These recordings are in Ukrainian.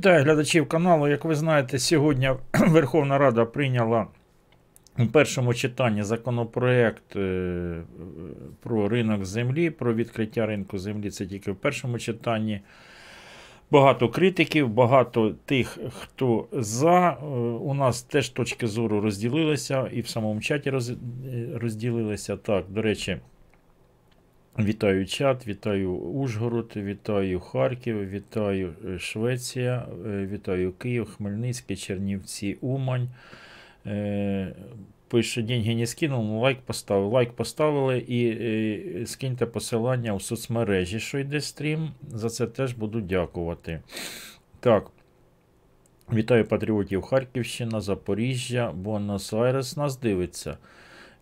Вітаю глядачів каналу. Як ви знаєте, сьогодні Верховна Рада прийняла у першому читанні законопроект е, про ринок землі, про відкриття ринку землі. Це тільки в першому читанні. Багато критиків, багато тих, хто за. Е, у нас теж точки зору розділилися, і в самому чаті розділилися. Так, до речі. Вітаю чат, вітаю Ужгород, вітаю Харків, вітаю е, Швеція, е, вітаю Київ, Хмельницький, Чернівці, Умань. Е, пише, деньги не скинув, ну лайк поставив. Лайк поставили і, скиньте посилання у соцмережі, що йде стрім. За це теж буду дякувати. Так. Вітаю патріотів Харківщина, Запоріжжя, Буенос-Айрес нас дивиться.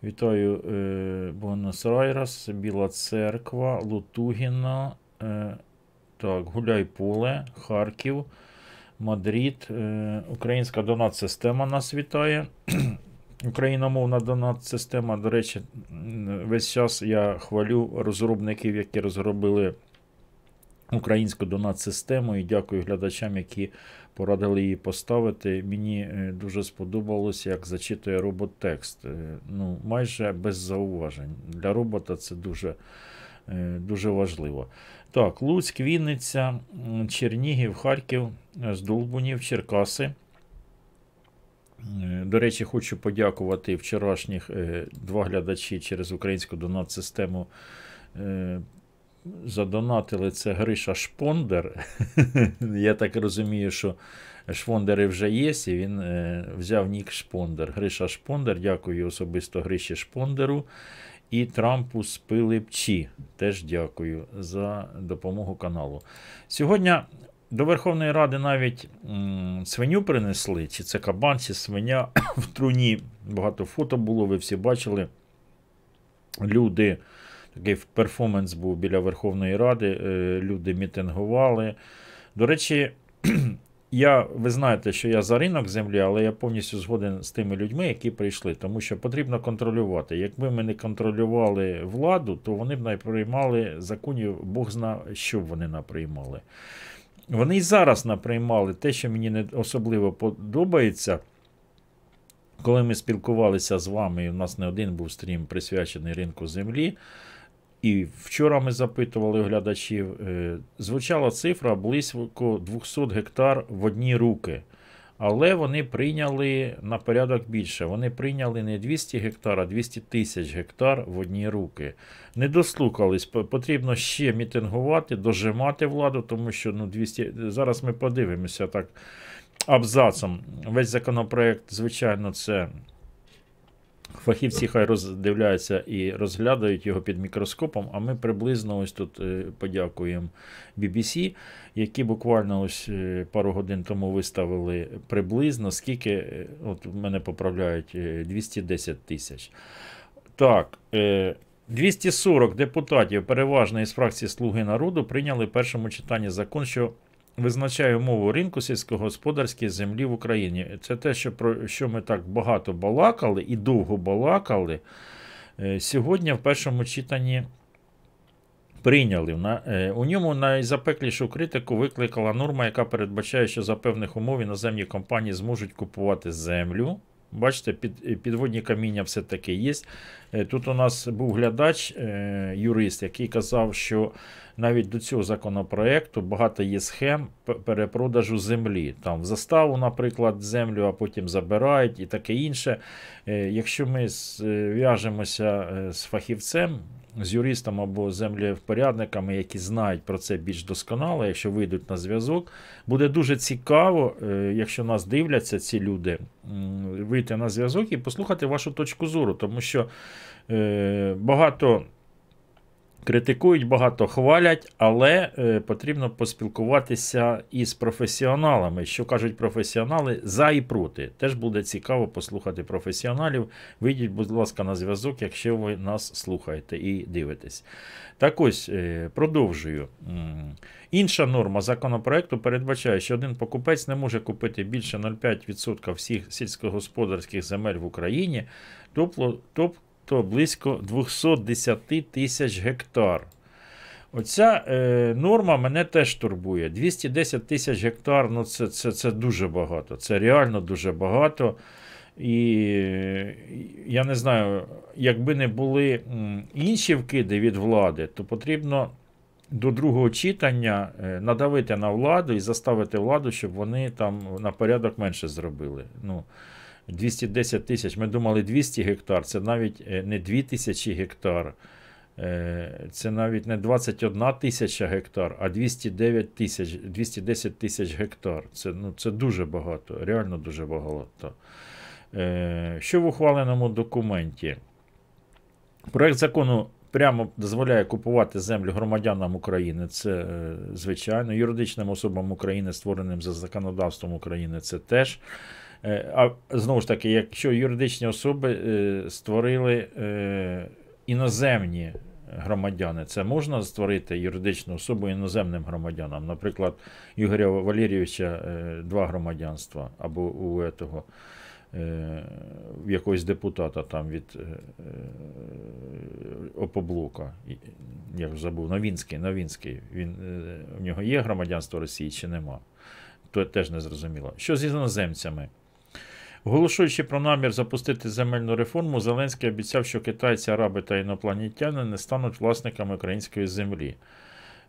Вітаю е, Буенос-Айрес, Біла Церква, Лутугіна, е, так, Гуляйполе, Харків, Мадрид. Е, Українська донат-система нас вітає. Україномовна донат-система, до речі, весь час я хвалю розробників, які розробили українську донат-систему. І дякую глядачам, які порадили її поставити. Мені е, дуже сподобалося, як зачитує робот текст. Е, ну, Майже без зауважень. Для робота це дуже, е, дуже важливо. Так, Луцьк, Вінниця, Чернігів, Харків, Здолбунів, Черкаси. До речі, хочу подякувати вчорашніх два глядачі через українську донат-систему задонатили це Гриша Шпондер. Я так розумію, що Шпондери вже є, і він е, взяв нік Шпондер. Гриша Шпондер, дякую особисто Гриші Шпондеру. І Трампу з Пилипчі. Теж дякую за допомогу каналу. Сьогодні до Верховної Ради навіть свиню принесли, чи це кабан, чи свиня в труні. Багато фото було, ви всі бачили. Люди Такий перформанс був біля Верховної Ради, е, люди мітингували. До речі, я, ви знаєте, що я за ринок землі, але я повністю згоден з тими людьми, які прийшли, тому що потрібно контролювати. Якби ми не контролювали владу, то вони б не приймали законів, Бог зна, що б вони наприймали. Вони і зараз наприймали те, що мені не особливо подобається. Коли ми спілкувалися з вами, і у нас не один був стрім присвячений ринку землі. І вчора ми запитували глядачів, е, звучала цифра близько 200 гектар в одні руки. Але вони прийняли на порядок більше. Вони прийняли не 200 гектар, а 200 тисяч гектар в одні руки. Не дослухались, потрібно ще мітингувати, дожимати владу, тому що ну, 200... зараз ми подивимося так абзацом. Весь законопроект, звичайно, це. Фахівці хай роздивляються і розглядають його під мікроскопом, а ми приблизно ось тут е, подякуємо BBC, які буквально ось е, пару годин тому виставили приблизно, скільки, е, от мене поправляють, 210 тисяч. Так, 240 депутатів, переважно із фракції Слуги народу, прийняли в першому читанні закон, що визначає умову ринку сільськогосподарської землі в Україні. Це те, що про що ми так багато балакали і довго балакали. Е, сьогодні в першому читанні прийняли. Е, у ньому найзапеклішу критику викликала норма, яка передбачає, що за певних умов іноземні компанії зможуть купувати землю. Бачите, під, підводні каміння все-таки є. Е, тут у нас був глядач, юрист, який казав, що навіть до цього законопроекту багато є схем перепродажу землі. Там в заставу, наприклад, землю, а потім забирають і таке інше. Е, якщо ми зв'яжемося е, з фахівцем, з юристом або землевпорядниками, які знають про це більш досконало, якщо вийдуть на зв'язок, буде дуже цікаво, е, якщо нас дивляться ці люди, вийти на зв'язок і послухати вашу точку зору, тому що багато. Критикують багато, хвалять, але е, потрібно поспілкуватися із професіоналами. Що кажуть професіонали за і проти. Теж буде цікаво послухати професіоналів. Вийдіть, будь ласка, на зв'язок, якщо ви нас слухаєте і дивитесь. Так ось, е, продовжую. Інша норма законопроекту передбачає, що один покупець не може купити більше 0,5% всіх сільськогосподарських земель в Україні, тобто то близько 210 тисяч гектар. Оця е, норма мене теж турбує. 210 тисяч гектар ну це, це, це дуже багато. Це реально дуже багато. І я не знаю, якби не були інші вкиди від влади, то потрібно до другого читання е, надавити на владу і заставити владу, щоб вони там на порядок менше зробили. Ну, 210 тисяч. Ми думали 200 гектар, це навіть е, не 2000 гектар. Е, Це навіть не 21 тисяча гектар, а 209 тисяч, 210 тисяч гектар. Це, ну, це дуже багато, реально дуже багато. Е, Що в ухваленому документі? Проект закону прямо дозволяє купувати землю громадянам України. Це звичайно, юридичним особам України, створеним за законодавством України, це теж. Е, А знову ж таки, якщо юридичні особи е, створили е, іноземні громадяни, це можна створити юридичну особу іноземним громадянам. Наприклад, Ігоря Валерійовича два громадянства або у этого, в якогось депутата там від Опоблока. Я забув, Новінський, Новінський. Він, в нього є громадянство Росії чи нема? То теж не зрозуміло. Що з іноземцями? Оголошуючи про намір запустити земельну реформу, Зеленський обіцяв, що китайці, араби та інопланетяни не стануть власниками української землі.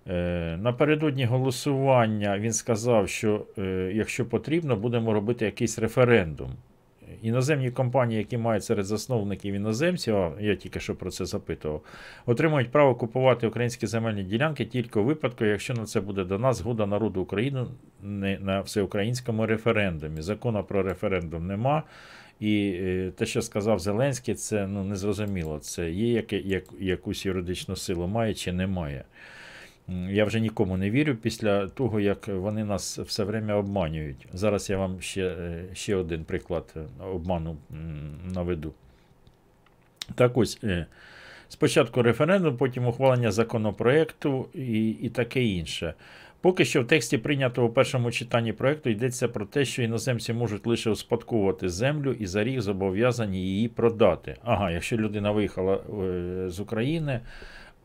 Е, Напередодні голосування він сказав, що е, якщо потрібно, будемо робити якийсь референдум. Іноземні компанії, які мають серед засновників іноземців, я тільки що про це запитував, отримують право купувати українські земельні ділянки тільки у випадку, якщо на це буде дана згода народу України не- на всеукраїнському референдумі. Закону про референдум нема. І е, те, що сказав Зеленський, це ну, незрозуміло. Це є яке, як, якусь юридичну силу, має чи немає. Я вже нікому не вірю після того, як вони нас все время обманюють. Зараз я вам ще, е, ще один приклад е, обману наведу. Так ось, е, спочатку референдум, потім ухвалення законопроекту і, і таке інше. Поки що в тексті прийнятого у першому читанні проекту йдеться про те, що іноземці можуть лише успадковувати землю і за рік зобов'язані її продати. Ага, якщо людина виїхала з України,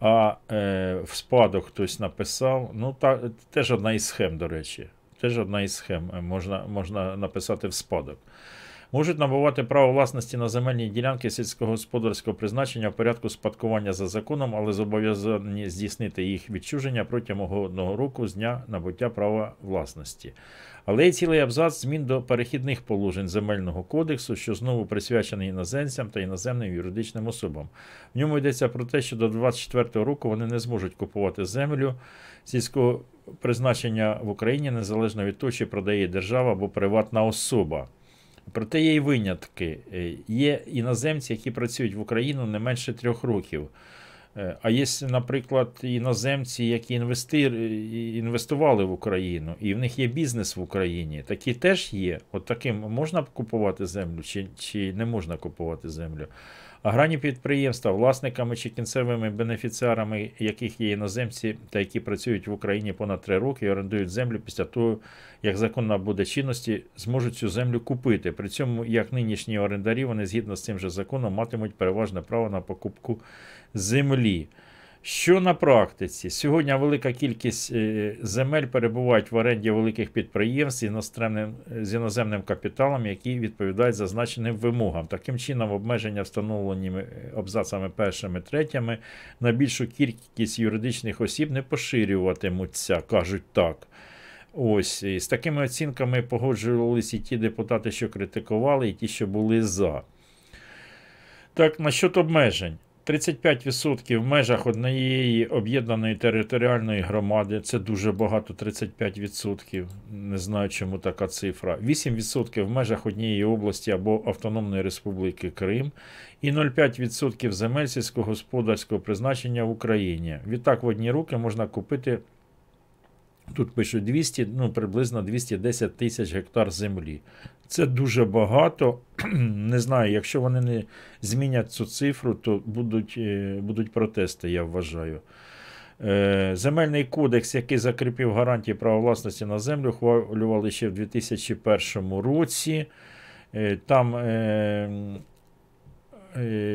а е, в спадок хтось написав, ну та, теж одна із схем, до речі. Теж одна із схем е, можна, можна написати в спадок. Можуть набувати право власності на земельні ділянки сільськогосподарського призначення в порядку спадкування за законом, але зобов'язані здійснити їх відчуження протягом одного року з дня набуття права власності. Але є цілий абзац змін до перехідних положень земельного кодексу, що знову присвячений іноземцям та іноземним юридичним особам. В ньому йдеться про те, що до 2024 року вони не зможуть купувати землю сільського призначення в Україні незалежно від того, чи продає держава або приватна особа. Проте є й винятки. Е, Є іноземці, які працюють в Україну не менше трьох років. Е, А є, наприклад, іноземці, які інвестували в Україну, і в них є бізнес в Україні. Такі теж є. От таким можна купувати землю, чи, чи не можна купувати землю. Аграрні підприємства, власниками чи кінцевими бенефіціарами, яких є іноземці та які працюють в Україні понад три роки і орендують землю після того, як закон набуде чинності, зможуть цю землю купити. При цьому, як нинішні орендарі, вони згідно з цим же законом матимуть переважне право на покупку землі. Що на практиці? Сьогодні велика кількість е, земель перебувають в оренді великих підприємств з іноземним, капіталом, які відповідають зазначеним вимогам. Таким чином, обмеження, встановлені абзацами першими третями, на більшу кількість юридичних осіб не поширюватимуться, кажуть так. Ось і з такими оцінками погоджувалися і ті депутати, що критикували, і ті, що були за. Так, насчет обмежень. 35% в межах однієї об'єднаної територіальної громади. Це дуже багато, 35%. Не знаю, чому така цифра. 8% в межах однієї області або Автономної Республіки Крим. І 0,5% земель сільськогосподарського призначення в Україні. Відтак в одні руки можна купити. Тут пишуть 200, ну приблизно 210 тисяч гектар землі. Це дуже багато. Не знаю, якщо вони не змінять цю цифру, то будуть, е, будуть протести, я вважаю. Е, Земельний кодекс, який закріпив гарантії права власності на землю, ухвалювали ще в 2001 році. Е, Там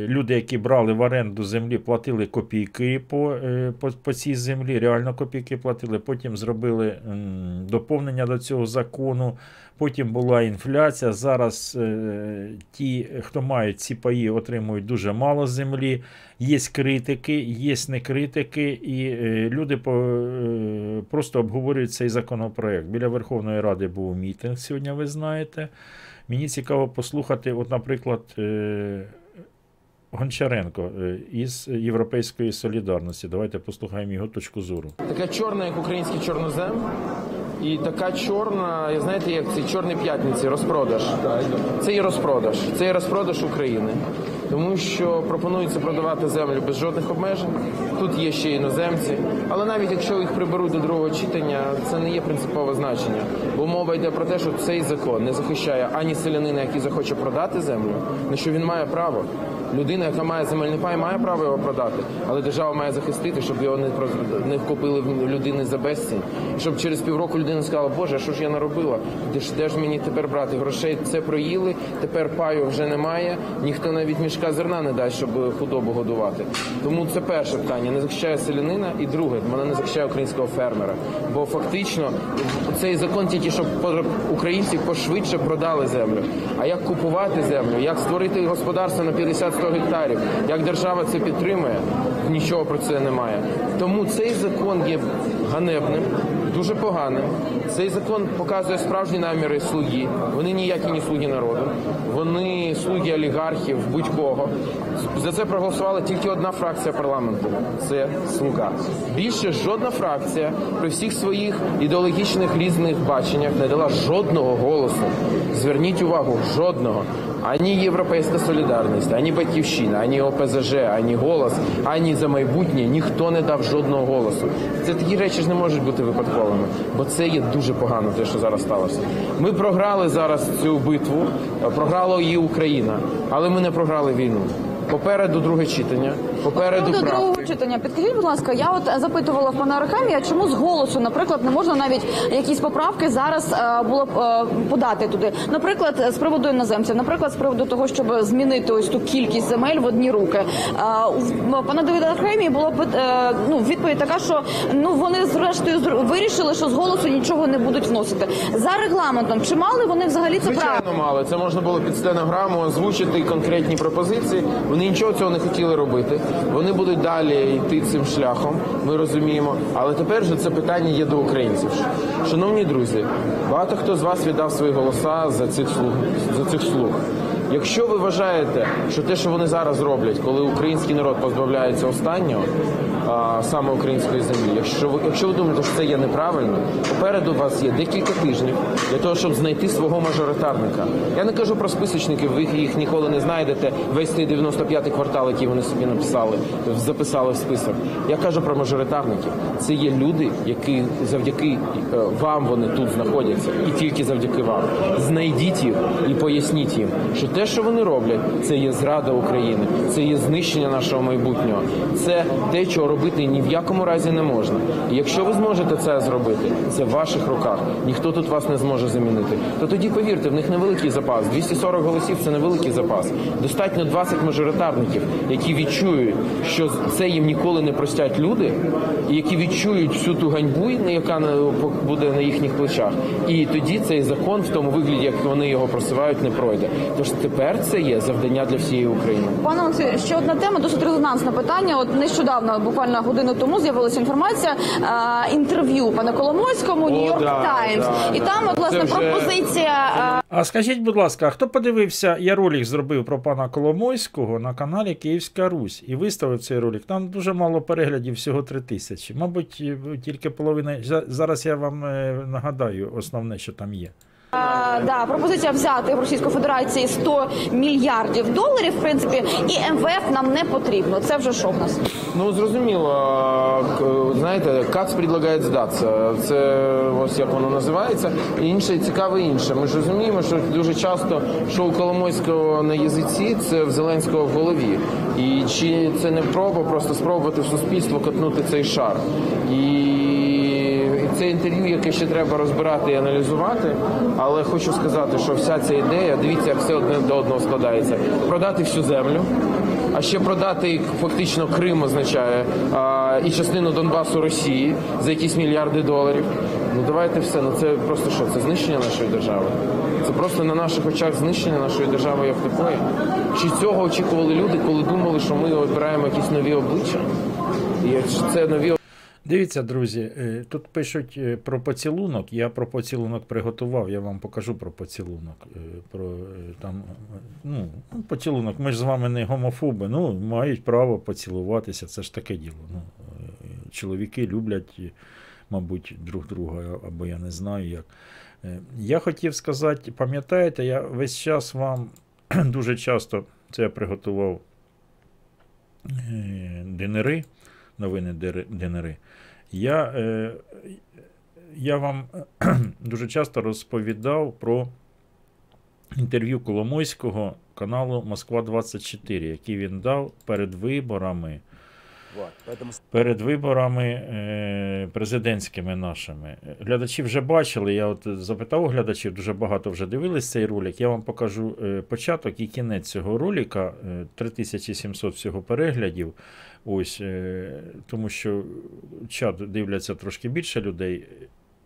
люди, які брали в оренду землі, платили копійки по, по, по цій землі, реально копійки платили. Потім зробили доповнення до цього закону. Потім була інфляція. Зараз е, ті, хто мають ці паї, отримують дуже мало землі. Є критики, є не критики, і е, люди по, е, просто обговорюють цей законопроект. Біля Верховної Ради був мітинг сьогодні, ви знаєте. Мені цікаво послухати, от, наприклад, е, Гончаренко е, із Європейської солідарності. Давайте послухаємо його точку зору. Така чорна, як український чорнозем. І така чорна, і знаєте, як ці чорні п'ятниці, розпродаж. Це є розпродаж. Це є розпродаж України. Тому що пропонується продавати землю без жодних обмежень. Тут є ще іноземці. Але навіть якщо їх приберуть до другого читання, це не є принципове значення. Бо мова йде про те, що цей закон не захищає ані селянина, який захоче продати землю, на що він має право. Людина, яка має земельний пай, має право його продати, але держава має захистити, щоб його не не вкупили в людини за безцінь. Щоб через півроку людина сказала, Боже, що ж я наробила? Де ж де ж мені тепер брати грошей? Це проїли, тепер паю вже немає. Ніхто навіть мішка зерна не дасть, щоб худобу годувати. Тому це перше питання. Не захищає селянина, і друге, вона не захищає українського фермера. Бо фактично цей закон тільки щоб українці пошвидше продали землю. А як купувати землю, як створити господарство на 50-100 гектарів, як держава це підтримує, нічого про це немає. Тому цей закон є ганебним, дуже поганим. Цей закон показує справжні наміри слуги. Вони ніякі не слуги народу, вони слуги олігархів, будь-кого. За це проголосувала тільки одна фракція парламенту це слуга. Більше жодна фракція при всіх своїх ідеологічних різних баченнях не дала жодного голосу. Зверніть увагу, жодного. Ані Європейська солідарність, ані Батьківщина, ані ОПЗЖ, ані голос, ані за майбутнє ніхто не дав жодного голосу. Це такі речі ж не можуть бути випадковими, бо це є дуже погано, те, що зараз сталося. Ми програли зараз цю битву, програла її Україна, але ми не програли війну. Попереду друге читання, попереду До другого читання. Підкажіть, будь ласка, я от запитувала в пана Арахамія, чому з голосу, наприклад, не можна навіть якісь поправки зараз е, було б е, подати туди. Наприклад, з приводу іноземців, наприклад, з приводу того, щоб змінити ось ту кількість земель в одні руки. Е, у пана Давида Арахамії було е, ну відповідь така, що ну вони зрештою зр- вирішили, що з голосу нічого не будуть вносити за регламентом. Чи мали вони взагалі це право? Звичайно, мали. Це можна було під стенограму озвучити конкретні пропозиції. Вони нічого цього не хотіли робити. Вони будуть далі йти цим шляхом. Ми розуміємо. Але тепер вже це питання є до українців. Шановні друзі, багато хто з вас віддав свої голоса за цих слуг за цих слуг. Якщо ви вважаєте, що те, що вони зараз роблять, коли український народ позбавляється останнього, а, саме української землі, якщо ви, якщо ви думаєте, що це є неправильно, попереду вас є декілька тижнів для того, щоб знайти свого мажоритарника. Я не кажу про списочників, ви їх ніколи не знайдете. Весь цей 95-й квартал, який вони собі написали, записали в список. Я кажу про мажоритарників. Це є люди, які завдяки е, вам вони тут знаходяться, і тільки завдяки вам. Знайдіть їх і поясніть їм, що те, що вони роблять, це є зрада України, це є знищення нашого майбутнього. Це те, чого робити ні в якому разі не можна. І якщо ви зможете це зробити, це в ваших руках. Ніхто тут вас не зможе замінити. То тоді повірте, в них невеликий запас. 240 голосів це невеликий запас. Достатньо 20 мажоритарників, які відчують, що це їм ніколи не простять люди, і які відчують всю ту ганьбу, яка буде на їхніх плечах. І тоді цей закон в тому вигляді, як вони його просувають, не пройде. Тож тепер це є завдання для всієї України. Пане Олексію, ще одна тема, досить резонансне питання. От нещодавно, буквально годину тому, з'явилася інформація е, інтерв'ю пана Коломойському Нью-Йорк да, Таймс. да, І да, там, да. от власне, вже- пропозиція. е, А скажіть, будь ласка, а хто подивився, я ролик зробив про пана Коломойського на каналі Київська Русь і виставив цей ролик. Там дуже мало переглядів, всього три тисячі. Мабуть, е, тільки половина. Зараз я вам нагадаю основне, що там є. Е, да, пропозиція взяти в Російської Федерації 100 мільярдів доларів, в принципі, і МВФ нам не потрібно. Це вже що в нас? Ну зрозуміло, знаєте, КАЦ предлагає здатися. Це ось як воно називається. І Інше цікаве інше. Ми ж розуміємо, що дуже часто що у Коломойського на язиці, це в Зеленського в голові. І чи це не проба просто спробувати в суспільство катнути цей шар? І це інтерв'ю, яке ще треба розбирати і аналізувати. Але хочу сказати, що вся ця ідея, дивіться, як все одне до одного складається. Продати всю землю, а ще продати фактично Крим означає а, і частину Донбасу Росії за якісь мільярди доларів. Ну давайте все. Ну це просто що? Це знищення нашої держави. Це просто на наших очах знищення нашої держави як такої. Чи цього очікували люди, коли думали, що ми обираємо якісь нові обличчя? І це нові Дивіться, друзі, е, тут пишуть е, про поцілунок. Я про поцілунок приготував, я вам покажу про поцілунок. Е, Про там, ну, ну, поцілунок. Ми ж з вами не гомофоби. Ну, мають право поцілуватися. Це ж таке діло. Ну, чоловіки люблять, мабуть, друг друга, або я не знаю як. Я хотів сказати, пам'ятаєте, я весь час вам дуже часто це я приготував динери, новини динери. Я, е, я вам дуже часто розповідав про інтерв'ю Коломойського каналу Москва 24, який він дав перед виборами перед виборами е, президентськими нашими. Глядачі вже бачили. Я от запитав у глядачів, дуже багато вже дивились цей ролик. Я вам покажу е, початок і кінець цього ролика. Е, 3700 всього переглядів. Ось, тому що чат дивляться трошки більше людей.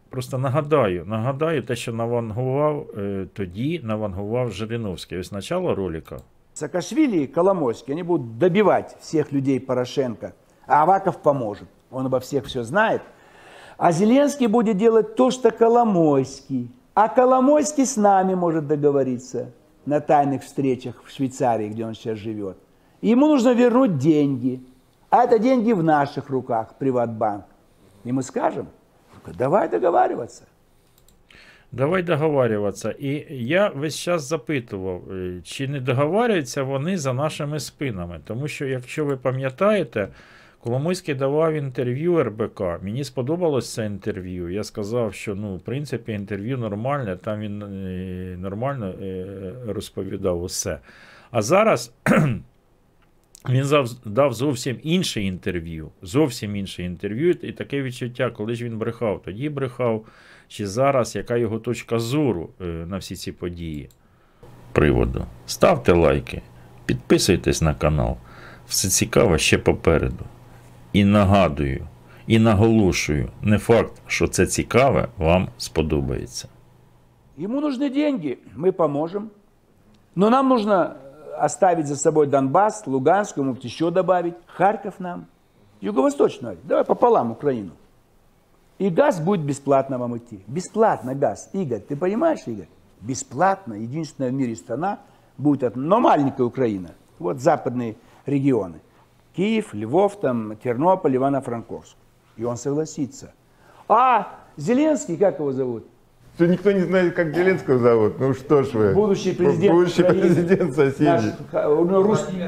Просто нагадаю, нагадаю те, що навангував тоді, навангував Жириновський. Ось начало ролика. Саакашвили и Коломойский, они будут добивать всех людей Порошенко, а Аваков поможет. Он обо всех все знает. А Зеленский будет делать то, что Коломойский. А Коломойский с нами может договориться на тайных встречах в Швейцарии, где он сейчас живет. Ему нужно вернуть деньги. А это деньги в наших руках, Приватбанк. И мы скажем, «Ну-ка, давай договариваться. Давай договарюватися. І я весь час запитував, е, чи не договарюються вони за нашими спинами. Тому що, якщо ви пам'ятаєте, Коломойський давав інтерв'ю РБК. Мені сподобалось це інтерв'ю. Я сказав, що ну, в принципі інтерв'ю нормальне, там він е, нормально е, розповідав усе. А зараз він зав- дав зовсім інше інтерв'ю. Зовсім інше інтерв'ю. І таке відчуття, коли ж він брехав, тоді брехав, чи зараз, яка його точка зору е, на всі ці події. Приводу. Ставте лайки, підписуйтесь на канал. Все цікаво ще попереду. І нагадую, і наголошую, не факт, що це цікаве вам сподобається. Ему нужны деньги, мы поможем. Но нам нужно э, оставить за собой Донбасс, Луганскую, может еще добавить, Харьков нам, Юго-Восточную, давай пополам Украину. И газ будет бесплатно вам идти. Бесплатно газ. Игорь, ты понимаешь, Игорь? Бесплатно. Единственная в мире страна будет, от- но маленькая Украина. Вот западные регионы. Киев, Львов, там, Тернополь, Ивано-Франковск. И он согласится. А Зеленский, как его зовут? Что никто не знает, как Зеленского зовут. Ну что ж вы. Будущий президент Будущий Украины. президент соседей. Наш, ха- ну, русский.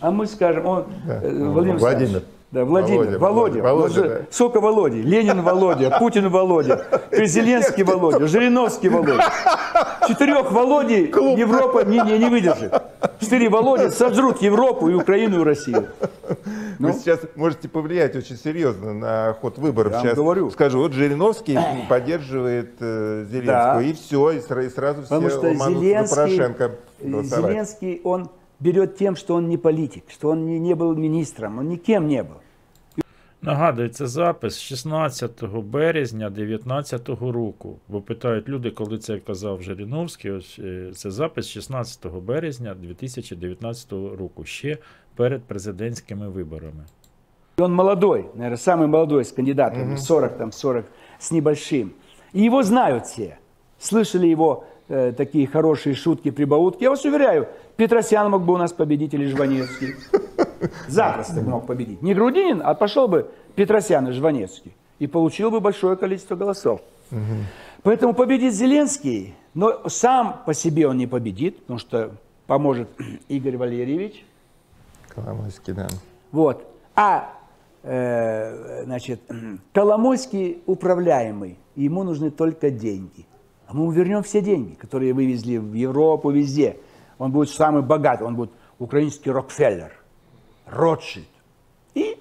А мы скажем, он, Да. э, Ну, Владимир, Владимир. Да, Владимир, Володя, Володя, Володя, Ну, да. сколько Володя? Ленин Володя, Путин Володя, Зеленский Володя, Жириновский Володя. Четырех Володей Европа не, не, не выдержит. Четыре Володя сожрут Европу и Украину и Россию. Вы Ну? сейчас можете повлиять очень серьезно на ход выборов. Я сейчас говорю. скажу, вот Жириновский поддерживает э, Зеленского, Да. и все, и, сра- и сразу Потому все за Зеленский, Порошенко голосовать. Зеленский, он берет тем, что он не политик, что он не, не был министром, он никем не был. Нагадую, це запис 16 березня 2019 року. Бо питають люди, коли це казав Жириновський. Ось е, це запис 16 березня 2019 року, ще перед президентськими виборами. И он молодой, наверное, самый молодой из кандидатов, 40 там, 40 с небольшим. И его знают все. Слышали его э, такие хорошие шутки, прибаутки. Я вас уверяю, Петросян мог бы у нас победить или Жванецкий. Запросто мог победить. Не Грудинин, а пошел бы Петросян и Жванецкий. И получил бы большое количество голосов. Поэтому победит Зеленский, но сам по себе он не победит, потому что поможет Игорь Валерьевич. Коломойский, да. Вот. А э, значит, Коломойский управляемый, ему нужны только деньги. А мы вернем все деньги, которые вывезли в Европу, везде. Он будет самый богатый, он будет украинский Рокфеллер, Ротшильд. И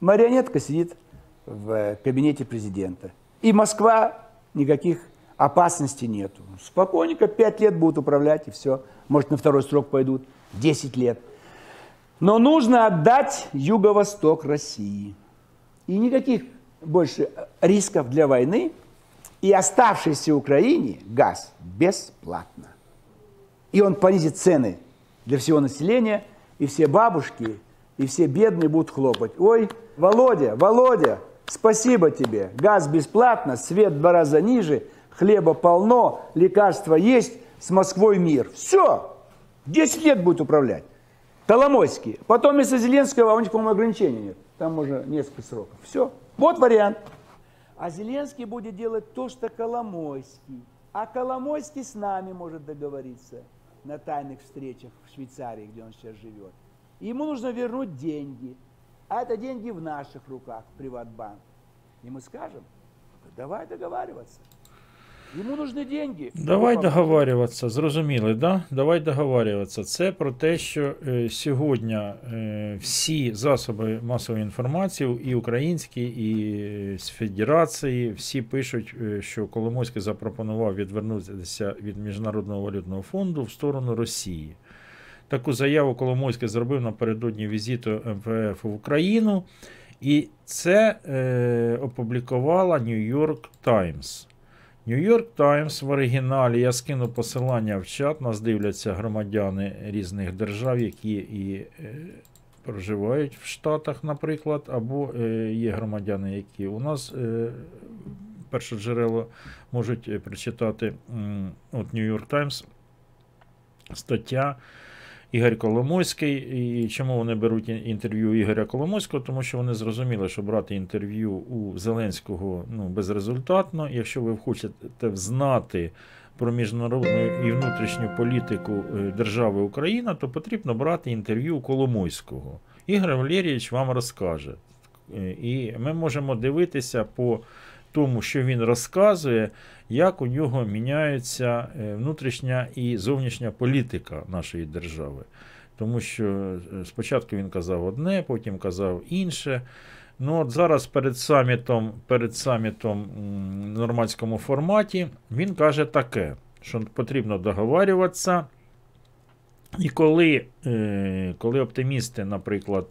марионетка сидит в э, кабинете президента. И Москва никаких опасностей нету. Спокойненько 5 лет будут управлять, и все. Может, на второй срок пойдут 10 лет. Но нужно отдать юго-восток России. И никаких больше рисков для войны. И оставшейся Украине газ бесплатно. И он понизит цены для всего населения, и все бабушки, и все бедные будут хлопать. Ой, Володя, Володя, спасибо тебе. Газ бесплатно, свет два раза ниже, хлеба полно, лекарства есть, с Москвой мир. Все, 10 лет будет управлять. Коломойский. Потом вместо Зеленского, у них, по-моему, ограничений нет. Там уже несколько сроков. Все. Вот вариант. А Зеленский будет делать то, что Коломойский. А Коломойский с нами может договориться на тайных встречах в Швейцарии, где он сейчас живет. И ему нужно вернуть деньги. А это деньги в наших руках, Приватбанк. И мы скажем, давай договариваться. Ему нужны деньги. Давай Мы договарюватися, зрозуміли, да? Давай договарюватися. Це про те, що е, сьогодні е, всі засоби масової інформації, і українські, і е, з Федерації, всі пишуть, е, що Коломойський запропонував відвернутися від Міжнародного валютного фонду в сторону Росії. Таку заяву Коломойський зробив напередодні візиту МВФ в Україну, і це е, опублікувала York Times. Нью-Йорк Таймс в оригіналі. Я скину посилання в чат. Нас дивляться громадяни різних держав, які і е, проживають в Штатах, наприклад, або е, є громадяни, які у нас е, перше джерело можуть е, прочитати. От Нью-Йорк Таймс стаття. Ігор Коломойський. І чому вони беруть інтерв'ю Ігоря Коломойського? Тому що вони зрозуміли, що брати інтерв'ю у Зеленського ну, безрезультатно. Якщо ви хочете взнати про міжнародну і внутрішню політику е, держави Україна, то потрібно брати інтерв'ю у Коломойського. Ігор Валерійович вам розкаже. Е, І ми можемо дивитися по тому, що він розказує, як у нього міняється е, внутрішня і зовнішня політика нашої держави. Тому що е, спочатку він казав одне, потім казав інше. Ну, от зараз перед самітом, перед самітом в нормандському форматі він каже таке, що потрібно договарюватися. І коли, е, коли оптимісти, наприклад,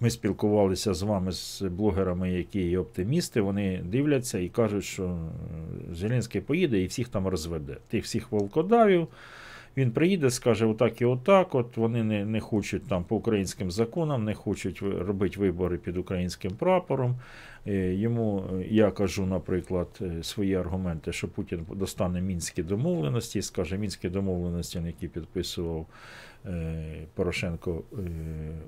ми спілкувалися з вами з блогерами, які є оптимісти, вони дивляться і кажуть, що е, Зеленський поїде і всіх там розведе. Тих всіх волкодавів. Він приїде, скаже отак і отак. От вони не, не хочуть там по українським законам, не хочуть робити вибори під українським прапором. Е, Йому е, я кажу, наприклад, свої аргументи, що Путін достане мінські домовленості, скаже мінські домовленості, які підписував Порошенко е,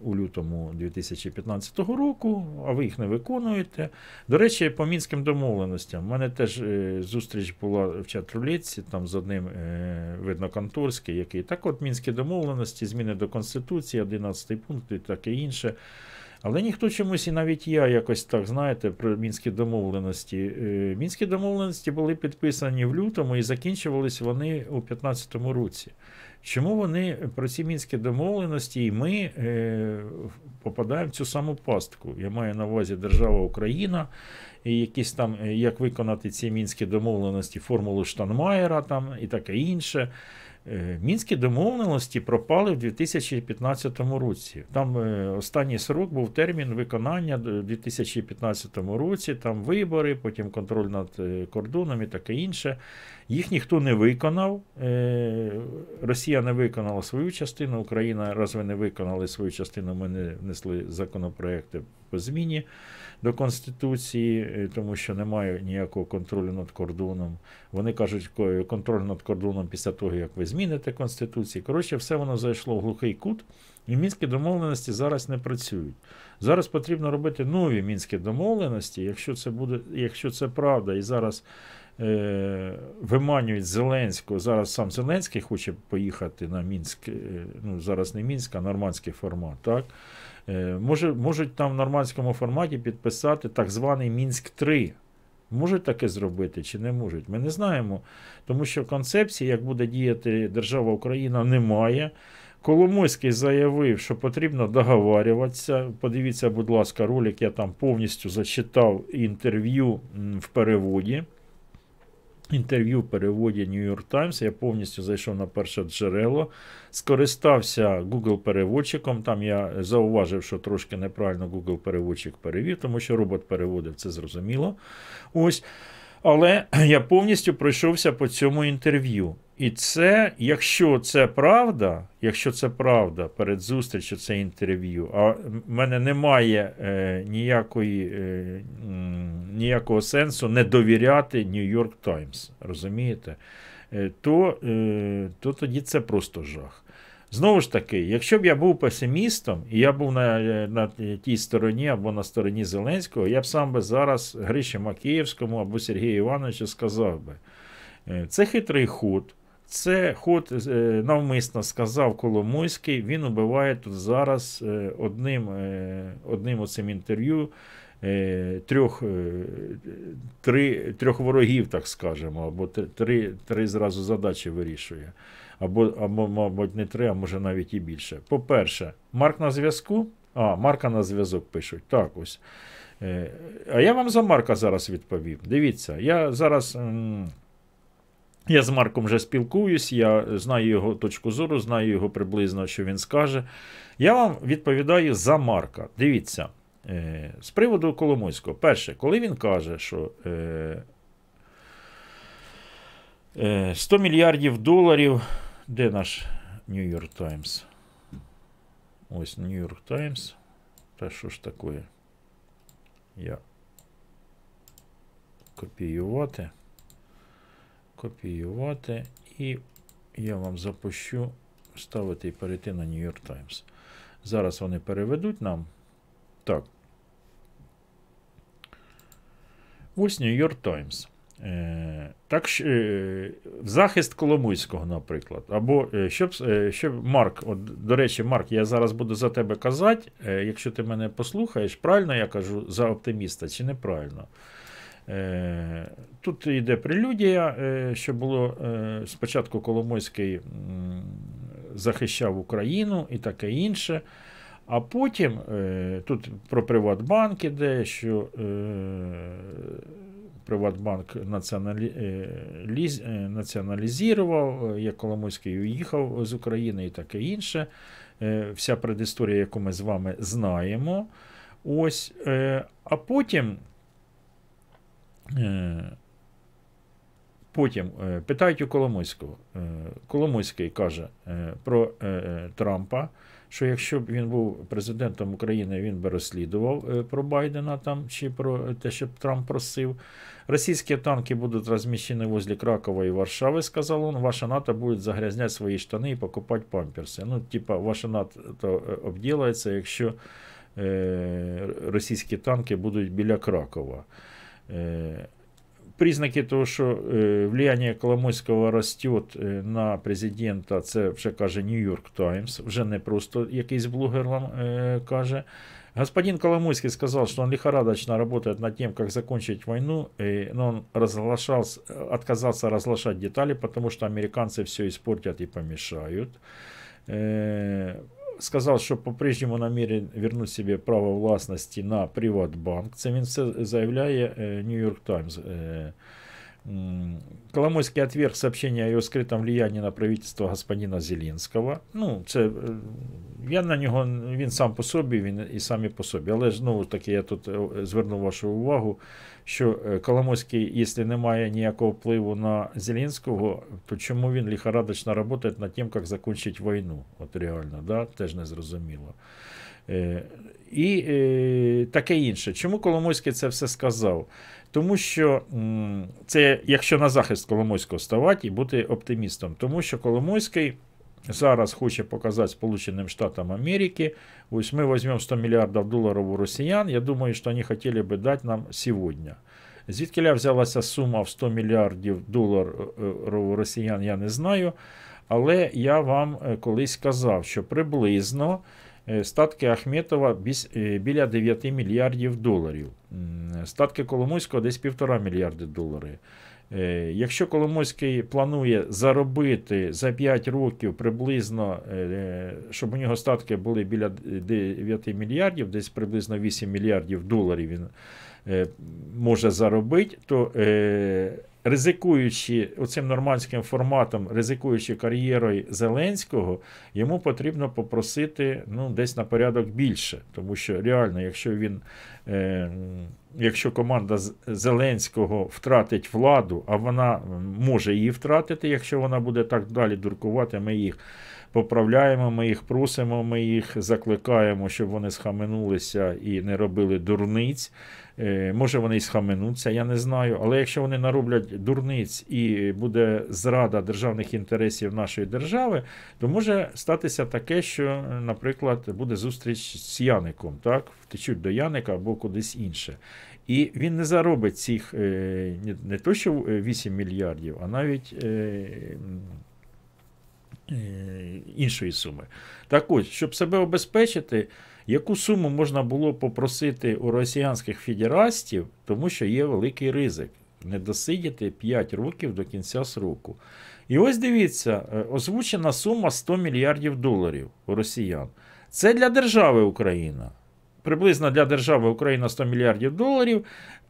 у лютому 2015 року, а ви їх не виконуєте. До речі, по мінським домовленостям. У мене теж е, зустріч була в чат-рулетці, там з одним е, видно конторський, який так от мінські домовленості, зміни до Конституції, 11 пункт і таке інше. Але ніхто чомусь, і навіть я якось так, знаєте, про мінські домовленості. Е, Мінські домовленості були підписані в лютому і закінчувались вони у 2015 році. Чому вони про ці мінські домовленості і ми е, попадаємо в цю саму пастку? Я маю на увазі держава Україна, і якісь там, е, як виконати ці мінські домовленості, формулу Штанмаєра там і таке інше. Е, Мінські домовленості пропали в 2015 році. Там е, останній срок був термін виконання в 2015 році, там вибори, потім контроль над е, кордоном і таке інше. Їх ніхто не виконав. Росія не виконала свою частину, Україна, раз ви не виконали свою частину, ми не внесли законопроекти по зміні до Конституції, е, тому що немає ніякого контролю над кордоном. Вони кажуть, контроль над кордоном після того, як ви зміните Конституцію. Коротше, все воно зайшло в глухий кут, і мінські домовленості зараз не працюють. Зараз потрібно робити нові мінські домовленості, якщо це буде, якщо це правда, і зараз е, виманюють Зеленського. Зараз сам Зеленський хоче поїхати на Мінськ, е, ну зараз не Мінськ, а нормандський формат. Так? Е, може, можуть там в нормандському форматі підписати так званий Мінськ 3. Можуть таке зробити чи не можуть? Ми не знаємо, тому що концепції, як буде діяти держава Україна, немає. Коломойський заявив, що потрібно договарюватися. Подивіться, будь ласка, ролик, я там повністю зачитав інтерв'ю в переводі. Інтерв'ю в переводі New York Times. Я повністю зайшов на перше джерело, скористався Google переводчиком. Там я зауважив, що трошки неправильно Google переводчик перевів, тому що робот переводив це зрозуміло. Ось. Але я повністю пройшовся по цьому інтерв'ю. І це, якщо це правда, якщо це правда перед зустрічю це інтерв'ю, а в мене немає е, ніякої, е, ніякого сенсу не довіряти York Times, розумієте? Е, то, е, то тоді це просто жах. Знову ж таки, якщо б я був песимістом, і я був на, е, на тій стороні або на стороні Зеленського, я б сам би зараз Гриші Макіївському або Сергію Івановичу сказав би, це хитрий ход. Це ход навмисно сказав Коломойський. Він убиває тут зараз одним, одним оцим інтерв'ю трьох, е, три, трьох ворогів, так скажемо, або три, три, зразу задачі вирішує. Або, або, мабуть, не три, а може навіть і більше. По-перше, Марк на зв'язку. А, Марка на зв'язок пишуть. Так ось. Е, А я вам за Марка зараз відповім. Дивіться, я зараз. я з Марком вже спілкуюсь, я знаю його точку зору, знаю його приблизно, що він скаже. Я вам відповідаю за Марка. Дивіться, е, з приводу Коломойського. Перше, коли він каже, що е, е, 100 мільярдів доларів. Де наш York Times? Ось York Times. Та що ж таке? Я копіювати. Копіювати. І я вам запущу ставити і перейти на New York Times. Зараз вони переведуть нам. Так. Ось New York Times. Е, так, е, в захист Коломойського, наприклад. Або е, щоб, щоб Марк, от, до речі, Марк, я зараз буду за тебе казати, якщо ти мене послухаєш, правильно я кажу за оптиміста чи неправильно? Тут йде прелюдія, що було спочатку Коломойський захищав Україну і таке інше. А потім е, тут про Приватбанк іде, що е, Приватбанк е, ліз... націоналізував, як Коломойський уїхав з України і таке інше. Вся предісторія, яку ми з вами знаємо. Ось, а потім. Потім питають у Коломойського. Коломойський каже про Трампа, що якщо б він був президентом України, він би розслідував е, про Байдена там чи про те, що Трамп просив. Російські танки будуть розміщені возле Кракова і Варшави, сказав он. Ваша НАТО буде загрязняти свої штани і покупати памперси. Ну, типа, ваша НАТО е, обділається, якщо е, російські танки будуть біля Кракова. Е, признаки того, що е, влияние Коломойського росте е, на президента, це вже каже York Times, вже не просто якийсь блогер вам каже. Господин Коломойский сказал, что он лихорадочно работает над тем, как закончить войну, э, но он разглашал, отказался разглашать детали, потому что американцы все испортят и помешают. Сказал, що по-прежнему намерен вернуть себе право власності на Приватбанк. Це він все заявляє е, York Times. Е, Коломойский отверг сообщение о его скрытом влиянии на правительство господина Зеленського. Ну, це е, я на нього, він сам по собі, він і самі по собі. Але знову ж таки, я тут е, зверну вашу увагу, що е, Коломойський, якщо не має ніякого впливу на Зеленського, то чому він лихорадочно працює над тим, як закінчити війну? От реально, да? теж не зрозуміло. Е, і е, таке інше. Чому Коломойський це все сказав? Тому що це, якщо на захист Коломойського ставати і бути оптимістом, тому що Коломойський зараз хоче показати Сполученим Штатам Америки, ось ми візьмемо 100 мільярдів доларів у росіян, я думаю, що вони хотіли би дати нам сьогодні. Звідки взялася сума в 100 мільярдів доларів у росіян, я не знаю. Але я вам е, колись казав, що приблизно е, статки Ахметова е, біля 9 мільярдів доларів. Статки Коломойського десь 1,5 мільярди доларів. Е, Якщо Коломойський планує заробити за 5 років приблизно, е, щоб у нього статки були біля 9 мільярдів, десь приблизно 8 мільярдів доларів він е, може заробити, то е, ризикуючи оцим нормандським форматом, ризикуючи кар'єрою Зеленського, йому потрібно попросити ну, десь на порядок більше. Тому що реально, якщо він. Якщо команда Зеленського втратить владу, а вона може її втратити, якщо вона буде так далі дуркувати, ми їх поправляємо, ми їх просимо, ми їх закликаємо, щоб вони схаменулися і не робили дурниць. Е, Може вони і схаменуться, я не знаю. Але якщо вони нароблять дурниць і буде зрада державних інтересів нашої держави, то може статися таке, що, наприклад, буде зустріч з Яником, так? Втечуть до Яника або кудись інше. І він не заробить цих е, не, то, що е, 8 мільярдів, а навіть е, е, іншої суми. Так ось, щоб себе обезпечити, яку суму можна було попросити у росіянських федерастів, тому що є великий ризик не досидіти 5 років до кінця сроку. І ось дивіться, е, озвучена сума 100 мільярдів доларів у росіян. Це для держави Україна. Приблизно для держави Україна 100 мільярдів доларів.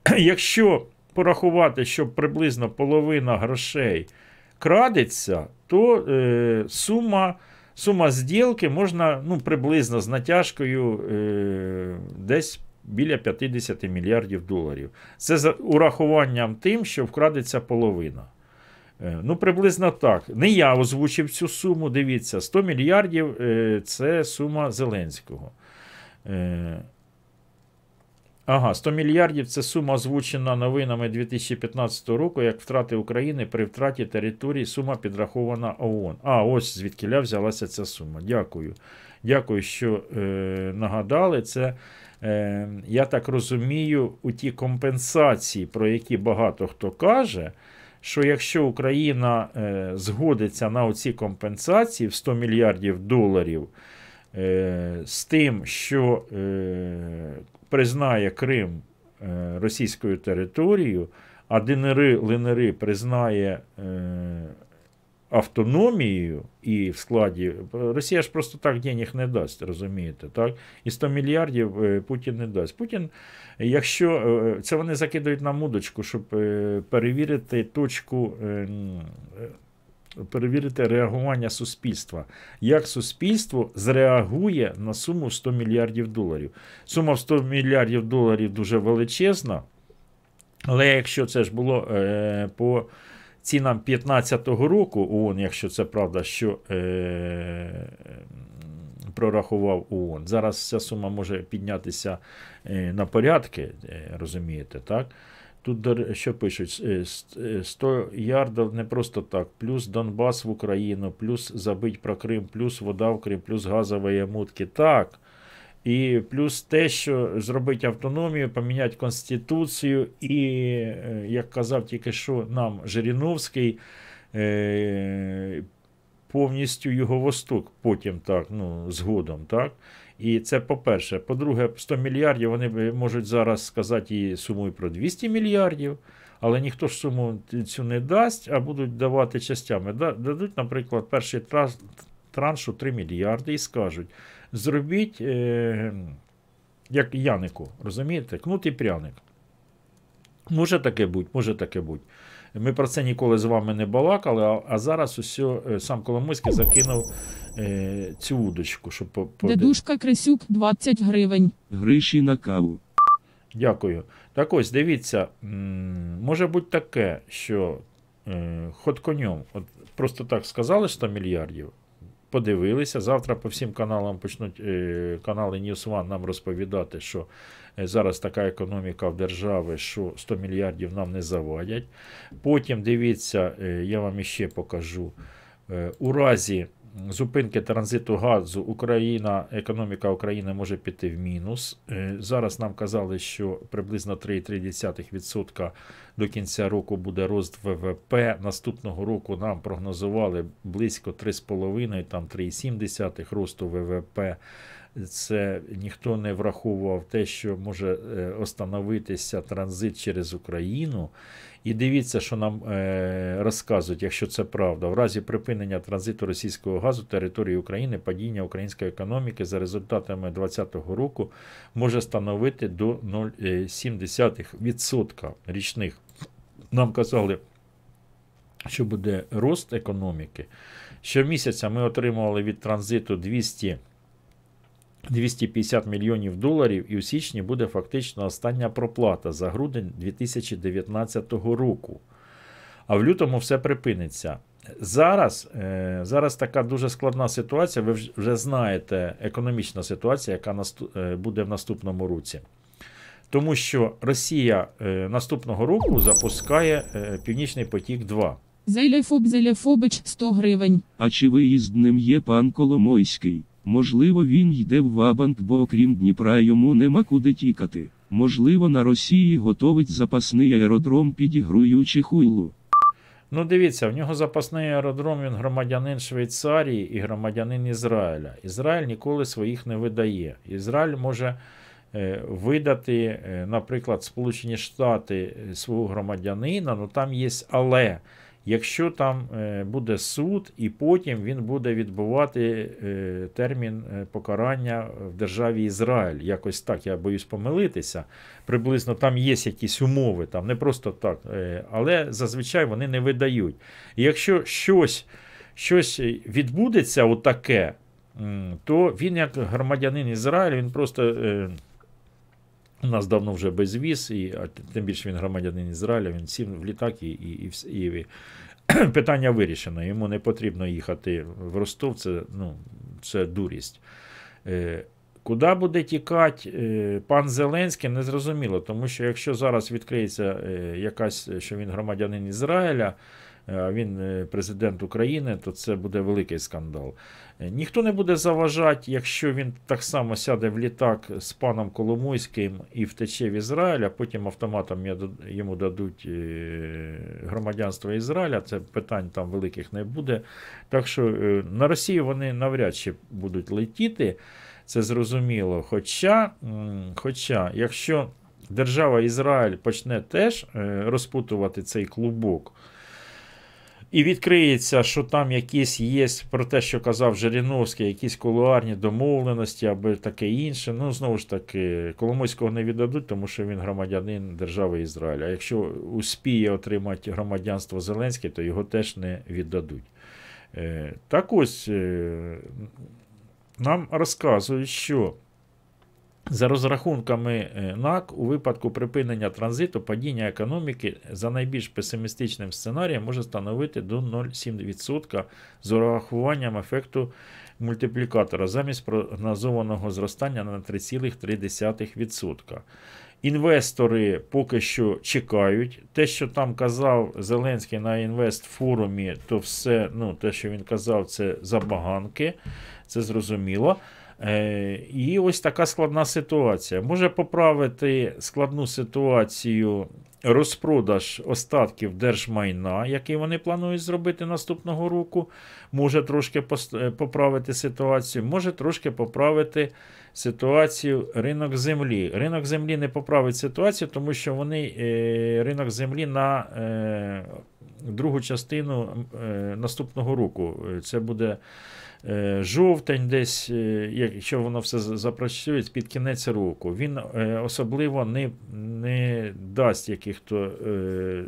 Якщо порахувати, що приблизно половина грошей крадеться, то е, сума, сума зділки можна ну, приблизно з натяжкою е, десь біля 50 мільярдів доларів. Це за урахуванням тим, що вкрадеться половина. Е, Ну, приблизно так. Не я озвучив цю суму. Дивіться, 100 мільярдів е, це сума Зеленського. Е, Ага, 100 мільярдів це сума озвучена новинами 2015 року, як втрати України при втраті території, сума підрахована ООН. А, ось звідкиля взялася ця сума. Дякую. Дякую, що е, нагадали. Це, е, я так розумію, у ті компенсації, про які багато хто каже, що якщо Україна е, згодиться на оці компенсації в 100 мільярдів доларів, е, з тим, що е, признає Крим е, російською територією, а ДНР, ЛНР признає е, автономією і в складі. Росія ж просто так денег не дасть, розумієте? так? І 100 мільярдів е, Путін не дасть. Путін, якщо це вони закидають на мудочку, щоб перевірити точку. Перевірити реагування суспільства. Як суспільство зреагує на суму 100 мільярдів доларів. Сума в 100 мільярдів доларів дуже величезна. Але якщо це ж було е, по цінам 2015 року, ООН, якщо це правда, що е, прорахував ООН, зараз ця сума може піднятися е, на порядки, е, розумієте, так? Тут що пишуть, Е, е, 100 ярдів не просто так, плюс Донбас в Україну, плюс забить про Крим, плюс вода в Крим, плюс газові мутки. Так. І плюс те, що зробити автономію, поміняти Конституцію, і, е, як казав тільки що нам Жириновський, е, повністю Юго-Восток потім так, ну, згодом, так? І це по-перше. По-друге, 100 мільярдів вони можуть зараз сказати і суму про 200 мільярдів, але ніхто ж суму цю не дасть, а будуть давати частями. Дадуть, наприклад, перший траншу 3 мільярди і скажуть: зробіть, е, як Янику, розумієте, кнут і пряник. Може таке бути, може таке бути. Ми про це ніколи з вами не балакали, а, а зараз усе, е, сам Коломойський закинув е, цю удочку, щоб по, по- Дедушка Крисюк 20 гривень. Гриші на каву. Дякую. Так ось, дивіться, може бути таке, що е, ход конем, от просто так сказали 100 мільярдів, подивилися. Завтра по всім каналам почнуть е, канали News One нам розповідати, що е, зараз така економіка в держави, що 100 мільярдів нам не завадять. Потім дивіться, е, я вам іще покажу. У разі зупинки транзиту газу Україна, економіка України може піти в мінус. Е, Зараз нам казали, що приблизно 3,3% до кінця року буде рост ВВП. Наступного року нам прогнозували близько 3,5, там 3,7 росту ВВП. це ніхто не враховував те, що може е, остановитися транзит через Україну. І дивіться, що нам е, розказують, якщо це правда. В разі припинення транзиту російського газу території України падіння української економіки за результатами 2020 року може становити до 0,7% річних. Нам казали, що буде рост економіки. Щомісяця ми отримували від транзиту 200 250 мільйонів доларів, і у січні буде фактично остання проплата за грудень 2019 року. А в лютому все припиниться. Зараз, е, зараз така дуже складна ситуація. Ви вже знаєте економічна ситуація, яка е, буде в наступному році. Тому що Росія е, наступного року запускає Північний потік 2. Зеляфоб Зеляфобич 100 гривень. А чи виїздним є пан Коломойський? Можливо, він йде в Вабанк, бо окрім Дніпра йому нема куди тікати. Можливо, на Росії готовить запасний аеродром, підігруючи хуйлу. Ну, дивіться, в нього запасний аеродром, він громадянин Швейцарії і громадянин Ізраїля. Ізраїль ніколи своїх не видає. Ізраїль може е, видати, е, наприклад, Сполучені Штати е, свого громадянина, ну там є але. Якщо там е, буде суд, і потім він буде відбувати е, термін е, покарання в державі Ізраїль. Якось так, я боюсь помилитися. Приблизно там є якісь умови, там не просто так, але зазвичай вони не видають. І якщо щось, щось відбудеться отаке, то він, як громадянин Ізраїлю, він просто. У нас давно вже безвіз, і а тим більше він громадянин Ізраїля, він сів в літак і, і, і, і, питання вирішено. Йому не потрібно їхати в Ростов, це, ну, це дурість. Е, Куди буде тікати е, пан Зеленський, не зрозуміло, тому що якщо зараз відкриється е, якась, що він громадянин Ізраїля, а він е, президент України, то це буде великий скандал. Ніхто не буде заважати, якщо він так само сяде в літак з паном Коломойським і втече в Ізраїль, а потім автоматом йому дадуть е, громадянство Ізраїля. Це питань там великих не буде. Так що е, на Росію вони навряд чи будуть летіти, це зрозуміло. Хоча, хоча якщо держава Ізраїль почне теж е, розпутувати цей клубок. І відкриється, що там якісь є про те, що казав Жириновський, якісь кулуарні домовленості або таке інше. Ну, знову ж таки, Коломойського не віддадуть, тому що він громадянин держави Ізраїля. А якщо успіє отримати громадянство Зеленський, то його теж не віддадуть. Е, Так ось е, нам розказують, що за розрахунками е, НАК, у випадку припинення транзиту падіння економіки за найбільш песимістичним сценарієм може становити до 0,7% з урахуванням ефекту мультиплікатора замість прогнозованого зростання на 3,3%. Інвестори поки що чекають. Те, що там казав Зеленський на інвестфорумі, то все, ну, те, що він казав, це забаганки, це зрозуміло. Е, і ось така складна ситуація. Може поправити складну ситуацію розпродаж остатків держмайна, який вони планують зробити наступного року. Може трошки е, поправити ситуацію, може трошки поправити ситуацію ринок землі. Ринок землі не поправить ситуацію, тому що вони е, ринок землі на другу частину наступного року. Це буде жовтень, десь, е, якщо воно все запрацює під кінець року. Він е, особливо не, не дасть яких-то е,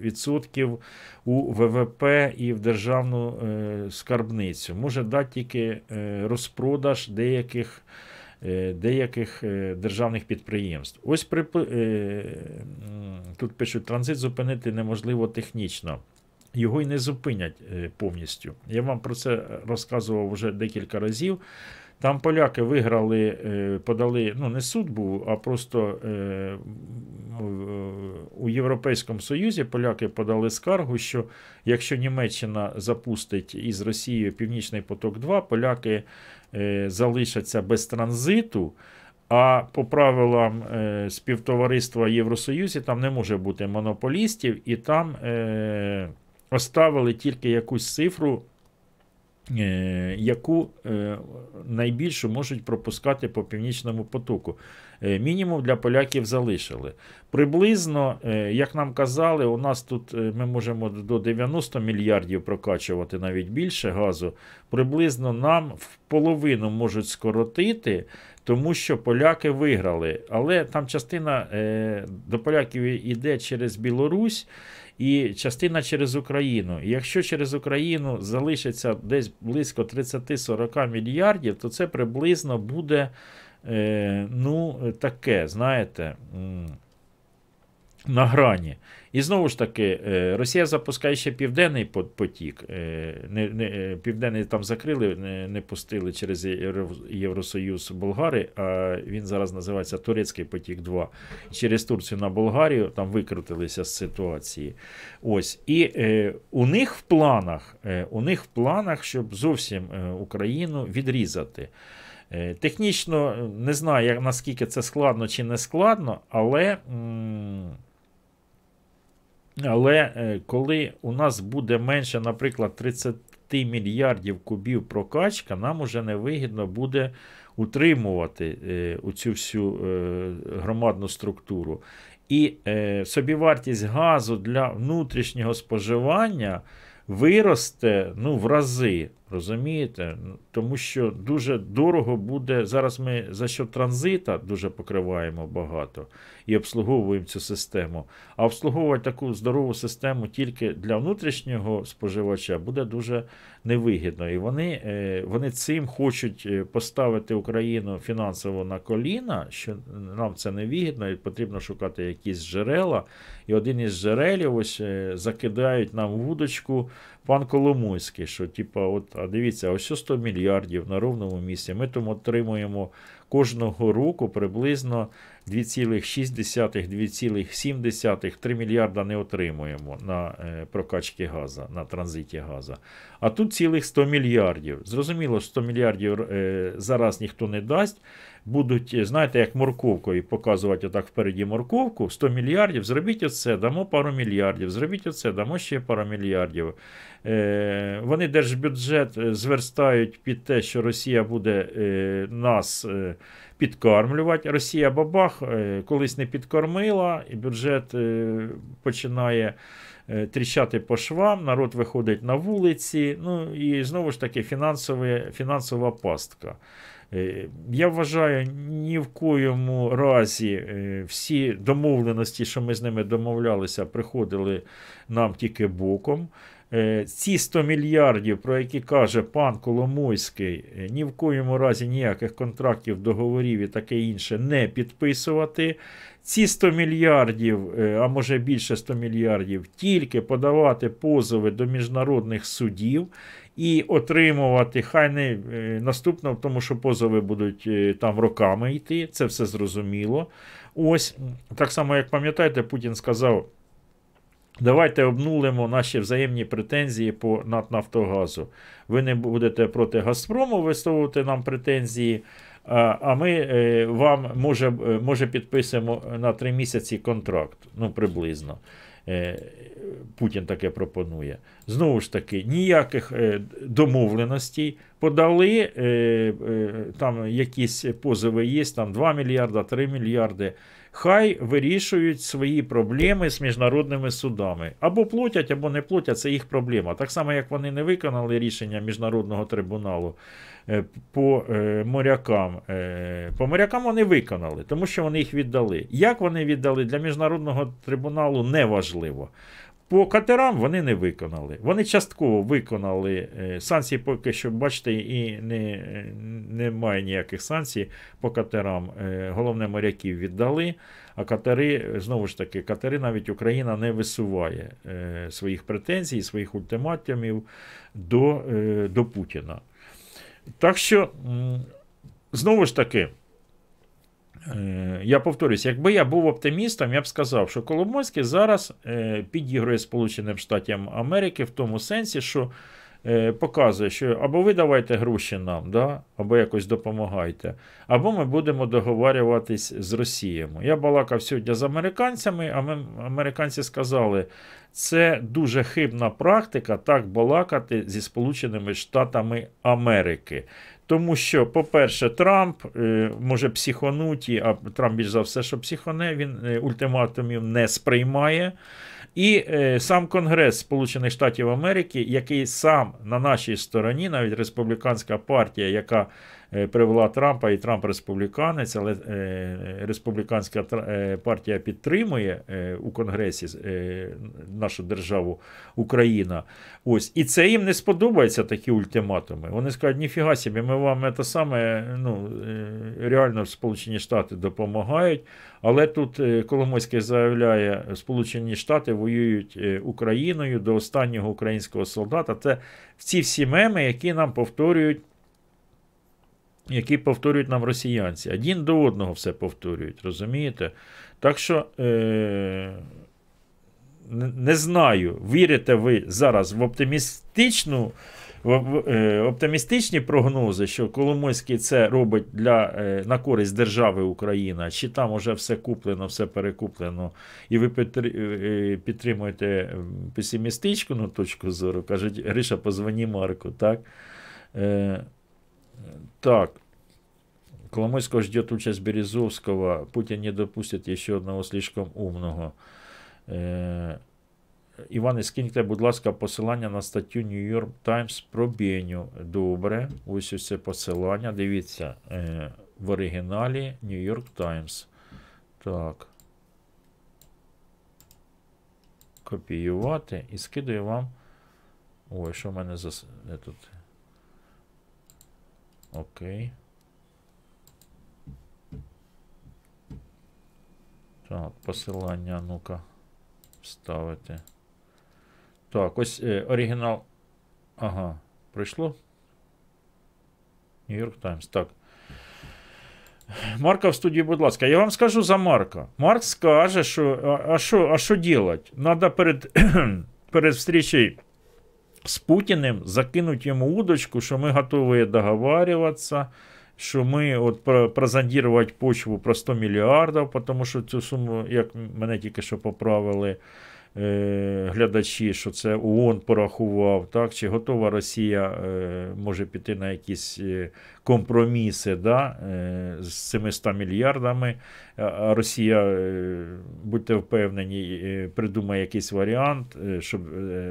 відсотків у ВВП і в державну е, скарбницю. Може дати тільки е, розпродаж деяких. е, Деяких е, державних підприємств. Ось при, тут пишуть, транзит зупинити неможливо технічно. Його й не зупинять е, повністю. Я вам про це розказував вже декілька разів. Там поляки виграли, е, подали, ну не суд був, а просто е, у Європейському Союзі поляки подали скаргу, що якщо Німеччина запустить із Росією Північний поток 2, поляки залишаться без транзиту. А по правилам співтовариства Євросоюзі там не може бути монополістів, і там оставили тільки якусь цифру е, яку е, найбільшу можуть пропускати по північному потоку. Е, Мінімум для поляків залишили. Приблизно, як нам казали, у нас тут ми можемо до 90 мільярдів прокачувати навіть більше газу. Приблизно нам в половину можуть скоротити, тому що поляки виграли. Але там частина до поляків йде через Білорусь. І частина через Україну. І якщо через Україну залишиться десь близько 30-40 мільярдів, то це приблизно буде е, ну, таке, знаєте, на грані. І знову ж таки, е, Росія запускає ще південний потік. е, Не, не, е, південний там закрили, не, не пустили через Євросоюз Болгари, а він зараз називається Турецький потік 2. Через Турцію на Болгарію там викрутилися з ситуації. Ось. І е, у них в планах, е, у них в планах, щоб зовсім Україну відрізати. Е, Технічно не знаю, наскільки це складно чи не складно, але, м, але е, коли у нас буде менше, наприклад, 30 мільярдів кубів прокачка, нам уже невигідно буде утримувати е, оцю всю е, громадну структуру. І собівартість газу для внутрішнього споживання виросте ну, в рази. Розумієте? Тому що дуже дорого буде. Зараз ми за що транзита дуже покриваємо багато і обслуговуємо цю систему. А обслуговувати таку здорову систему тільки для внутрішнього споживача буде дуже невигідно. І вони, е, вони цим хочуть е, поставити Україну фінансово на коліна, що нам це невигідно, і потрібно шукати якісь джерела. І один із джерелів ось е, закидають нам вудочку пан Коломойський, що типа, от, а дивіться, ось 100 мільярдів на ровному місці. Ми тому отримуємо кожного року приблизно 2,6-2,7, 3 мільярда не отримуємо на е, прокачки газа, на транзиті газа. А тут цілих 100 мільярдів. Зрозуміло, 100 мільярдів е, зараз ніхто не дасть. Будуть, е, знаєте, як морковкою показувати отак впереді морковку, 100 мільярдів, зробіть оце, дамо пару мільярдів, зробіть оце, дамо ще пару мільярдів. Е, вони держбюджет е, зверстають під те, що Росія буде е, нас е, підкармлювати. Росія бабах е, колись не підкормила, і бюджет е, починає е, тріщати по швам, народ виходить на вулиці. Ну і знову ж таки фінансова пастка. Е, Я вважаю, ні в коєму разі е, всі домовленості, що ми з ними домовлялися, приходили нам тільки боком. Е, Ці 100 мільярдів, про які каже пан Коломойський, ні в коєму разі ніяких контрактів, договорів і таке інше не підписувати. Ці 100 мільярдів, а може більше 100 мільярдів, тільки подавати позови до міжнародних судів і отримувати, хай не е, наступно, тому що позови будуть е, там роками йти, це все зрозуміло. Ось так само, як пам'ятаєте, Путін сказав. Давайте обнулимо наші взаємні претензії по НАТ Нафтогазу. Ви не будете проти Газпрому висловувати нам претензії, а ми е, вам може, може підписуємо на три місяці контракт. Ну, приблизно. Е, Путін таке пропонує. Знову ж таки, ніяких е, домовленостей. Подали е, там якісь позови є, там 2 мільярда, 3 мільярди. Хай вирішують свої проблеми з міжнародними судами. Або платять, або не платять, це їх проблема. Так само, як вони не виконали рішення міжнародного трибуналу по е, морякам. Е, По морякам вони виконали, тому що вони їх віддали. Як вони віддали для міжнародного трибуналу, неважливо. По катерам вони не виконали. Вони частково виконали е, санкції, поки що, бачите, і не, немає ніяких санкцій по катерам. Е, Головне, моряків віддали. А катери, знову ж таки, катери навіть Україна не висуває е, своїх претензій, своїх ультиматумів до, е, до Путіна. Так що, знову ж таки, Е, Я повторюсь, якби я був оптимістом, я б сказав, що Коломойський зараз е, підігрує Сполученим Штатам Америки в тому сенсі, що показує, що або ви давайте гроші нам, да, або якось допомагайте, або ми будемо договарюватись з Росією. Я балакав сьогодні з американцями, а ми, американці сказали, це дуже хибна практика так балакати зі Сполученими Штатами Америки. Тому що, по-перше, Трамп е, може психонуті, а Трамп більш за все, що психоне, він е, ультиматумів не сприймає. І е, сам Конгрес Сполучених Штатів Америки, який сам на нашій стороні, навіть республіканська партія, яка привела Трампа, і Трамп республіканець, але е, республіканська е, партія підтримує е, у Конгресі е, нашу державу Україна. Ось. І це їм не сподобається такі ультиматуми. Вони скажуть, ніфіга собі, ми вам це саме ну, е, реально Сполучені Штати допомагають. Але тут е, Коломойський заявляє, Сполучені Штати воюють е, Україною до останнього українського солдата. Це ці всі меми, які нам повторюють. Які повторюють нам росіянці. Один до одного все повторюють, розумієте? Так що е, не, знаю, вірите ви зараз в оптимістичну, е, оптимістичні прогнози, що Коломойський це робить для, е, на користь держави Україна, чи там уже все куплено, все перекуплено, і ви е, підтримуєте песимістичну ну, точку зору, кажуть, Гриша, позвоні Марку, так? Е, так. Коломойского ждет участь Березовского. Путин не допустит еще одного слишком умного. Е, Іване, скиньте, будь ласка, посилання на статтю New York Times про Беню. Добре. Ось ось це посилання. Дивіться е, в оригіналі New York Times. Так. Копіювати і скидаю вам. Ой, що в мене за. Де тут? Окей. Так, посилання, ну-ка, вставити. Так, ось е, оригінал. Ага, прийшло? Нью-Йорк Таймс. Так. Марка в студії, будь ласка. Я вам скажу за Марка. Марк скаже, що а, що, а що делать? Надо перед, перед встречей з Путіним закинуть йому удочку, що ми готові договарюватися, що ми от прозондірувати почву про 100 мільярдів, тому що цю суму, як мене тільки що поправили е, глядачі, що це ООН порахував, так, чи готова Росія е, може піти на якісь е, компроміси да, е, з цими 100 мільярдами, а- Росія, будьте впевнені, придумає якийсь варіант, щоб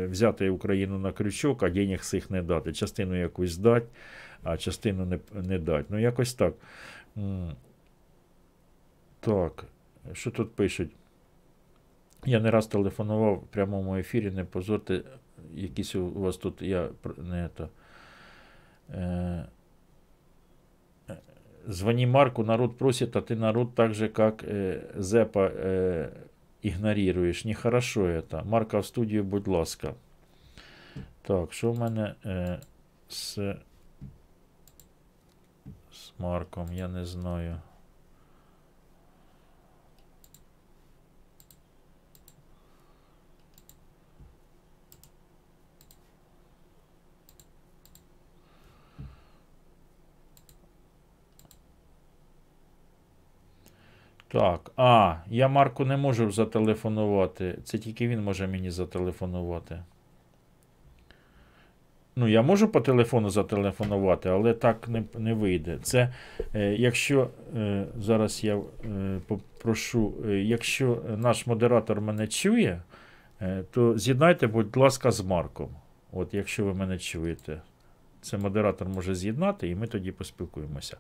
взяти Україну на крючок, а денег цих не дати. Частину якусь дати, а частину не, не дати. Ну, якось так. Так, що тут пишуть? Я не раз телефонував в прямому ефірі, не позорте, якісь у вас тут я пр- не то. Е, е, Звони Марку, народ просит, а ты народ так же, как э, Зепа э, игнорируешь. Нехорошо это. Марка в студію, будь ласка. Так, що в мене е, з, з Марком, я не знаю. Так, а, я Марку не можу зателефонувати. Це тільки він може мені зателефонувати. Ну, я можу по телефону зателефонувати, але так не, не вийде. Це е, якщо е, зараз я е, попрошу, е, якщо наш модератор мене чує, е, то з'єднайте, будь ласка, з Марком. От, якщо ви мене чуєте, це модератор може з'єднати, і ми тоді поспілкуємося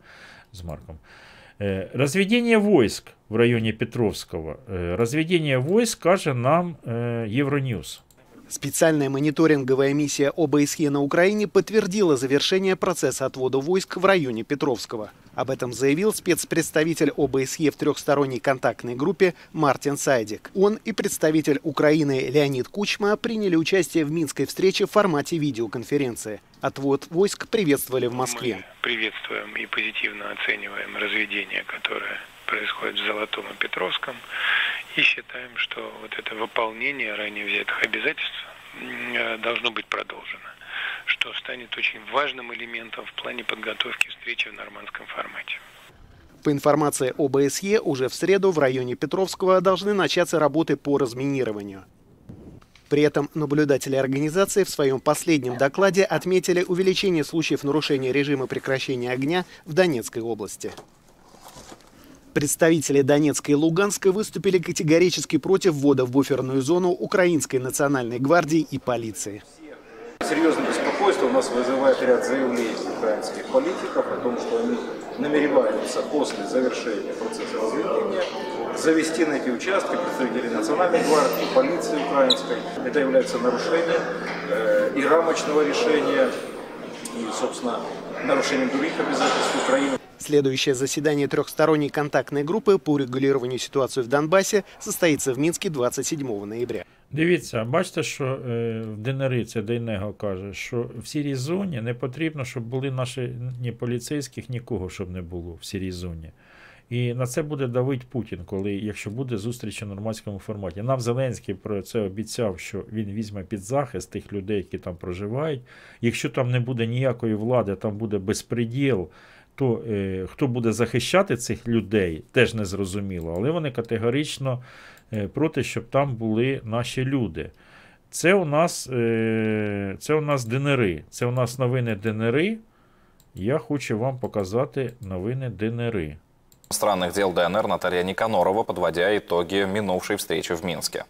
з Марком. Э, Разведение войск в районе Петровского. Э, Разведение войск каже нам э, Евроньюз. Специальная мониторинговая миссия ОБСЕ на Украине подтвердила завершение процесса отвода войск в районе Петровского. Об этом заявил спецпредставитель ОБСЕ в трехсторонней контактной группе Мартин Сайдик. Он и представитель Украины Леонид Кучма приняли участие в Минской встрече в формате видеоконференции. Отвод войск приветствовали в Москве. Мы приветствуем и позитивно оцениваем разведение, которое происходит в Золотом и Петровском, и считаем, что вот это выполнение ранее взятых обязательств э, должно быть продолжено. что станет очень важным элементом в плане подготовки встречи в нормандском формате. По информации ОБСЕ, уже в среду в районе Петровского должны начаться работы по разминированию. При этом наблюдатели организации в своем последнем докладе отметили увеличение случаев нарушения режима прекращения огня в Донецкой области. Представители Донецкой и Луганской выступили категорически против ввода в буферную зону Украинской национальной гвардии и полиции. Серьезное беспокойство у нас вызывает ряд заявлений украинских политиков о том, что они намереваются после завершения процесса разведения завести на эти участки представителей Национальной гвардии, полиции украинской. Это является нарушением э, и рамочного решения, и, собственно, нарушением других обязательств Украины. Следующее заседание трехсторонней контактной группы по регулированию ситуации в Донбассе состоится в Минске 27 ноября. Дивіться, бачите, що е, в ДНР це Дейнего каже, що в сірій зоні не потрібно, щоб були наші ні поліцейських, нікого, щоб не було в сірій зоні. І на це буде давить Путін, коли, якщо буде зустріч у нормандському форматі. Нам Зеленський про це обіцяв, що він візьме під захист тих людей, які там проживають. Якщо там не буде ніякої влади, там буде безпреділ, то е, хто буде захищати цих людей, теж не зрозуміло. Але вони категорично е, проти, щоб там були наші люди. Це у нас, е, це у нас ДНРи. Це у нас новини ДНРи. Я хочу вам показати новини ДНРи. Странных дел ДНР Наталья Никанорова, подводя итоги минувшей встречи в Минске.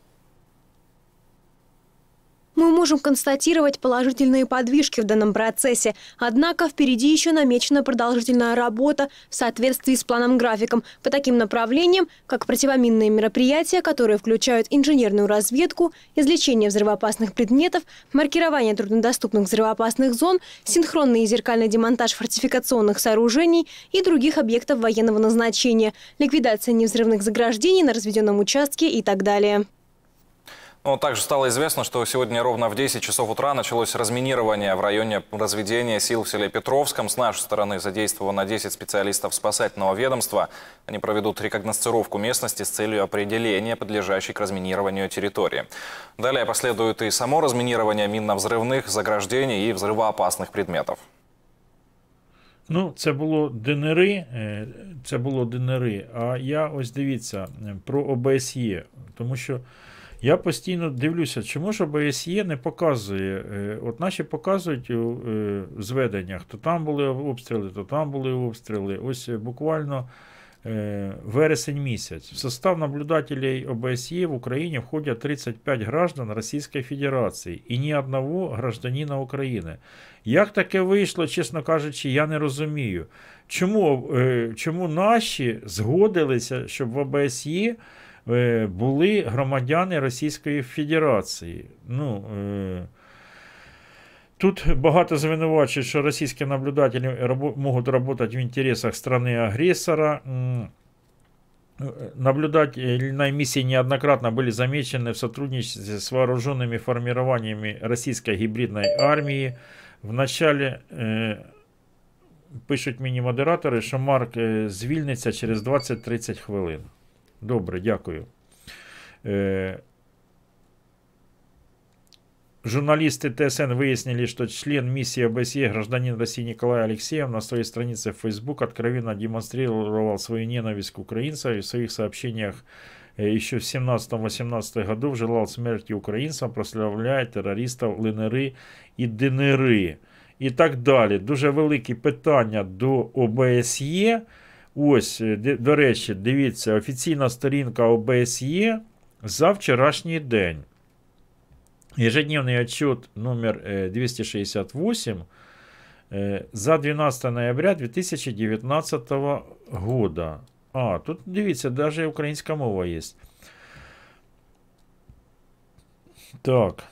Мы можем констатировать положительные подвижки в данном процессе, однако впереди еще намечена продолжительная работа в соответствии с планом-графиком по таким направлениям, как противоминные мероприятия, которые включают инженерную разведку, извлечение взрывоопасных предметов, маркирование труднодоступных взрывоопасных зон, синхронный и зеркальный демонтаж фортификационных сооружений и других объектов военного назначения, ликвидация невзрывных заграждений на разведенном участке и так далее. Ну, также стало известно, что сегодня ровно в 10 часов утра началось разминирование в районе разведения сил в селе Петровском. С нашей стороны задействовано 10 специалистов спасательного ведомства. Они проведут рекогносцировку местности с целью определения подлежащей к разминированию территории. Далее последует и само разминирование минно-взрывных заграждений и взрывоопасных предметов. Ну, це було ДНРи, це було ДНРи. А я ось дивіться про ОБСЄ, тому що я постійно дивлюся, чому ж ОБСЄ не показує. е, От наші показують у е, зведеннях, то там були обстріли, то там були обстріли. Ось е, буквально вересень місяць. В состав наблюдателей ОБСЄ в Україні входять 35 граждан Російської Федерації і ні одного гражданина України. Як таке вийшло, чесно кажучи, я не розумію. Чому, чому наші згодилися, щоб в ОБСЄ були громадяни Російської Федерації? Ну, е, Тут багато звинувачують, що російські наблюдателі рабо- можуть працювати в інтересах страны-агрессора. М, Наблюдательные миссии неоднократно были замечены в сотрудничестве с вооруженными формированиями российской гибридной армии. В начале е, пишуть мені модератори, що Марк е, звільниться через 20-30 хвилин. Добре, дякую. Е, Журналисты ТСН выяснили, что член миссии ОБСЕ, гражданин России Николай Алексеев, на своей странице в Facebook откровенно демонстрировал свою ненависть к украинцам и в своих сообщениях э, еще в 17-18 году желал смерти украинцам, прославляя терористів ЛНРи і ДНРи. І так далі. Дуже великі питання до ОБСЄ. Ось, е, ди- до речі, дивіться, офіційна сторінка ОБСЄ за вчорашній день. Ежедневный отчет номер э, 268 э, за 12 ноября 2019 года. А, тут дивіться, даже українська мова є. Так.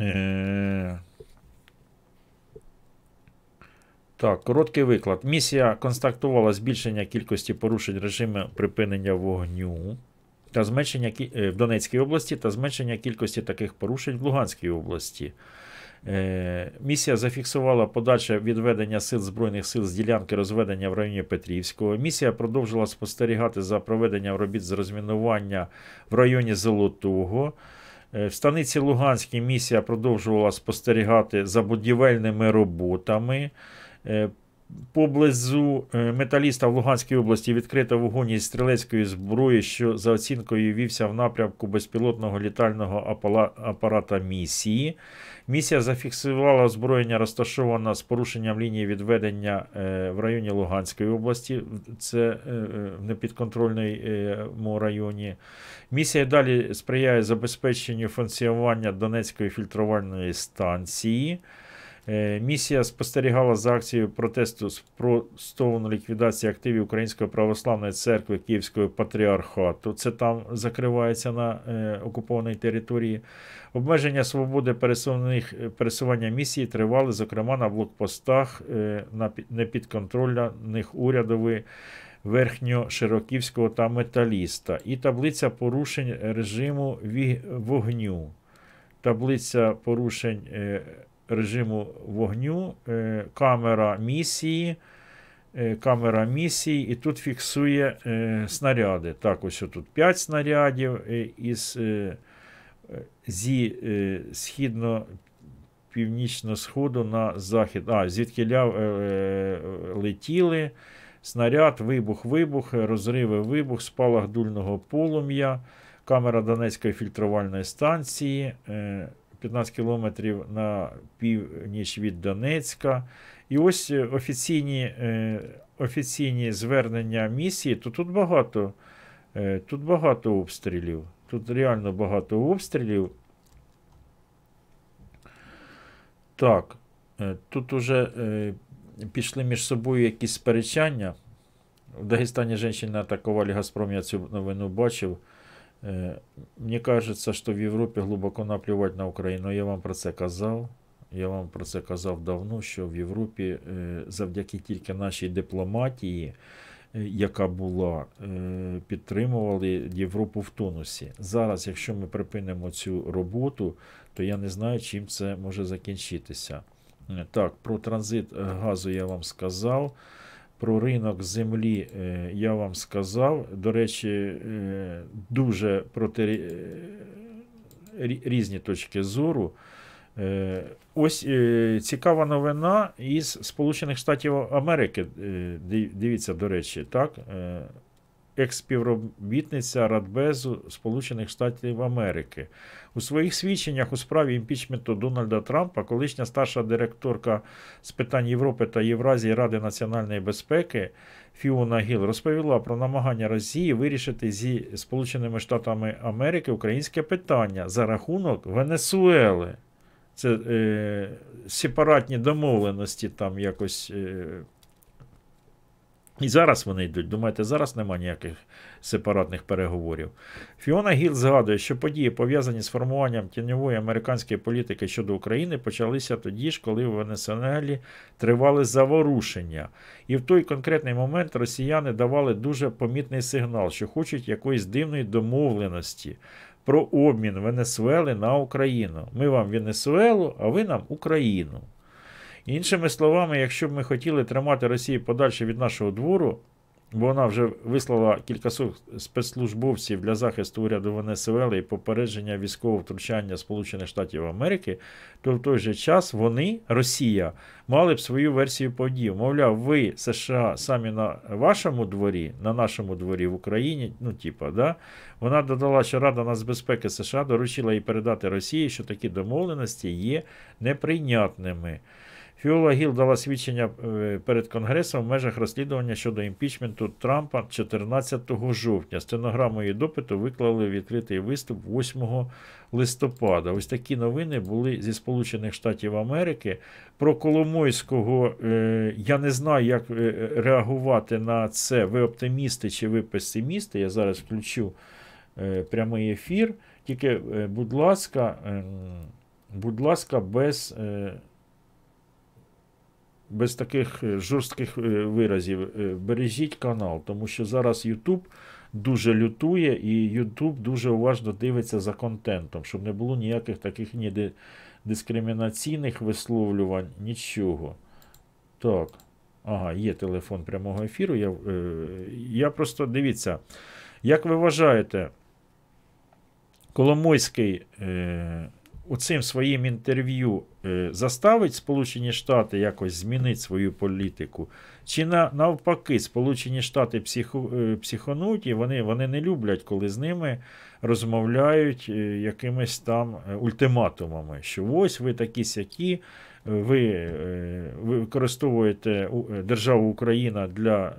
Е, Так, короткий виклад. Місія констатувала збільшення кількості порушень режиму припинення вогню та зменшення е, в Донецькій області та зменшення кількості таких порушень в Луганській області. Е, Місія зафіксувала подальше відведення сил Збройних сил з ділянки розведення в районі Петрівського. Місія продовжила спостерігати за проведенням робіт з розмінування в районі Золотого. Е, В станиці Луганській місія продовжувала спостерігати за будівельними роботами. Е, Поблизу е, металіста в Луганській області відкрито вогонь із стрілецької зброї, що за оцінкою вівся в напрямку безпілотного літального апарата місії. Місія зафіксувала озброєння, розташоване з порушенням лінії відведення е, в районі Луганської області. Це в непідконтрольному районі. Місія далі сприяє забезпеченню функціонування Донецької фільтрувальної станції. Е, Місія спостерігала за акцією протесту спростовану ліквідації активів Української православної церкви Київського патріархату. Це там закривається на е, окупованій території. Обмеження свободи пересувних, пересування місії тривали, зокрема, на блокпостах е, на пі- непідконтрольних урядові Верхньошироківського та Металіста. І таблиця порушень режиму вогню. Таблиця порушень е, режиму вогню, е, камера місії. е, Камера місії, і тут фіксує е, снаряди. Так, ось тут 5 снарядів із зі східно північного сходу на захід. А, звідки ля, е, летіли. Снаряд, вибух, вибух, розриви, вибух, спалах дульного полум'я, камера Донецької фільтрувальної станції, 15 кілометрів на північ від Донецька. І ось е, офіційні, е, офіційні звернення місії, то тут багато, е, тут багато обстрілів. Тут реально багато обстрілів. Так, тут уже пішли між собою якісь сперечання. В Дагестані жінки атакували Газпром, я цю новину бачив. Е, Мені кажеться, що в Європі глибоко наплювати на Україну. Я вам про це казав. Я вам про це казав давно, що в Європі е, завдяки тільки нашій дипломатії, е, яка була, підтримували Європу в тонусі. Зараз, якщо ми припинимо цю роботу, то я не знаю, чим це може закінчитися. Так, про транзит газу я вам сказав. Про ринок землі е, я вам сказав. До речі, е, дуже проти е, різні точки зору. Ось цікава новина із Сполучених Штатів Америки. Дивіться, до речі, так. Е, Екс-співробітниця Радбезу Сполучених Штатів Америки. У своїх свідченнях у справі імпічменту Дональда Трампа, колишня старша директорка з питань Європи та Євразії Ради національної безпеки Фіона Гіл розповіла про намагання Росії вирішити зі Сполученими Штатами Америки українське питання за рахунок Венесуели. Це е, сепаратні домовленості там якось. Е, і зараз вони йдуть. Думаєте, зараз немає ніяких сепаратних переговорів. Фіона Гіл згадує, що події, пов'язані з формуванням тіньової американської політики щодо України, почалися тоді ж, коли в Венесуелі тривали заворушення. І в той конкретний момент росіяни давали дуже помітний сигнал, що хочуть якоїсь дивної домовленості про обмін Венесуели на Україну. Ми вам Венесуелу, а ви нам Україну. Іншими словами, якщо б ми хотіли тримати Росію подальше від нашого двору, бо вона вже вислала кількасот спецслужбовців для захисту уряду Венесуели і попередження військового втручання Сполучених Штатів Америки, то в той же час вони, Росія, мали б свою версію подій. Мовляв, ви, США, самі на вашому дворі, на нашому дворі в Україні, ну, типа, да, вона додала, що Рада нацбезпеки США доручила їй передати Росії, що такі домовленості є неприйнятними. Фіола Гіл дала свідчення е, перед Конгресом в межах розслідування щодо імпічменту Трампа 14 жовтня. Стенограму її допиту виклали відкритий виступ 8 листопада. Ось такі новини були зі Сполучених Штатів Америки. Про Коломойського е, я не знаю, як е, реагувати на це. Ви оптимісти чи ви песимісти. Я зараз включу прямий ефір. Тільки, будь ласка, е, будь ласка, без. Без таких е, жорстких е, виразів е, бережіть канал, тому що зараз YouTube дуже лютує і YouTube дуже уважно дивиться за контентом, щоб не було ніяких таких ні дискримінаційних висловлювань, нічого. Так. Ага, є телефон прямого ефіру. Я, е, я просто дивіться, як ви вважаєте, Коломойський е, оцим своїм інтерв'ю е, заставить Сполучені Штати якось змінити свою політику? Чи на, навпаки, Сполучені Штати психу, е, психонуть вони, вони не люблять, коли з ними розмовляють е, якимись там ультиматумами, що ось ви такі сякі, ви, використовуєте державу Україна для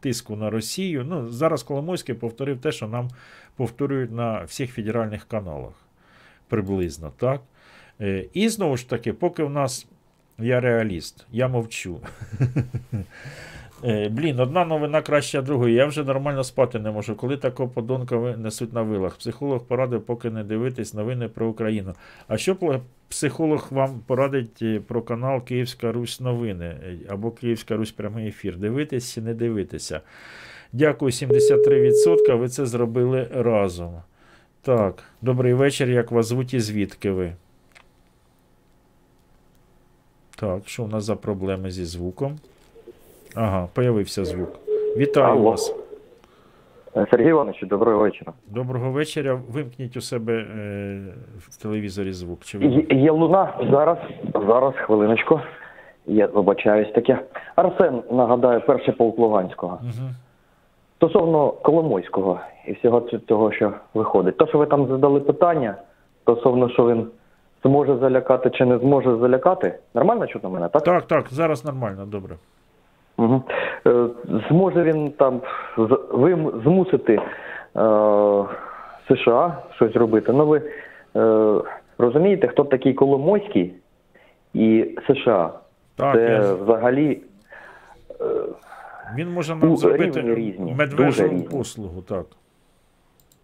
тиску на Росію. Ну, зараз Коломойський повторив те, що нам повторюють на всіх федеральних каналах приблизно, так? Е, І знову ж таки, поки в нас я реаліст, я мовчу. Е, Блін, одна новина краща другої. Я вже нормально спати не можу. Коли такого подонка несуть на вилах? Психолог порадив, поки не дивитись новини про Україну. А що психолог вам порадить е, про канал Київська Русь новини або Київська Русь прямий ефір? Дивитись чи не дивитися? Дякую, 73%. Ви це зробили разом. Так, добрий вечір. Як вас звуть і звідки ви? Так, що у нас за проблеми зі звуком? Ага, появився звук. Вітаю Алло. вас. Сергій Іванович, доброго вечора. Доброго вечора. Вимкніть у себе е, в телевізорі звук. Чи ви... Є, є луна зараз, зараз, хвилиночку. Я вибачаюсь таке. Арсен нагадаю, перший полк Луганського. Угу. Стосовно Коломойського і всього ц- того, що виходить. То, що ви там задали питання, стосовно, що він зможе залякати чи не зможе залякати, нормально чутно мене, так? Так, так, зараз нормально, добре. Угу. Е, зможе він там вим- змусити е, США щось робити. Ну ви е, розумієте, хто такий Коломойський і США? Так, Це я- взагалі Він може нам зробити різні, медвежу різні. послугу, так.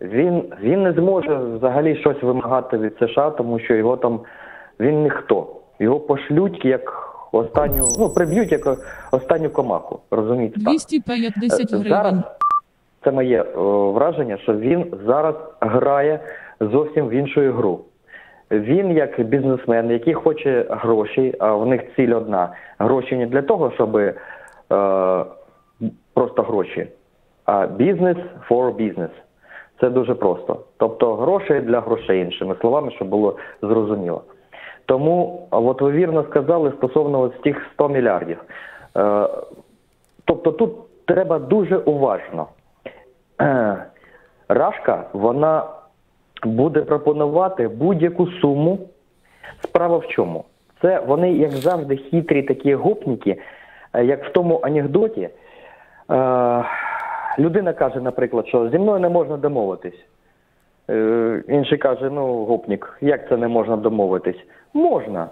він, він не зможе взагалі щось вимагати від США, тому що його там він ніхто. Його пошлють як останню, ну приб'ють як останню комаху. Розумієте? так? 250 Е, гривень. Зараз це моє о, враження, що він зараз грає зовсім в іншу гру. Він як бізнесмен, який хоче гроші, а в них ціль одна: гроші не для того, щоб е, просто гроші, а бізнес for business. Це дуже просто. Тобто гроші для грошей, іншими словами, щоб було зрозуміло. Тому, от ви вірно сказали стосовно ось тих 100 мільярдів. Е, тобто тут треба дуже уважно. Рашка, вона буде пропонувати будь-яку суму. Справа в чому? Це вони, як завжди, хитрі такі гопніки, е, як в тому анекдоті. Е, людина каже, наприклад, що зі мною не можна домовитись. Е, інший каже: ну, гопнік, як це не можна домовитись? Можна.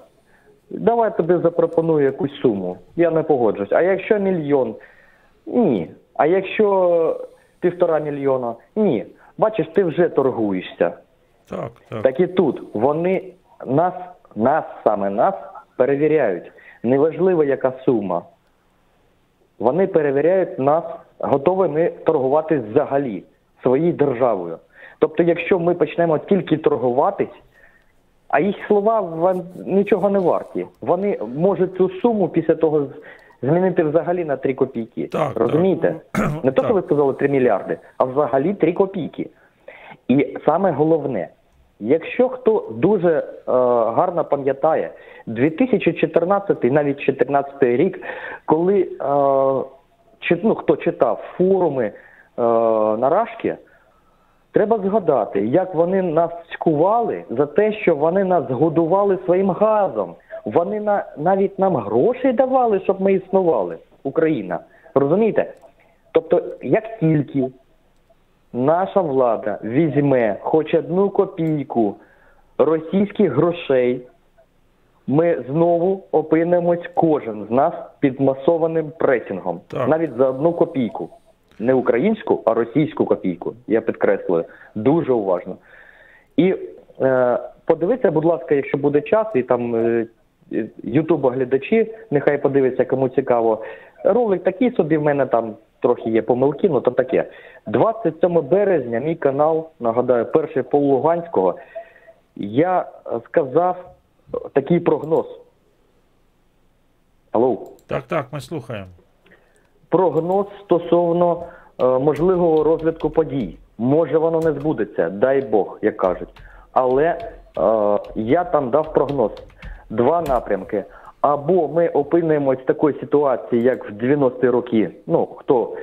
Давай тобі запропоную якусь суму. Я не погоджусь. А якщо мільйон? Ні. А якщо півтора мільйона? Ні. Бачиш, ти вже торгуєшся. Так, так. Так і тут вони нас, нас саме нас перевіряють. Неважливо, яка сума. Вони перевіряють нас, готові ми торгувати взагалі своєю державою. Тобто, якщо ми почнемо тільки торгуватись, а їх слова вам нічого не варті. Вони можуть цю суму після того змінити взагалі на 3 копійки. Так, Розумієте? Не то, що ви сказали 3 мільярди, а взагалі 3 копійки. І саме головне, якщо хто дуже е, гарно пам'ятає 2014, навіть 2014 рік, коли е, чи, ну, хто читав форуми е, на Рашки, треба згадати, як вони нас цькували за те, що вони нас годували своїм газом. Вони на, навіть нам грошей давали, щоб ми існували, Україна. Розумієте? Тобто, як тільки наша влада візьме хоч одну копійку російських грошей, ми знову опинимось кожен з нас під масованим пресінгом. Так. Навіть за одну копійку. Не українську, а російську копійку. Я підкреслюю. Дуже уважно. І е, подивіться, будь ласка, якщо буде час, і там е, Ютуба глядачі, нехай подивиться, кому цікаво. Ролик такий собі в мене там трохи є помилки, ну то таке. 27 березня мій канал, нагадаю, перший пол Луганського. Я сказав такий прогноз. Алло. Так, так, ми слухаємо. Прогноз стосовно е, можливого розвитку подій. Може, воно не збудеться, дай Бог, як кажуть. Але е, я там дав прогноз: два напрямки. Або ми опинимось в такій ситуації, як в 90-ті роки. Ну, хто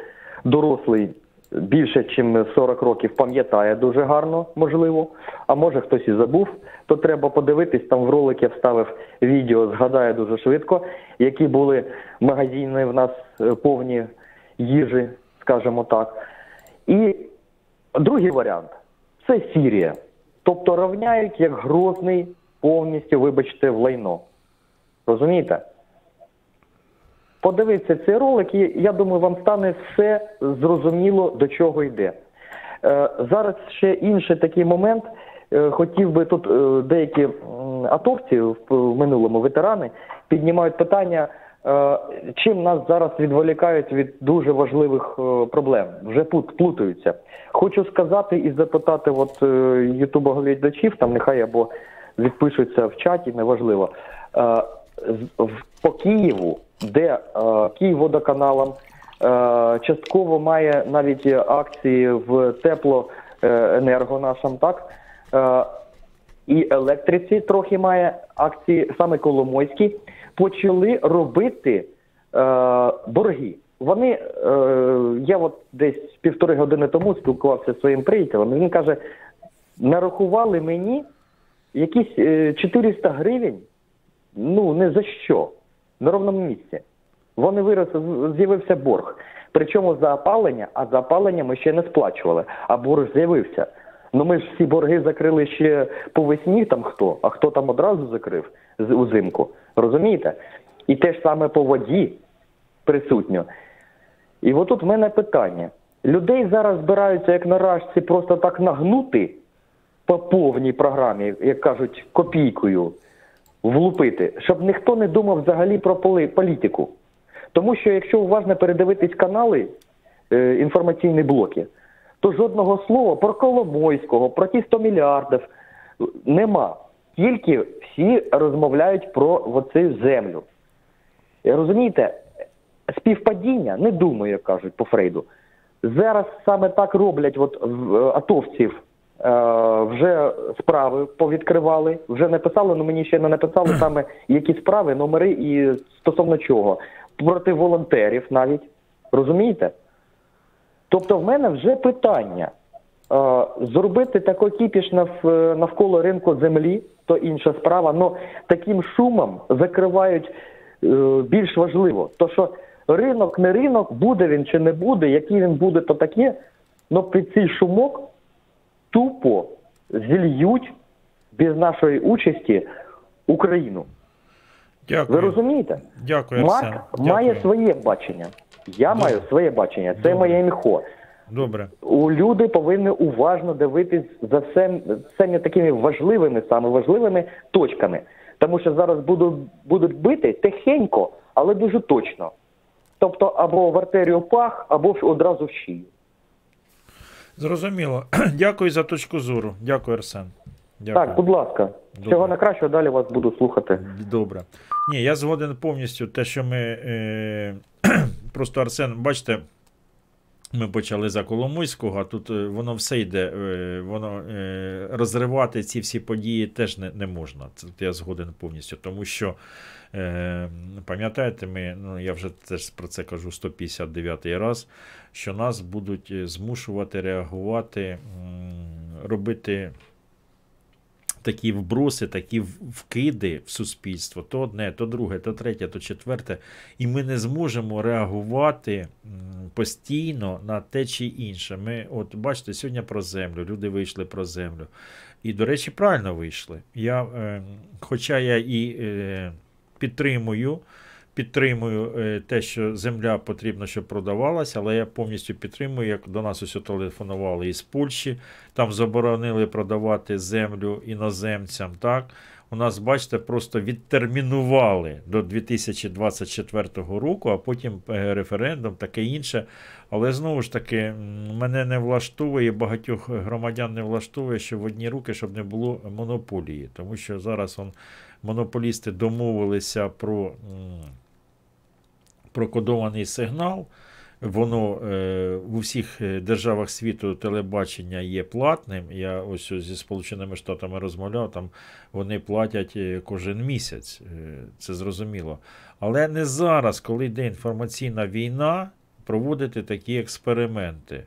дорослий більше, ніж 40 років, пам'ятає дуже гарно, можливо. А може хтось і забув, то треба подивитись. Там в ролик я вставив відео, згадаю дуже швидко, які були магазини в нас е, повні їжі, скажімо так. І другий варіант це Сірія. Тобто рівняють як грозний повністю, вибачте, в лайно. Розумієте? Подивіться цей ролик, і я думаю, вам стане все зрозуміло, до чого йде. Е, зараз ще інший такий момент. Е, хотів би тут е, деякі атовці в, минулому ветерани піднімають питання, чим нас зараз відволікають від дуже важливих проблем. Вже пут, плутаються. Хочу сказати і запитати, от ютубоглядачів, там нехай або відпишуться в чаті, неважливо. Е, з- по Києву, де е, Київводоканалом е, частково має навіть е, акції в теплоенерго нашому, так? Е, і електриці трохи має акції, саме Коломойські, почали робити е, борги. Вони, е, я от десь півтори години тому спілкувався зі своїм приятелем, він каже, нарахували мені якісь е, 400 гривень ну не за що. На ровному місці. Вони виросли, з'явився борг. Причому за опалення, а за опалення ми ще не сплачували, а борг з'явився. Ну ми ж всі борги закрили ще по весні, там хто, а хто там одразу закрив узимку. Розумієте? І те ж саме по воді присутньо. І отут в мене питання. Людей зараз збираються як на рашці просто так нагнути по повній програмі, як кажуть, копійкою влупити, щоб ніхто не думав взагалі про політику. Тому що якщо уважно передивитись канали, е, інформаційні блоки, то жодного слова про Коломойського, про ті 100 мільярдів нема. Тільки всі розмовляють про оцю землю. Е, Розумієте, співпадіння, не думаю, як кажуть по Фрейду. Зараз саме так роблять от, е, атовців. Е, вже справи повідкривали, вже написали, але мені ще не написали саме які справи, номери і стосовно чого. Проти волонтерів навіть. Розумієте? Тобто в мене вже питання. Е, зробити такий кіпіш нав- навколо ринку землі, то інша справа. але таким шумом закривають е, більш важливо. То що ринок не ринок, буде він чи не буде, який він буде, то таке. але під цей шумок тупо зільють без нашої участі Україну. Дякую. Ви розумієте? Дякую, Арсен. Марк Дякую. має своє бачення. Я маю своє бачення. Це моє імхо. Добре. У люди повинні уважно дивитись за всем, всеми такими важливими, саме важливими точками. Тому що зараз будуть, будуть бити тихенько, але дуже точно. Тобто або в артерію пах, або ж одразу в шию. Зрозуміло. Дякую за точку зору. Дякую, Арсен. Дякую. Так, будь ласка, всього найкращого, далі вас буду слухати. Добре. Ні, я згоден повністю те, що ми. Е, просто Арсен, бачите, ми почали за Коломойського, а тут е, воно все йде. Е, воно е, розривати ці всі події теж не, не можна. Це я згоден повністю. Тому що, пам'ятаєте, ми, ну я вже теж про це кажу 159 раз, що нас будуть е, змушувати реагувати, робити такі вброси, такі вкиди в суспільство, то одне, то друге, то третє, то четверте, і ми не зможемо реагувати постійно на те чи інше. Ми, от бачите, сьогодні про землю, люди вийшли про землю. І, до речі, правильно вийшли. Я, е, хоча я і е, підтримую. Підтримую е, те, що земля потрібно, щоб продавалася, але я повністю підтримую, як до нас ось телефонували із Польщі, там заборонили продавати землю іноземцям. Так? У нас, бачите, просто відтермінували до 2024 року, а потім е, референдум, таке інше. Але знову ж таки, мене не влаштовує, багатьох громадян не влаштовує, що в одні руки, щоб не було монополії. Тому що зараз он, монополісти домовилися про. про кодований сигнал. воно е, у всіх е, державах світу телебачення є платним. Я ось зі Сполученими Штатами розмовляв, там вони платять е, кожен місяць. Це зрозуміло. Але не зараз, коли йде інформаційна війна, проводити такі експерименти.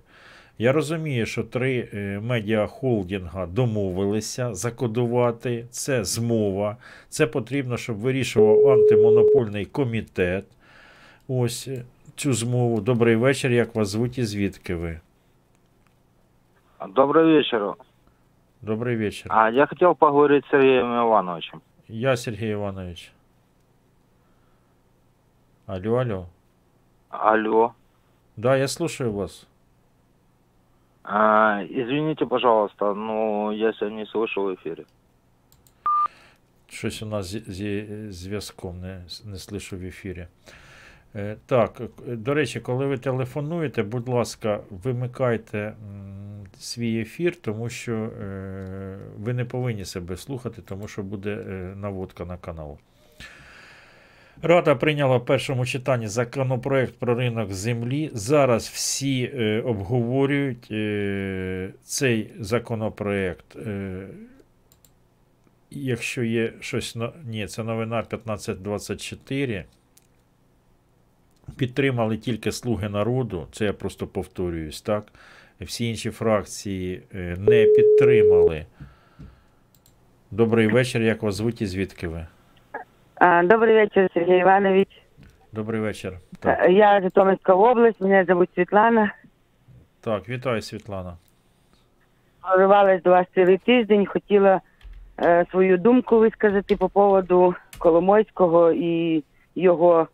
Я розумію, що три е, медіахолдинга домовилися закодувати. Це змова. Це потрібно, щоб вирішував антимонопольний комітет. Ось е, цю змову. Добрий вечір. Як вас звуть і звідки ви? Добрый вечер. Добрий вечір. А я хотел поговорить с Сергеем Ивановичем. Я Сергій Іванович. Алло, алло. Алло. Да, я слушаю вас. А, извините, пожалуйста, но я себя не слышу в эфире. Щось у нас зі, зі зв'язком не, не слышу в ефірі. Е, так, е, до речі, коли ви телефонуєте, будь ласка, вимикайте м, свій ефір, тому що е, ви не повинні себе слухати, тому що буде е, наводка на канал. Рада прийняла в першому читанні законопроект про ринок землі. Зараз всі е, обговорюють е, цей законопроект. Е, якщо є щось. Ні, це новина 1524. Підтримали тільки Слуги народу, це я просто повторююсь, так? Всі інші фракції е, не підтримали. Добрий вечір, як вас звуть і звідки ви? Добрый вечер, Сергей Иванович. Добрий вечір. Э, Я Житомирская область, меня зовут Светлана. Так, вітаю, Світлана. Прорвалась до вас цілий тиждень, хотіла е, свою думку висказати по поводу Коломойського і його.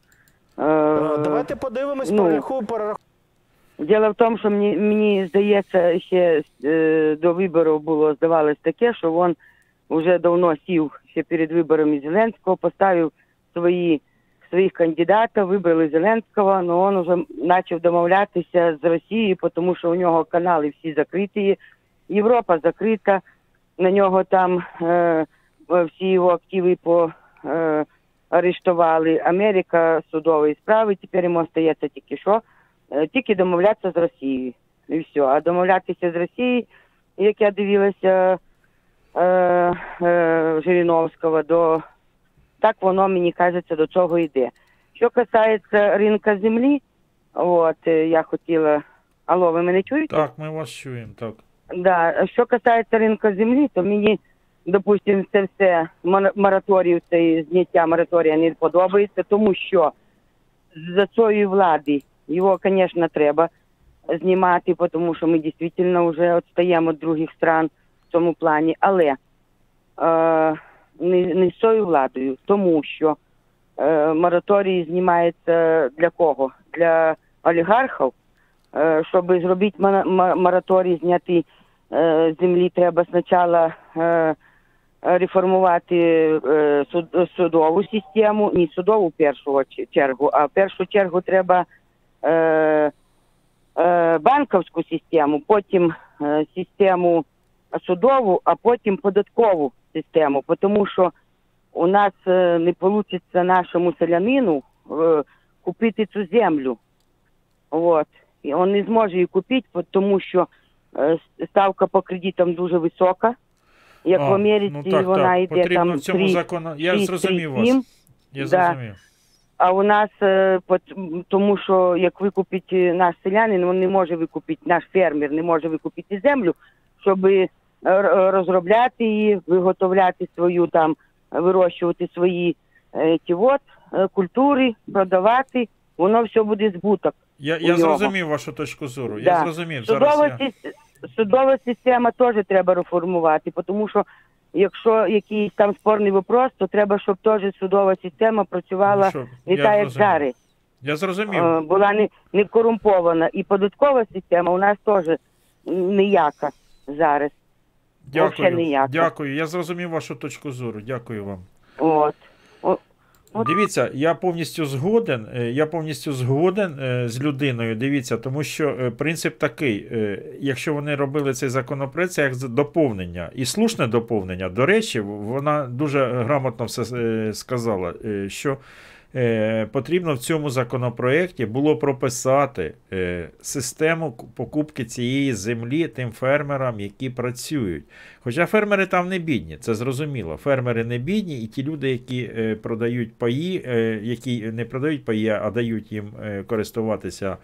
Е, Давайте подивимось ну, перераху, перераху. Діло в тому, що мені, мені здається, ще е, до виборів було здавалось таке, що він вже давно сів ще перед виборами Зеленського, поставив свої, своїх кандидатів, вибрали Зеленського, але він вже почав домовлятися з Росією, тому що у нього канали всі закриті, Європа закрита, на нього там е, всі його активи по. Е, арештували. Америка судової справи, тепер йому остається тільки що, е, тільки домовлятися з Росією. І все. А домовлятися з Росією, як я дивилася е, е, Жириновського, до так воно мені кажеться до цього йде. Що касається ринка землі, от е, я хотіла. Алло, ви мене чуєте? Так, ми вас чуємо, так. Да. Що касається ринку землі, то мені, допустимо, це все мор- мораторію, це зняття мораторія не подобається, тому що за цієї влади його, звісно, треба знімати, тому що ми дійсно вже відстаємо від других стран в цьому плані. Але е, не, не з цією владою, тому що е, мораторій знімається для кого? Для олігархів. Е, щоб зробити мораторій, зняти е, землі, треба спочатку е, реформувати е, суд- судову систему, не судову в першу чергу, а в першу чергу треба е, е, банківську систему, потім е, систему судову, а потім податкову систему, тому що у нас е, не вийде нашому селянину е, купити цю землю. Вот. І він не зможе її купити, тому що е, ставка по кредитам дуже висока. Як А, в Америці ну так, вона так. йде Потрібно там в цьому 3, закону- я 6, зрозумів 3, вас. Я Да. зрозумів. А у нас, тому що як викупить наш селянин, він не може викупити, наш фермер не може викупити землю, щоб е, розробляти її, виготовляти свою там, вирощувати свої е, ті от, е, культури, продавати, воно все буде збуток. Я, я зрозумів вашу точку зору. Я зрозумів. Судова, Зараз я... судова система теж треба реформувати, тому що якщо якийсь там спорний вопрос, то треба, щоб теж судова система працювала Ну, не я так, як зараз. Я зрозумів. Е, була не, не корумпована. І податкова система у нас теж ніяка зараз. Вообще Дякую. Дякую. Я зрозумів вашу точку зору. Дякую вам. От. Дивіться, я повністю згоден. е, Я повністю згоден е, з людиною. Дивіться, тому що е, принцип такий: е, якщо вони робили цей законопроект, це як доповнення і слушне доповнення. До речі, вона дуже грамотно все е, сказала, е, що е, потрібно в цьому законопроекті було прописати е, систему покупки цієї землі тим фермерам, які працюють. Хоча фермери там не бідні, це зрозуміло. Фермери не бідні, і ті люди, які е, продають паї, які не продають паї, а дають їм користуватися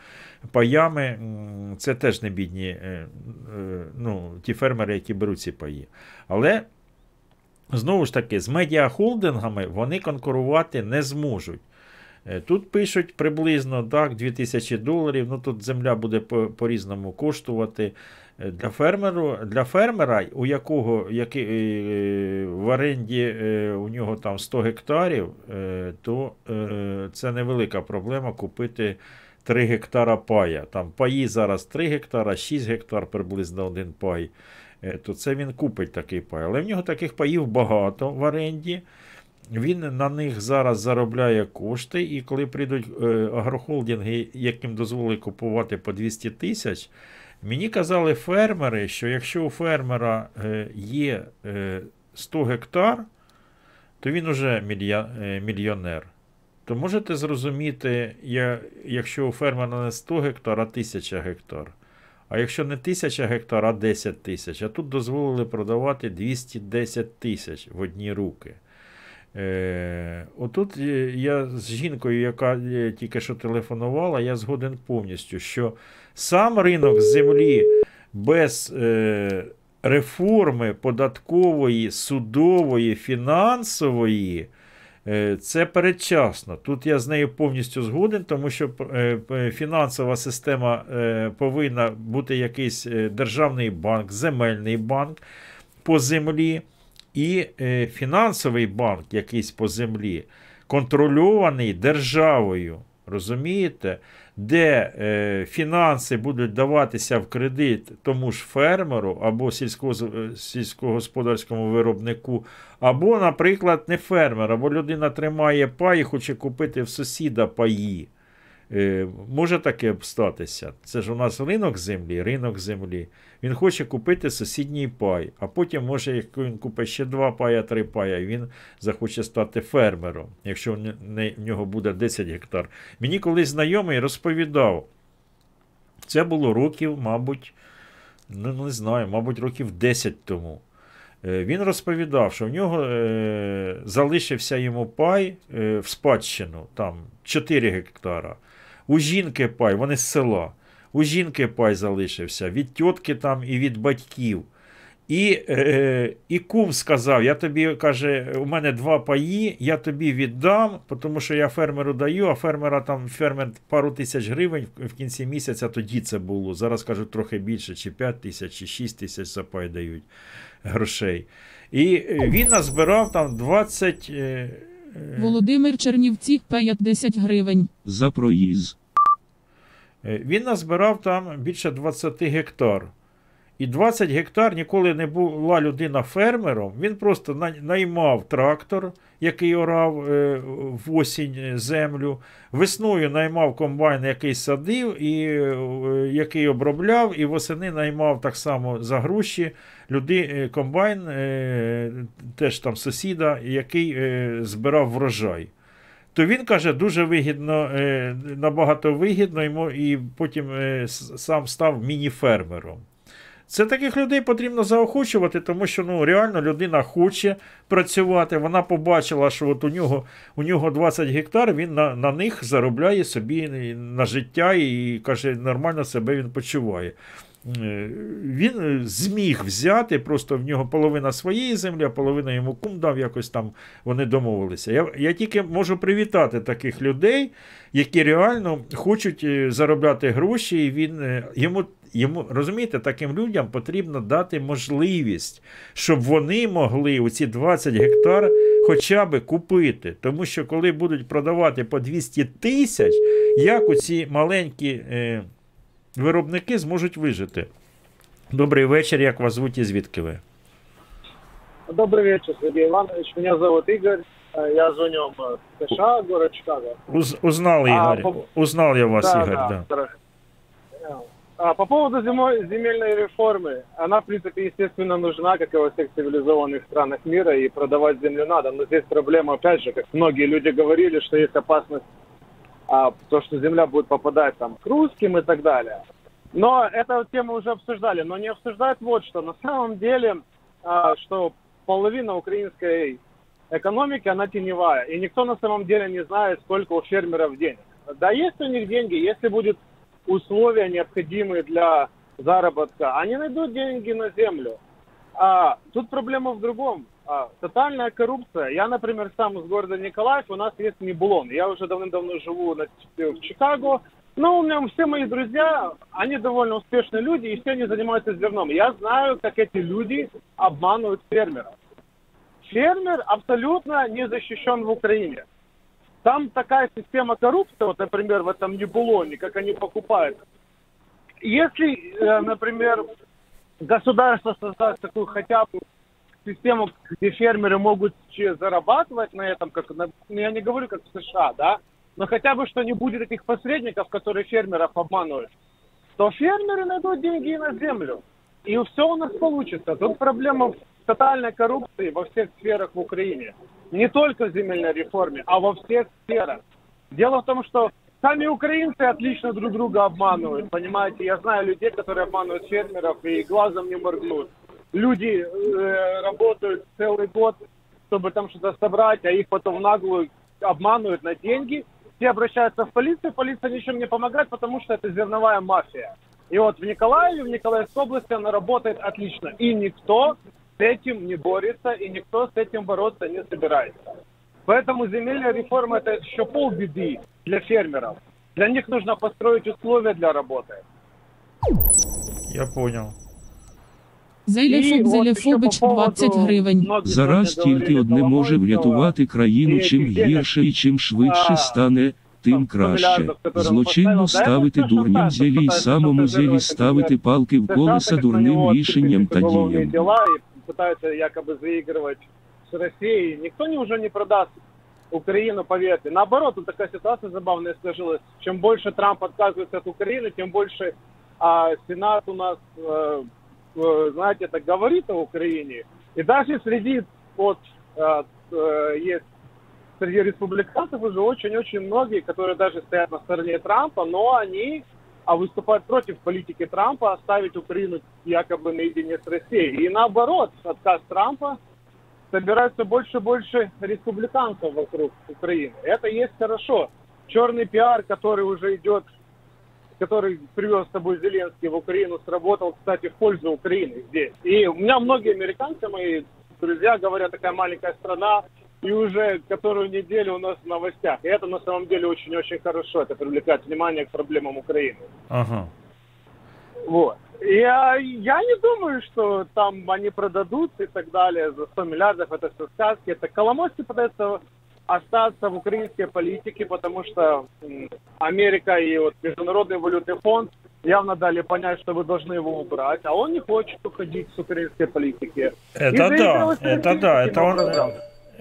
паями, це теж не бідні ну, ті фермери, які беруть ці паї. Але знову ж таки, з медіахолдингами вони конкурувати не зможуть. Е, Тут пишуть приблизно так, 2000 доларів. Ну тут земля буде по- по-різному коштувати. Е, Для, фермеру, для фермера, у якого який, е, в оренді у нього там 100 гектарів, то це невелика проблема купити 3 гектара пая. Там паї зараз 3 гектара, 6 гектар приблизно один пай. Е, То це він купить такий пай. Але в нього таких паїв багато в оренді. Він на них зараз заробляє кошти, і коли прийдуть е, агрохолдинги, яким дозволили купувати по 200 тисяч, мені казали фермери, що якщо у фермера е, є е, 100 гектар, то він уже мільйонер. То можете зрозуміти, якщо у фермера не 100 гектар, а 1000 гектар. А якщо не 1000 гектар, а 10 тисяч, а тут дозволили продавати 210 тисяч в одні руки. Е, отут е, я з жінкою, яка е, тільки що телефонувала, я згоден повністю, що сам ринок землі без е, реформи податкової, судової, фінансової. Е, Це передчасно. Тут я з нею повністю згоден, тому що е, фінансова система е, повинна бути якийсь е, державний банк, земельний банк по землі і е, фінансовий банк якийсь по землі, контрольований державою. Розумієте? Де е, фінанси будуть даватися в кредит тому ж фермеру або сільськоз- е, сільськогосподарському виробнику, або, наприклад, не фермер, або людина тримає паї, хоче купити в сусіда паї. Е, може таке статися. Це ж у нас ринок землі, ринок землі. Він хоче купити сусідній пай, а потім, може, як він купить ще два пая, три пая, він захоче стати фермером, якщо в нього буде 10 гектар. Мені колись знайомий розповідав, це було років, мабуть, ну не знаю, мабуть, років 10 тому. Е, Він розповідав, що в нього е, залишився йому пай е, в спадщину, там 4 гектара. У жінки пай, вони з села. У жінки пай залишився від тітки там і від батьків. І, е, і кум сказав: я тобі каже, у мене два паї, я тобі віддам, тому що я фермеру даю, а фермера там фермер пару тисяч гривень в- в кінці місяця тоді це було. Зараз кажуть трохи більше, чи 5 тисяч, чи 6 тисяч за пай дають грошей. І е, він назбирав там 20. е, е, Володимир Чернівці 50 гривень. За проїзд. Е, Він назбирав там більше 20 гектар. І 20 гектар ніколи не була людина фермером. Він просто наймав трактор, який орав е, в осінь е, землю. Весною наймав комбайн, який садив, і який обробляв, і восени наймав так само за гроші люди, комбайн, теж там сусіда, який збирав врожай то він каже, дуже вигідно, е, набагато вигідно йому, і потім е, сам став міні-фермером. Це таких людей потрібно заохочувати, тому що ну, реально людина хоче працювати. Вона побачила, що от у нього, у нього 20 гектар, він на, на них заробляє собі на життя і каже, нормально себе він почуває. Е, Він е, зміг взяти, просто в нього половина своєї землі, а половина йому кум дав, якось там вони домовилися. Я, я тільки можу привітати таких людей, які реально хочуть е, заробляти гроші, і він йому. Йому розумієте, таким людям потрібно дати можливість, щоб вони могли у ці 20 гектар хоча б купити. Тому що коли будуть продавати по 200 тисяч, як у ці маленькі виробники зможуть вижити? Добрий вечір, як вас звуть і звідки ви? Добрый вечер, Сергей Иванович. Меня зовут Игорь. Э, Я звоню в США, город Чикаго. Уз, узнал, А, Ігор. по- Узнал я вас, Да, Ігор. да, Да. здравствуйте. А по поводу зимо- земельной реформы, она, в принципе, естественно, нужна, как и во всех цивилизованных странах мира, и продавать землю надо. Но здесь проблема, опять же, как многие люди говорили, что есть опасность, а, то, что земля будет попадать там к русским и так далее. Но эту тему уже обсуждали, но не обсуждают вот что. На самом деле, а, что половина украинской экономики, она теневая. И никто на самом деле не знает, сколько у фермеров денег. Да, есть у них деньги, если будет условия необходимые для заработка, они найдут деньги на землю. А тут проблема в другом. А, тотальная коррупция. Я, например, сам из города Николаев, у нас есть Небулон. Я уже давным-давно живу на- в Чикаго. Но у меня все мои друзья, они довольно успешные люди, и все они занимаются зерном. Я знаю, как эти люди обманывают фермеров. Фермер абсолютно не защищен в Украине. Там такая система коррупции, вот, например, в этом Небулоне, как они покупают. Если, э, например, государство создаст такую хотя бы систему, где фермеры могут зарабатывать на этом, как на- ну, я не говорю, как в США, да, но хотя бы, что не будет этих посредников, которые фермеров обманывают, то фермеры найдут деньги и на землю. И все у нас получится. Тут проблема в тотальной коррупции во всех сферах в Украине. Не только в земельной реформе, а во всех сферах. Дело в том, что сами украинцы отлично друг друга обманывают, понимаете? Я знаю людей, которые обманывают фермеров и глазом не моргнут. Люди э, работают целый год, чтобы там что-то собрать, а их потом наглую обманывают на деньги. Все обращаются в полицию, полиция ничем не помогает, потому что это зерновая мафия. И вот в Николаеве, в Николаевской области она работает отлично. И никто с этим не борется, и никто с этим бороться не собирается. Поэтому земельная реформа это еще полбеды для фермеров. Для них нужно построить условия для работы. Я понял. Зеляфоб Зеляфобич 20 гривень. Зараз тільки одне може врятувати країну чим гірше і чим швидше стане, тим краще. Злочинно ставити дурням зелі й самому зелі ставити палки в колеса дурним рішенням та Уголовные діям. дела и пытаются якобы заигрывать с Россией. Никто не, уже не продаст Украину, поверьте. Наоборот, тут такая ситуация забавная сложилась. Чем больше Трамп отказывается от Украины, тем больше а, Сенат у нас, э, э, знаете, так говорит о Украине. И даже среди, вот, э, э, есть среди республиканцев уже очень-очень многие, которые даже стоят на стороне Трампа, но они а выступают против политики Трампа оставить Украину якобы наедине с Россией. И наоборот, отказ Трампа собирает все больше и больше республиканцев вокруг Украины. Это есть хорошо. Черный пиар, который уже идет, который привез с собой Зеленский в Украину, сработал, кстати, в пользу Украины здесь. И у меня многие американцы, мои друзья, говорят, такая маленькая страна, и уже которую неделю у нас в новостях. И это на самом деле очень-очень хорошо. Это привлекает внимание к проблемам Украины. Ага. Вот. Я, я не думаю, что там они продадутся и так далее за 100 миллиардов. Это все сказки. Это Коломойский пытается остаться в украинской политике, потому что Америка и вот Международный валютный фонд явно дали понять, что вы должны его убрать, а он не хочет уходить с украинской политики. Это И да, это да, это он.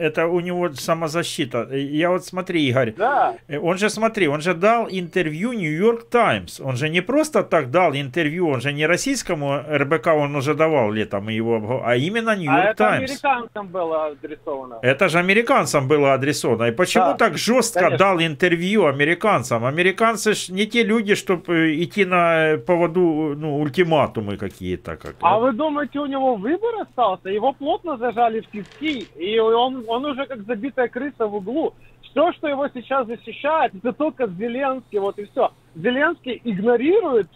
Это у него самозащита. Я вот смотри, Игорь, Да. э, он же смотри, он же дал интервью Нью-Йорк Таймс. Он же не просто так дал интервью, он же не российскому РБК он уже давал летом его, а именно А Нью-Йорк это Таймс. американцам было адресовано. Это же американцам было адресовано. И почему Да, так жестко конечно. дал интервью американцам? Американцы ж не те люди, чтобы идти на поводу ну, ультиматумы какие-то. Как... А вы думаете, у него выбор остался? Его плотно зажали в тиски, и он, он уже как забитая крыса в углу. Все, что его сейчас защищает, это только Зеленский, вот и все. Зеленский игнорирует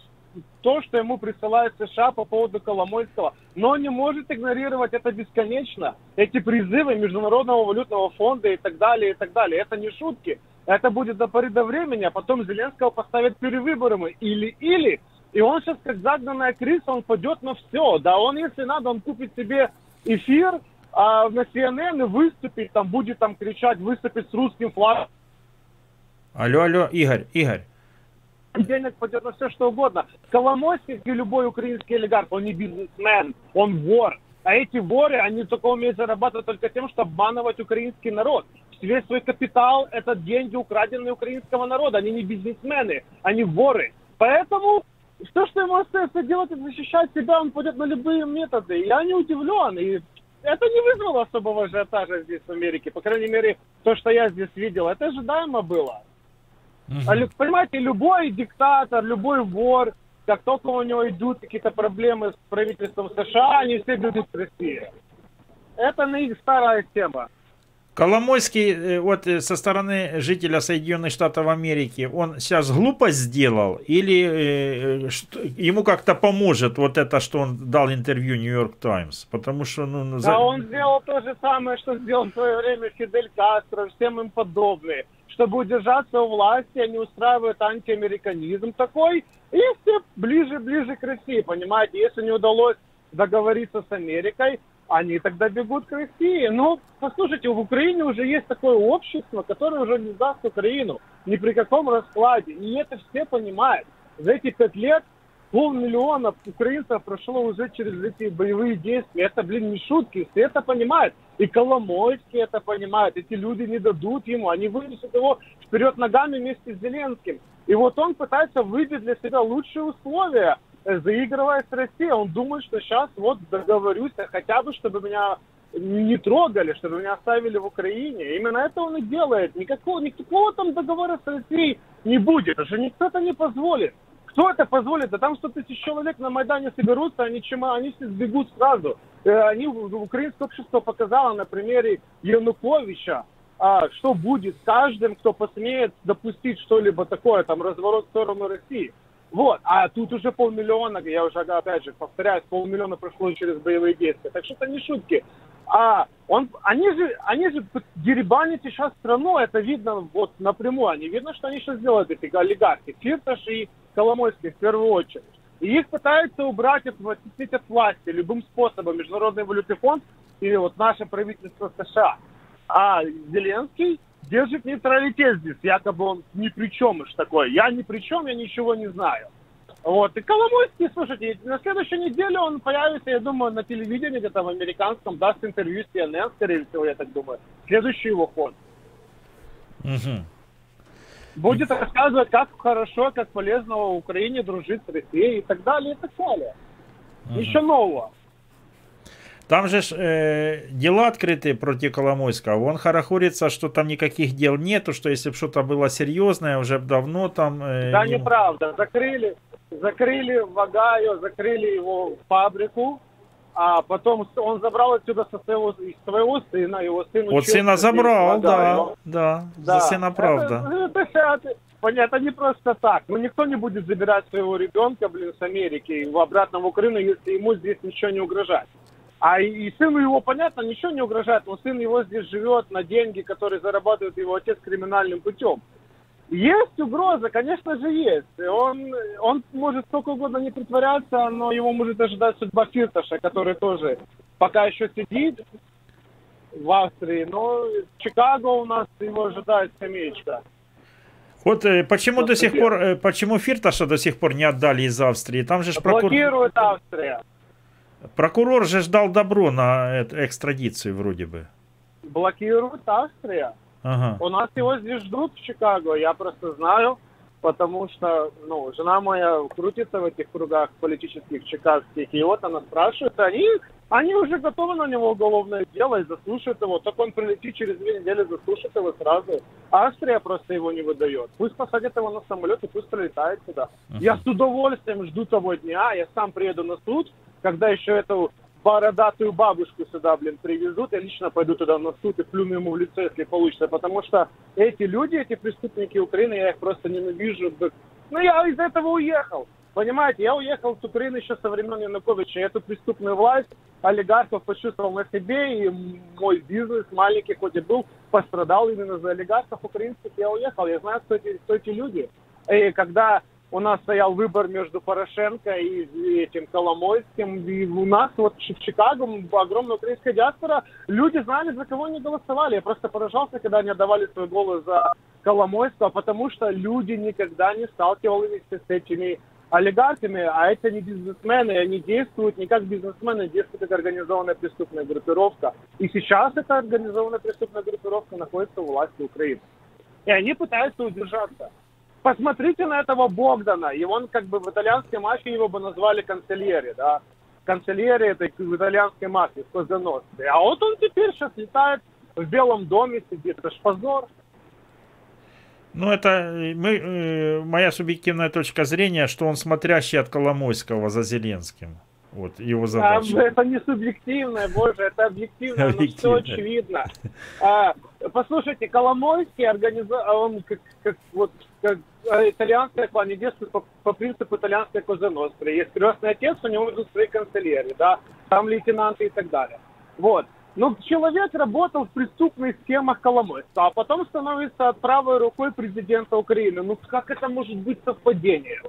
то, что ему присылает США по поводу Коломойского, но не может игнорировать это бесконечно. Эти призывы Международного валютного фонда и так далее, и так далее. Это не шутки. Это будет до поры до времени, а потом Зеленского поставят перевыборами. Или-или. И он сейчас, как загнанная крыса, он пойдет на все. Да он, если надо, он купит себе эфир а, на CNN и выступит, там будет там кричать, выступить с русским флагом. Алло, алло, Игорь, Игорь. денег пойдет на все, что угодно. Коломойский, как и любой украинский олигарх, он не бизнесмен, он вор. А эти воры, они только умеют зарабатывать только тем, что обманывать украинский народ. Весь свой капитал – это деньги, украденные украинского народа. Они не бизнесмены, они воры. Поэтому Все, что ему остается делать, это защищать себя, он пойдет на любые методы. Я не удивлен, и это не вызвало особого ажиотажа здесь, в Америке. По крайней мере, то, что я здесь видел, это ожидаемо было. А лю- Понимаете, любой диктатор, любой вор, как только у него идут какие-то проблемы с правительством США, они все бегут в Россию. Это на их старая тема. Коломойский, э, вот э, со стороны жителя Соединенных Штатов Америки, он сейчас глупость сделал или э, э, что- ему как-то поможет вот это, что он дал интервью Нью-Йорк Таймс? Потому что, ну, ну, за- Да, он сделал то же самое, что сделал в свое время Фидель Кастро, всем им подобные. Чтобы удержаться у власти, они устраивают антиамериканизм такой, и все ближе-ближе к России, понимаете? Если не удалось договориться с Америкой, они тогда бегут к России. Ну, послушайте, в Украине уже есть такое общество, которое уже не сдаст Украину ни при каком раскладе. И это все понимают. За эти пять лет полмиллиона украинцев прошло уже через эти боевые действия. Это, блин, не шутки, все это понимают. И Коломойский это понимает. Эти люди не дадут ему, они вынесут его вперед ногами вместе с Зеленским. И вот он пытается выбить для себя лучшие условия, э, заигрывая с Россией. Он думает, что сейчас вот договорюсь, а хотя бы, чтобы меня не трогали, чтобы меня оставили в Украине. Именно это он и делает. Никакого, никакого там договора с Россией не будет. Уже никто это не позволит. Кто это позволит? Да там 100 тысяч человек на Майдане соберутся, они, чема, они все сбегут сразу. Э, Они, украинское общество показало на примере Януковича, а, что будет с каждым, кто посмеет допустить что-либо такое, там, разворот в сторону России. Вот, а тут уже полмиллиона, я уже опять же повторяюсь, полмиллиона прошло через боевые действия. Так что это не шутки. А он, они же, они же деребанят сейчас страну, это видно вот напрямую. Они видно, что они сейчас делают эти олигархи. Фирташ и Коломойский в первую очередь. И их пытаются убрать, от, оттеснить от власти любым способом. Международный валютный фонд или вот наше правительство США. А Зеленский держит нейтралитет здесь, якобы он ни при чем уж такой. Я ни при чем, я ничего не знаю. Вот. И Коломойский, слушайте, на следующей неделе он появится, я думаю, на телевидении где-то в американском, даст интервью с CNN, скорее всего, я так думаю. Следующий его ход. Мгм. Будет рассказывать, как хорошо, как полезно в Украине дружить с Россией и так далее, и так далее. Еще нового. Там же ж, э, дела открыты против Коломойского. Он хорохорится, что там никаких дел нету, что если бы что-то было серьезное, уже давно там... э, Да, ему- неправда. Закрыли, закрыли Вагаю, закрыли его фабрику, а потом он забрал отсюда со своего, из своего сына, его сын Вот сына забрал, да, да, Да. за сына правда. Это, это, это, понятно, не просто так. Ну, никто не будет забирать своего ребенка, блин, с Америки в обратно в Украину, если ему здесь ничего не угрожает. А и, и сыну его, понятно, ничего не угрожает, но сын его здесь живет на деньги, которые зарабатывает его отец криминальным путем. Есть угроза, конечно же есть. Он, он может сколько угодно не притворяться, но его может ожидать судьба Фирташа, который тоже пока еще сидит в Австрии, но в Чикаго у нас его ожидает скамеечка. Вот э, почему до сих пор, э, почему Фирташа до сих пор не отдали из Австрии? Там же прокур- Блокирует Австрия. прокурор же ждал добро на э, экстрадицию вроде бы. Блокирует Австрия. Ага. У нас его здесь ждут в Чикаго, я просто знаю, Потому что, ну, жена моя крутится в этих кругах политических чикагских, и вот она спрашивает, они, они уже готовы на него уголовное дело и заслушают его, так он прилетит через две недели, заслушает его сразу. Австрия просто его не выдает. Пусть посадят его на самолет и пусть прилетает сюда. Я с удовольствием жду того дня, я сам приеду на суд, когда еще эту бородатую бабушку сюда, блин, привезут, я лично пойду туда на суд и плюну ему в лицо, если получится, потому что эти люди, эти преступники Украины, я их просто ненавижу. Ну, я из этого уехал. Понимаете, я уехал с Украины еще со времен Януковича. Эту преступную власть олигархов почувствовал на себе, и мой бизнес маленький, хоть и был, пострадал именно за олигархов украинских. Я уехал, я знаю, кто эти, кто эти люди. И когда у нас стоял выбор между Порошенко и этим Коломойским, и у нас вот в Чикаго огромная украинская диаспора, люди знали, за кого они голосовали. Я просто поражался, когда они отдавали свой голос за Коломойского, потому что люди никогда не сталкивались с этими олигархами, а это не бизнесмены, они действуют не как бизнесмены, действуют как организованная преступная группировка. И сейчас эта организованная преступная группировка находится у власти Украины. И они пытаются удержаться. Посмотрите на этого Богдана. И он как бы в итальянской мафии его бы назвали канцельери, да. Канцельери это в итальянской мафии, в Козаностре. А вот он теперь сейчас летает в Белом доме, сидит. Это ж позор. Ну, это э, мы, э, моя субъективная точка зрения, что он смотрящий от Коломойского за Зеленским. Вот его А, задача. это не субъективное, боже, это объективно, но все очевидно. А, послушайте, Коломойский организовал, он как, как вот как э, итальянская клане действует по, по принципу итальянской козеностры. Есть крестный отец, у него идут свои канцелярии, да, там лейтенанты и так далее. Вот. Но человек работал в преступных схемах Коломойства, а потом становится правой рукой президента Украины. Ну как это может быть совпадением?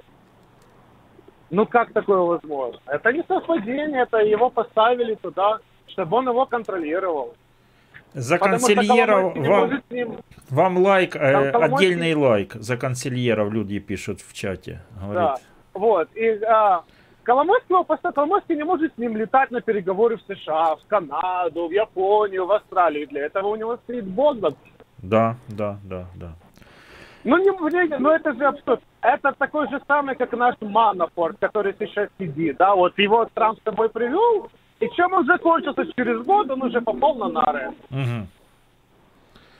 Ну как такое возможно? Это не совпадение, это его поставили туда, чтобы он его контролировал. За Потому консильеров вам, ним- вам лайк, э, отдельный лайк за консильеров люди пишут в чате. Да, Говорит, вот. И а, Коломойского просто Коломойский не может с ним летать на переговоры в США, в Канаду, в Японию, в Австралию. Для этого у него стоит Богдан. да, да, да, да. Ну, не, не- ну это же абсурд. Это такой же самый, как наш Манафорт, который сейчас сидит, да, вот его Трамп с собой привел, и чем он закончился через год, он уже попал на нары. Мгм.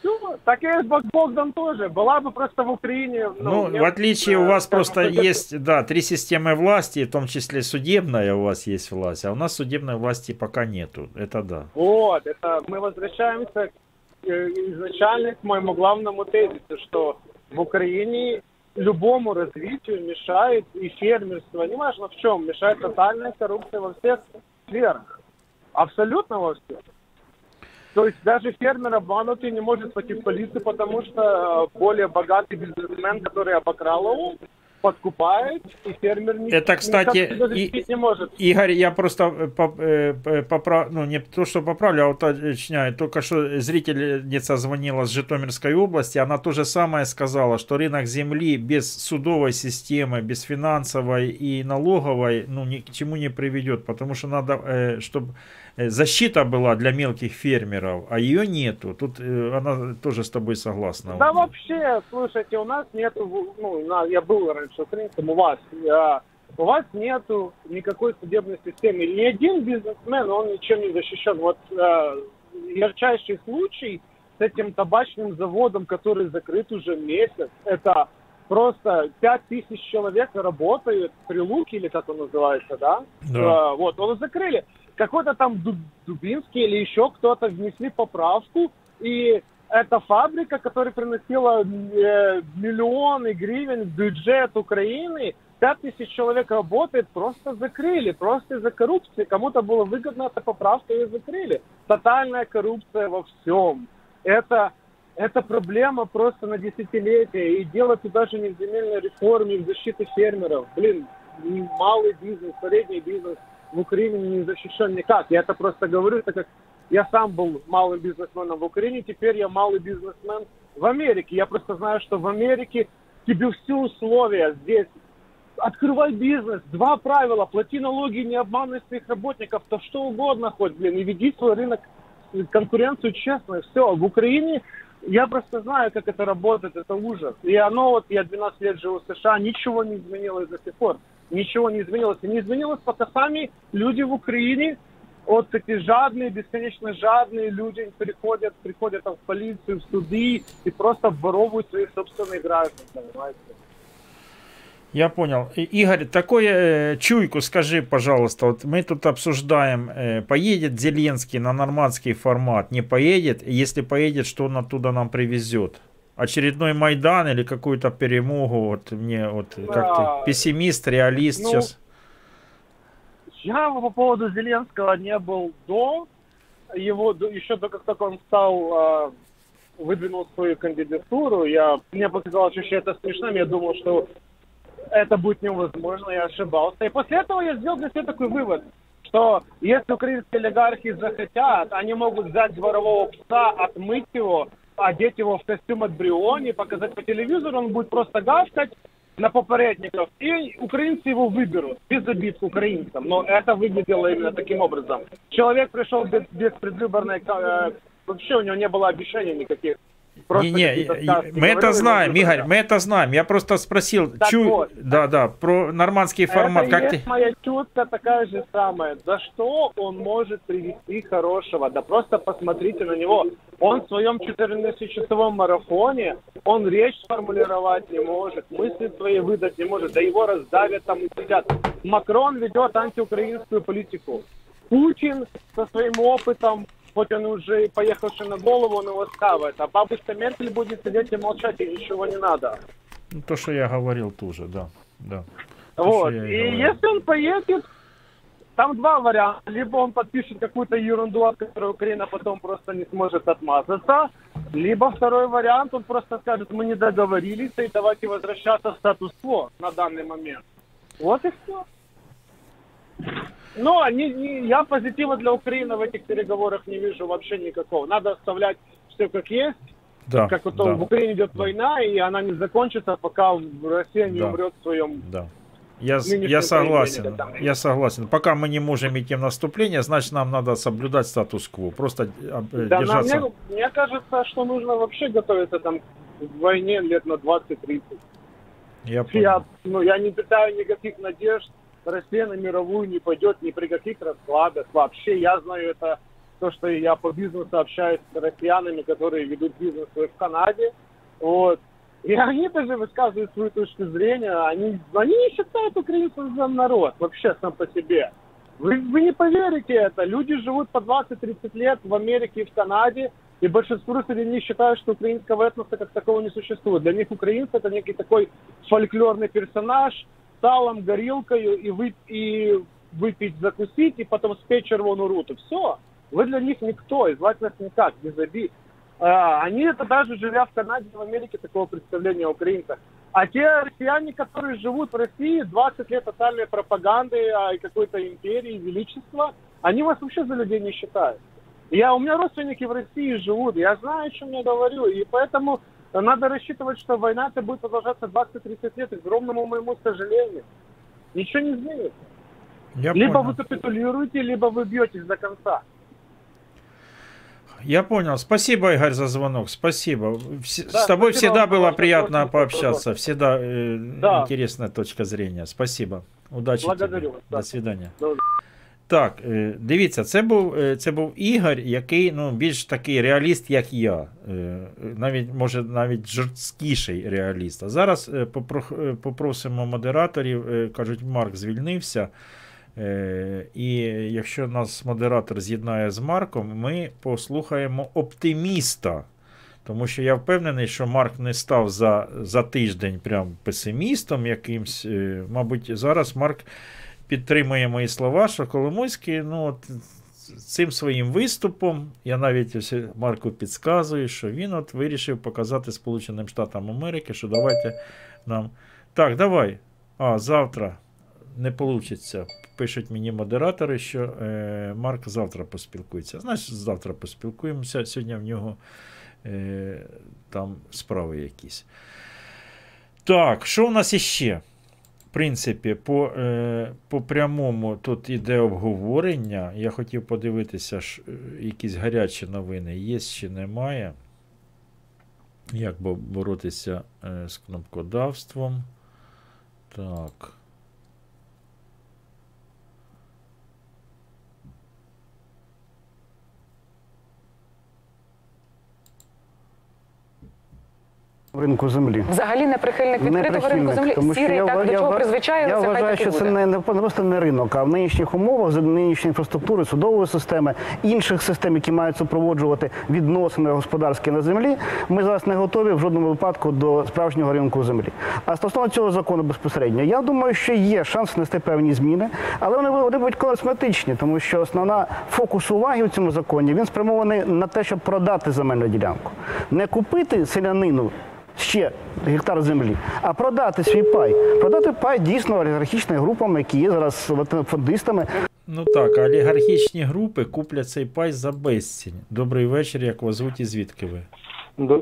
Всё, так и Бог- Богдан тоже. Была бы просто в Украине... Ну, нет, в отличие у вас просто каких-то- есть, да, три системы власти, в том числе судебная у вас есть власть, а у нас судебной власти пока нету. Это да. Вот, это мы возвращаемся э, изначально к моему главному тезису, что в Украине любому развитию мешает и фермерство, неважно в чем, мешает тотальная коррупция во всех сферах. Абсолютно во всех. То есть даже фермер обманутый не может пойти в полицию, потому что э, более богатый бизнесмен, который обокрал его, подкупает, и фермер ни- Это, кстати, и- не может. Игорь, я просто э, э, п- поправ... ну не то, что поправлю, а уточняю. Только что зрительница звонила с Житомирской области, она то же самое сказала, что рынок земли без судовой системы, без финансовой и налоговой, ну ни к чему не приведет, потому что надо, чтобы защита была для мелких фермеров, а ее нету. Тут э, она тоже с тобой согласна. Да вообще, слушайте, у нас нету, ну, я был раньше украинцем, у вас, а, у вас нету никакой судебной системы. Ни один бизнесмен, он ничем не защищен. Вот а, ярчайший случай с этим табачным заводом, который закрыт уже месяц, это просто пять тысяч человек работают при Луке, или как он называется, да? Да. А, вот, он закрыли. Какой-то там Ду- Дубинский или еще кто-то внесли поправку, и эта фабрика, которая приносила э, миллионы гривен в бюджет Украины, 5 тысяч человек работает, просто закрыли, просто из-за коррупции. Кому-то было выгодно эта поправка и закрыли. Тотальная коррупция во всем. Это, это проблема просто на десятилетия. И дело тут даже не в земельной реформе, в защите фермеров. Блин, малый бизнес, средний бизнес в Украине не защищен никак. Я это просто говорю, так как я сам был малым бизнесменом в Украине, теперь я малый бизнесмен в Америке. Я просто знаю, что в Америке тебе все условия здесь. Открывай бизнес, два правила, плати налоги, не обманывай своих работников, то что угодно хоть, блин, и веди свой рынок, конкуренцию честно, все. В Украине я просто знаю, как это работает, это ужас. И оно, вот я 12 лет живу в США, ничего не изменилось до сих пор. Ничего не изменилось. И не изменилось, пока сами люди в Украине, вот эти жадные, бесконечно жадные люди приходят, приходят там в полицию, в суды и просто обворовывают своих собственных граждан, понимаете? Я понял. Игорь, такое э, чуйку скажи, пожалуйста. Вот мы тут обсуждаем, э, поедет Зеленский на нормандский формат, не поедет? Если поедет, что он оттуда нам привезет? Очередной Майдан или какую-то перемогу? Вот мне вот как ты пессимист, реалист ну, сейчас. Я по поводу Зеленского не был до его, еще до как только он стал, а, выдвинул свою кандидатуру. Я, мне показалось вообще это смешным. Я думал, что это будет невозможно, я ошибался. И после этого я сделал для себя такой вывод, что если украинские олигархи захотят, они могут взять дворового пса, отмыть его, одеть его в костюм от Бриони, показать по телевизору, он будет просто гавкать на попередников, и украинцы его выберут, без обид к украинцам. Но это выглядело именно таким образом. Человек пришел без, без предвыборной... э, вообще у него не было обещаний никаких. Просто Не, не, мы это знаем, Игорь, мы это знаем. Я просто спросил, Так чу... вот. да, да, про нормандский формат. Это как и ты... есть моя тетка такая же самая. За что он может привести хорошего? Да просто посмотрите на него. Он в своем 14-часовом марафоне, он речь сформулировать не может, мысли свои выдать не может, да его раздавят там и сидят. Макрон ведет антиукраинскую политику. Путин со своим опытом, хоть он уже и поехавший на голову, он его ставит. А бабушка Меркель будет сидеть и молчать, ей ничего не надо. Ну, то, что я говорил тоже, да. да. То, Вот. И говорил. если он поедет, там два варианта. Либо он подпишет какую-то ерунду, от которой Украина потом просто не сможет отмазаться. Либо второй вариант, он просто скажет, мы не договорились, и давайте возвращаться в статус-кво на данный момент. Вот и все. Но не, не- я позитива для Украины в этих переговорах не вижу вообще никакого. Надо оставлять все как есть. Да, как вот да. в Украине идет война, и она не закончится, пока Россия не Да. умрет в своем Да. Я, я согласен, да. я согласен. Пока мы не можем идти в наступление, значит нам надо соблюдать статус-кво. Просто э, э, Да, держаться. мне, мне кажется, что нужно вообще готовиться там к войне лет на 20-30. Я понял. Я, ну, я не питаю никаких надежд. Россия на мировую не пойдет ни при каких раскладах. Вообще, я знаю это, то, что я по бизнесу общаюсь с россиянами, которые ведут бизнес в Канаде. Вот. И они даже высказывают свою точку зрения. Они, они не считают украинцев за народ вообще сам по себе. Вы, вы не поверите это. Люди живут по 20-30 лет в Америке и в Канаде, и большинство среди них считают, что украинского этноса как такого не существует. Для них украинцы это некий такой фольклорный персонаж, салом, горилкою, и, вы, и выпить, закусить, и потом спеть червоную руту. Все. Вы для них никто, и звать нас никак, без обид. А, они это даже живя в Канаде, в Америке, такого представления о украинцах. А те россияне, которые живут в России, 20 лет тотальной пропаганды а, и какой-то империи, величества, они вас вообще за людей не считают. Я, у меня родственники в России живут, я знаю, о чем я говорю, и поэтому надо рассчитывать, что война это будет продолжаться 20-30 лет, и к огромному моему сожалению. Ничего не изменится. Я либо понял. вы капитулируете, либо вы бьетесь до конца. Я понял. Спасибо, Игорь, за звонок. Спасибо. Вс- Да, С тобой спасибо всегда вам было приятно пообщаться. Всегда э, Да. интересная точка зрения. Спасибо. Удачі. Благодарю тобі. вас, До да. свидання. Добре. Так, е, дивіться, це був, е, це був Ігор, який ну, більш такий реаліст, як я. Е, Навіть, може, навіть жорсткіший реаліст. А зараз попро- попросимо модераторів, кажуть, Марк звільнився. І якщо нас модератор з'єднає з Марком, ми послухаємо оптиміста. Тому що я впевнений, що Марк не став за, за тиждень прям песимістом якимсь. Мабуть, зараз Марк підтримує мої слова, що Коломойський, ну, от, цим своїм виступом, я навіть ось Марку підказую, що він от вирішив показати Сполученим Штатам Америки, що давайте нам. Так, давай. А, завтра не вийде. Пишуть мені модератори, що е, Марк завтра поспілкується. Значить, завтра поспілкуємося. Сьогодні в нього е, там справи якісь. Так, що у нас іще? В принципі, по, е, по прямому тут іде обговорення. Я хотів подивитися, е, якісь гарячі новини є чи немає. Як боротися е, з кнопкодавством. Так. Ринку землі. Взагалі не прихильник Не відкритого ринку землі. тому що Сірий я так ва- до чого ва- Я вважаю, що це не, не просто не ринок, а в нинішніх умовах, за нинішньої інфраструктури, судової системи, інших систем, які мають супроводжувати відносини господарські на землі, ми зараз не готові в жодному випадку до справжнього ринку землі. А стосовно цього закону безпосередньо, я думаю, що є шанс внести певні зміни, але вони, вони будуть косметичні, тому що основна фокус уваги в цьому законі він спрямований на те, щоб продати земельну ділянку, не купити селянину ще гектар землі, а продати свій пай. Продати пай дійсно олігархічним групам, які є зараз фондистами. Ну так, олігархічні групи куплять цей пай за безцінь. Добрий вечір, як вас звуть і звідки ви?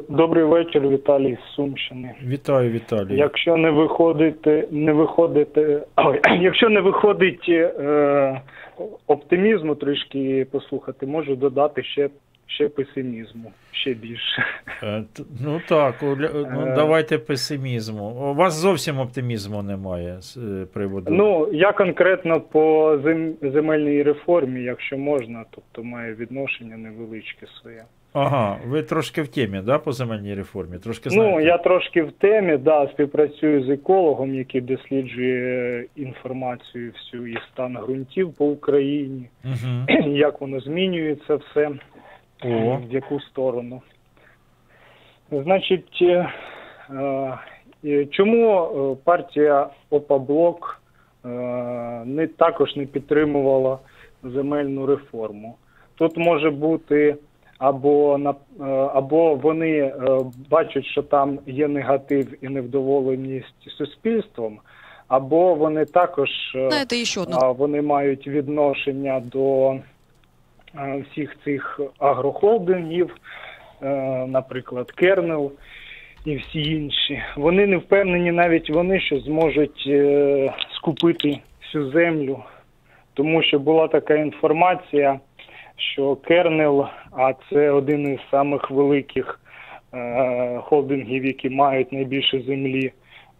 Добрий вечір, Віталій з Сумщини. Вітаю, Віталій. Якщо не виходити, не виходити, ой, якщо не виходить е, оптимізму трішки послухати, можу додати ще ще песимізму, ще більше. Е, Ну так, ну, Е. давайте песимізму. У вас зовсім оптимізму немає з е, приводу. Ну, я конкретно по зем- земельній реформі, якщо можна, тобто має відношення невеличке своє. Ага, ви трошки в темі, да, по земельній реформі? Трошки знаєте. Ну, я трошки в темі, да, співпрацюю з екологом, який досліджує інформацію всю і стан ґрунтів по Україні, Мгм. як воно змінюється все, О. в яку сторону. Значить, е, е, чому е, партія ОПА-Блок не, також не підтримувала земельну реформу? Тут може бути або на або вони бачать, що там є негатив і невдоволеність суспільством, або вони також Знаєте, ще одну. вони мають відношення до всіх цих агрохолдингів, е, наприклад, Кернел і всі інші. Вони не впевнені навіть вони, що зможуть е, скупити всю землю, тому що була така інформація, що Кернел, а це один із самих великих е, холдингів, які мають найбільше землі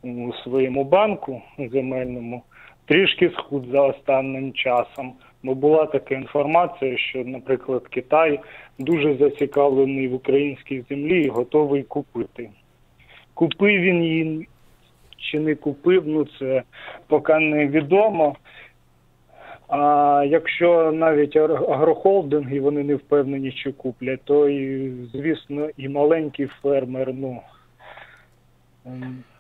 у своєму банку земельному, трішки схуд за останнім часом. Бо була така інформація, що, наприклад, Китай дуже зацікавлений в українській землі і готовий купити. Купив він її чи не купив, ну це поки не відомо. А якщо навіть агрохолдинги вони не впевнені, що куплять, то і, звісно, і маленький фермер, ну.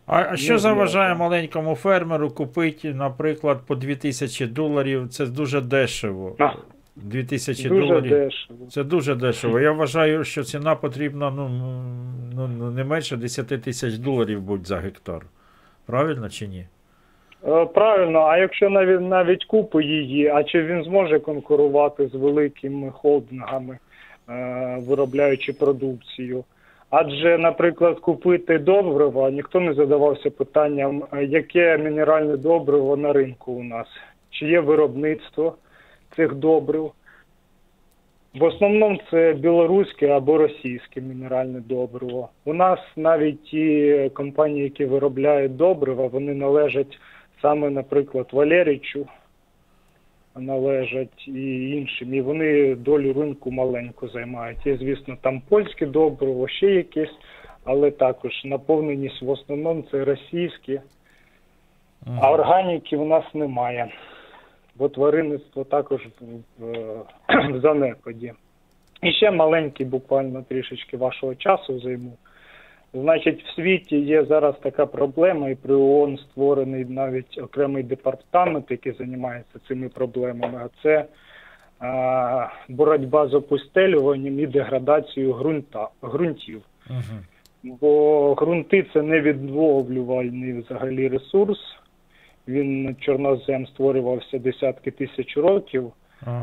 А, а що заважає маленькому фермеру купити, наприклад, по 2000 доларів? Це дуже дешево. 2000 Дуже доларів. дешево. Це дуже дешево. Я вважаю, що ціна потрібна ну, ну, ну, не менше 10 тисяч доларів будь за гектар. Правильно чи ні? Е, Правильно, а якщо навіть навіть купить її, а чи він зможе конкурувати з великими холдингами, е, виробляючи продукцію? Адже, наприклад, купити добриво, ніхто не задавався питанням, яке мінеральне добриво на ринку у нас, чи є виробництво цих добрив. В основному це білоруське або російське мінеральне добриво. У нас навіть ті компанії, які виробляють добрива, вони належать саме, наприклад, Валерічу, належать і іншим. І вони долю ринку маленьку займають. Є, звісно, там польське добриво, ще якесь, але також наповненість в основному це російське, а органіки в нас немає. Бо тваринництво також в, в, в занепаді. І ще маленький, буквально трішечки вашого часу займу. Значить, в світі є зараз така проблема, і при ООН створений навіть окремий департамент, який займається цими проблемами. А це а, боротьба з опустелюванням і деградацією ґрунта, ґрунтів. Бо ґрунти це невідновлювальний взагалі ресурс. Він чорнозем створювався десятки тисяч років.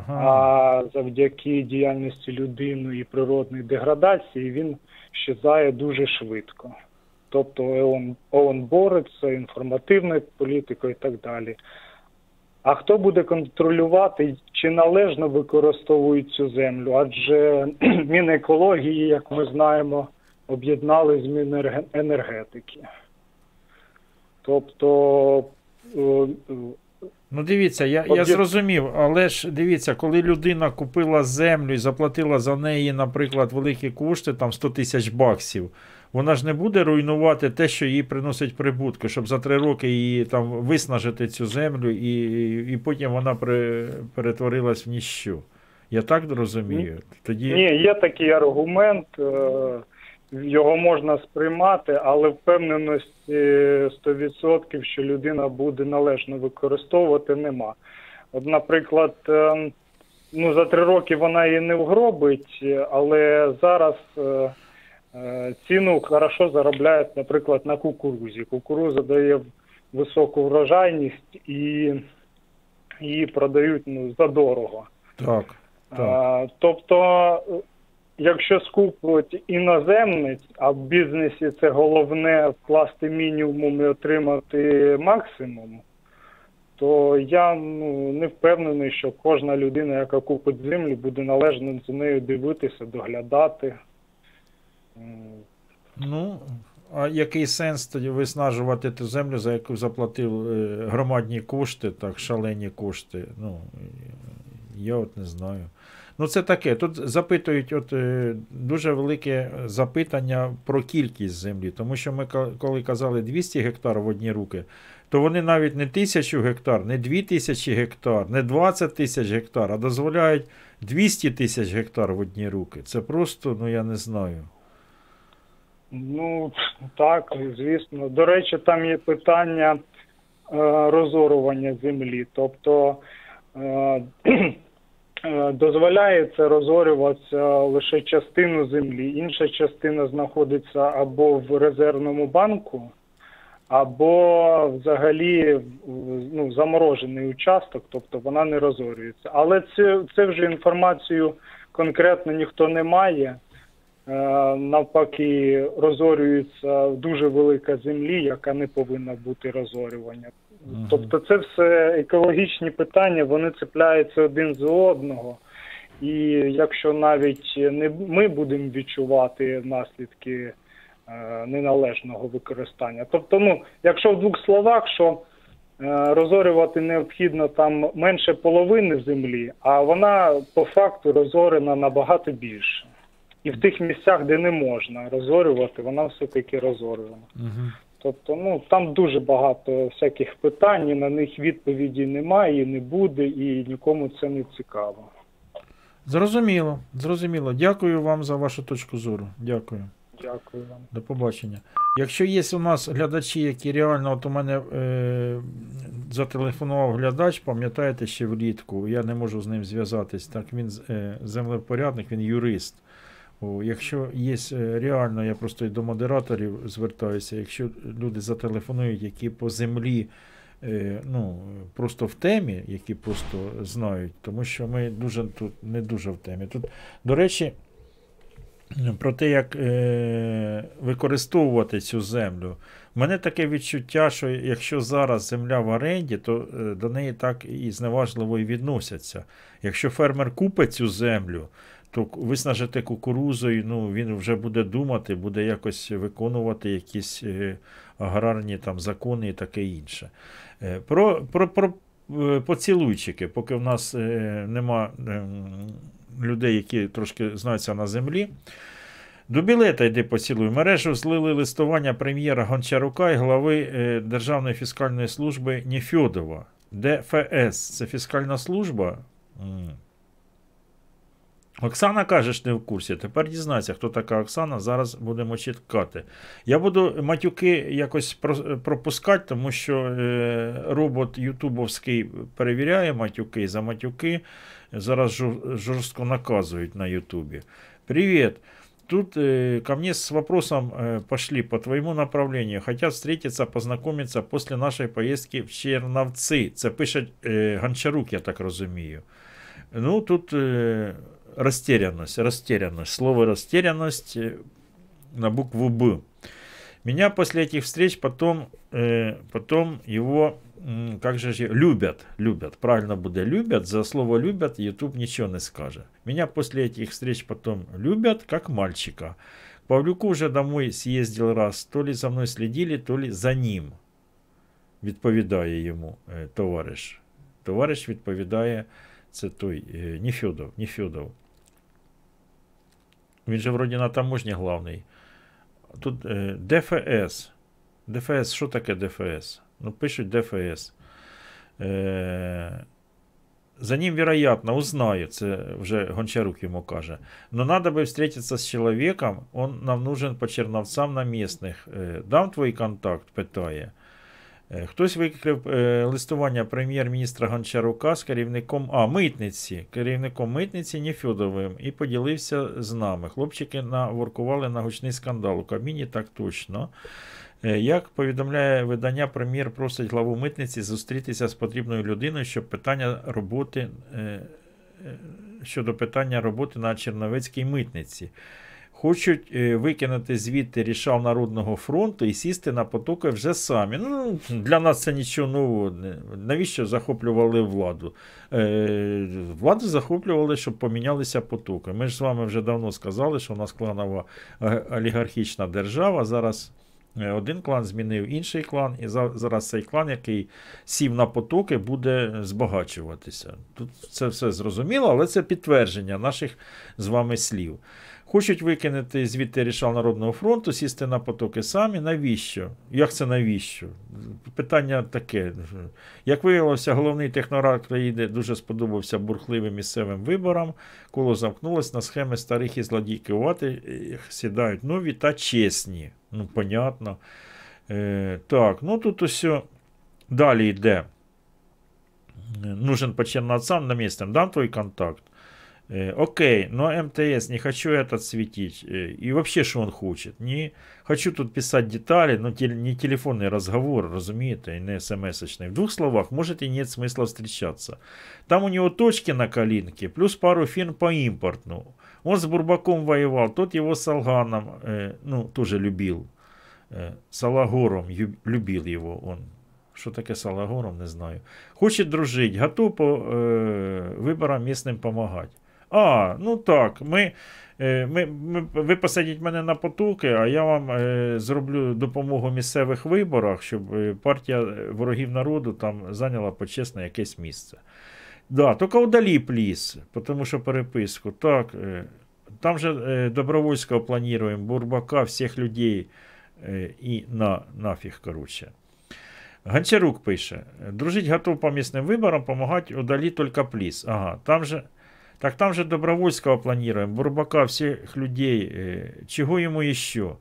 А завдяки діяльності людини і природної деградації він щезає дуже швидко. Тобто ООН, ООН бореться інформативною політикою і так далі. А хто буде контролювати, чи належно використовують цю землю? Адже Мінекології, як ми знаємо, об'єднали з Міненергетики. Тобто е, Ну, дивіться, я, я зрозумів, але ж дивіться, коли людина купила землю і заплатила за неї, наприклад, великі кошти, там 100 тисяч баксів, вона ж не буде руйнувати те, що їй приносить прибутки, щоб за три роки її там виснажити цю землю, і, і потім вона при, перетворилась в ніщо. Я так розумію. Тоді... Ні, є такий аргумент, е, його можна сприймати, але впевненості 100%, що людина буде належно використовувати, нема. От, наприклад, е, ну, за три роки вона її не вгробить, але зараз е, е, ціну хорошо заробляють, наприклад, на кукурузі. Кукуруза дає високу врожайність і її продають ну, задорого. Так. А, тобто, якщо скуплять іноземець, а в бізнесі це головне вкласти мінімум і отримати максимум, то я ну, не впевнений, що кожна людина, яка купить землю, буде належно за нею дивитися, доглядати. Ну, а який сенс тоді виснажувати ту землю, за яку заплатив е, громадні кошти, так, шалені кошти? Ну, я от не знаю. Ну, це таке. Тут запитують от, е, дуже велике запитання про кількість землі. Тому що ми коли казали 200 гектар в одні руки, то вони навіть не тисячу гектар, не 2000 гектар, не 20 тисяч гектар, а дозволяють 200 тисяч гектар в одні руки. Це просто, ну я не знаю. Ну, так, звісно. До речі, там є питання е, розорування землі. Тобто е, дозволяється розорюватися лише частину землі, інша частина знаходиться або в резервному банку, або взагалі ну, заморожений участок, тобто вона не розорюється. Але це, це вже інформацію конкретно ніхто не має. Е, навпаки розорюється дуже велика землі, яка не повинна бути розорювання. Тобто це все екологічні питання, вони цепляються один з одного. І якщо навіть не ми будемо відчувати наслідки е, неналежного використання. Тобто, ну, якщо в двох словах, що е, розорювати необхідно там менше половини землі, а вона по факту розорена набагато більше. І в тих місцях, де не можна розорювати, вона все-таки розорювана. Тобто, ну там дуже багато всяких питань, і на них відповіді немає, і не буде, і нікому це не цікаво. Зрозуміло, зрозуміло. Дякую вам за вашу точку зору. Дякую. Дякую вам. До побачення. Якщо є у нас глядачі, які реально, от у мене е, зателефонував глядач, пам'ятаєте, ще влітку, я не можу з ним зв'язатись. Так, він е, землепорядник, він юрист. Якщо є е, реально, я просто до модераторів звертаюся, якщо люди зателефонують, які по землі е, ну, просто в темі, які просто знають, тому що ми дуже тут не дуже в темі. Тут, до речі, про те, як е, використовувати цю землю. У мене таке відчуття, що якщо зараз земля в оренді, то до неї так і зневажливо і відносяться. Якщо фермер купить цю землю, то виснажити кукурузою, ну, він вже буде думати, буде якось виконувати якісь е, аграрні там, закони і таке інше. Е, про, про, про е, поцілуйчики, поки в нас нема ем, людей, які трошки знаються на землі. До білета йди поцілуй. Мережу злили листування прем'єра Гончарука і глави Державної фіскальної служби Нефьодова. ДФС це фіскальна служба. М. Оксана каже, що не в курсі. Тепер дізнається, хто така Оксана. Зараз будемо чекати. Я буду матюки якось про- пропускати, тому що е, робот ютубовський перевіряє матюки, і за матюки зараз жор- жорстко наказують на Ютубі. Привіт. Тут э, ко мне с вопросом э, пошли по твоему направлению. Хотят встретиться, познакомиться после нашей поездки в Черновцы. Це пише э, Гончарук, я так розумію. Ну, тут э, растерянность, растерянность. Слово растерянность э, на букву Б. Меня после этих встреч потом, э, потом его, м, как же ж, любят, любят, правильно буде любят, за слово любят YouTube ничего не скаже. Меня после этих встреч потом любят, как мальчика. К Павлюку уже домой съездил раз, то ли за мной следили, то ли за ним. Відповідає йому е, товариш. Товариш відповідає, це той е, Нефьодов, Нефьодов. Він же вроді на таможні главний. Тут е, ДФС. ДФС, що таке ДФС? Ну, пишуть ДФС. Е, за ним, вероятно, узнаю, це вже Гончарук йому каже. Но надо бы встретиться с человеком, он нам нужен по Черновцам на місних. Е, Дам твій контакт, питає. Е, Хтось викрив е, листування прем'єр-міністра Гончарука з керівником а, митниці, керівником митниці Нефьодовим і поділився з нами. Хлопчики наворкували на гучний скандал. У Кабміні так точно. Е, Як повідомляє видання, прем'єр просить главу митниці зустрітися з потрібною людиною, щоб питання роботи щодо питання роботи на Черновецькій митниці. Хочуть е, викинути звідти рішав Народного фронту і сісти на потоки вже самі. Ну, Для нас це нічого нового. Навіщо захоплювали владу? Е, Владу захоплювали, щоб помінялися потоки. Ми ж з вами вже давно сказали, що у нас кланова е, олігархічна держава. Зараз один клан змінив інший клан, і зараз цей клан, який сів на потоки, буде збагачуватися. Тут це все зрозуміло, але це підтвердження наших з вами слів. Хочуть викинути звідти рішал Народного фронту, сісти на потоки самі. Навіщо? Як це навіщо? Питання таке. Як виявилося, головний технорад країни дуже сподобався бурхливим місцевим виборам. Коло замкнулось на схеми старих і злодійкувати, сідають нові та чесні. Ну, понятно. Е, так, ну тут усе далі йде. Е, Нужен почернать сам на месте. Дам твой контакт. Э, окей, но МТС, не хочу этот светить. Э, и вообще, что он хочет? Не хочу тут писать детали, но тел- не телефонный разговор, разумеете, и не смс-очный. В двух словах, может и нет смысла встречаться. Там у него точки на калинке, плюс пару фирм по импорту. Он с Бурбаком воевал, тот его с Алганом, э, ну, тоже любил. Э, Салагором ю- любил его он. Що таке Салагором, не знаю. Хоче дружить, готов по е, виборам місним допомагати. А, ну так, ми, е, ми, ми, ви посадіть мене на потоки, а я вам е, зроблю допомогу в місцевих виборах, щоб е, партія е, ворогів народу там зайняла почесне якесь місце. Да, тільки удалі пліс, тому що переписку. Так, е, там же е, Добровольського плануємо, Бурбака, всіх людей е, і на, нафіг, коротше. Гончарук пише: дружить готов по местным выборам, помогать удали только плиз. Ага, там же. Так там же Добровольского планируем, Бурбака, всех людей, э, чего ему еще?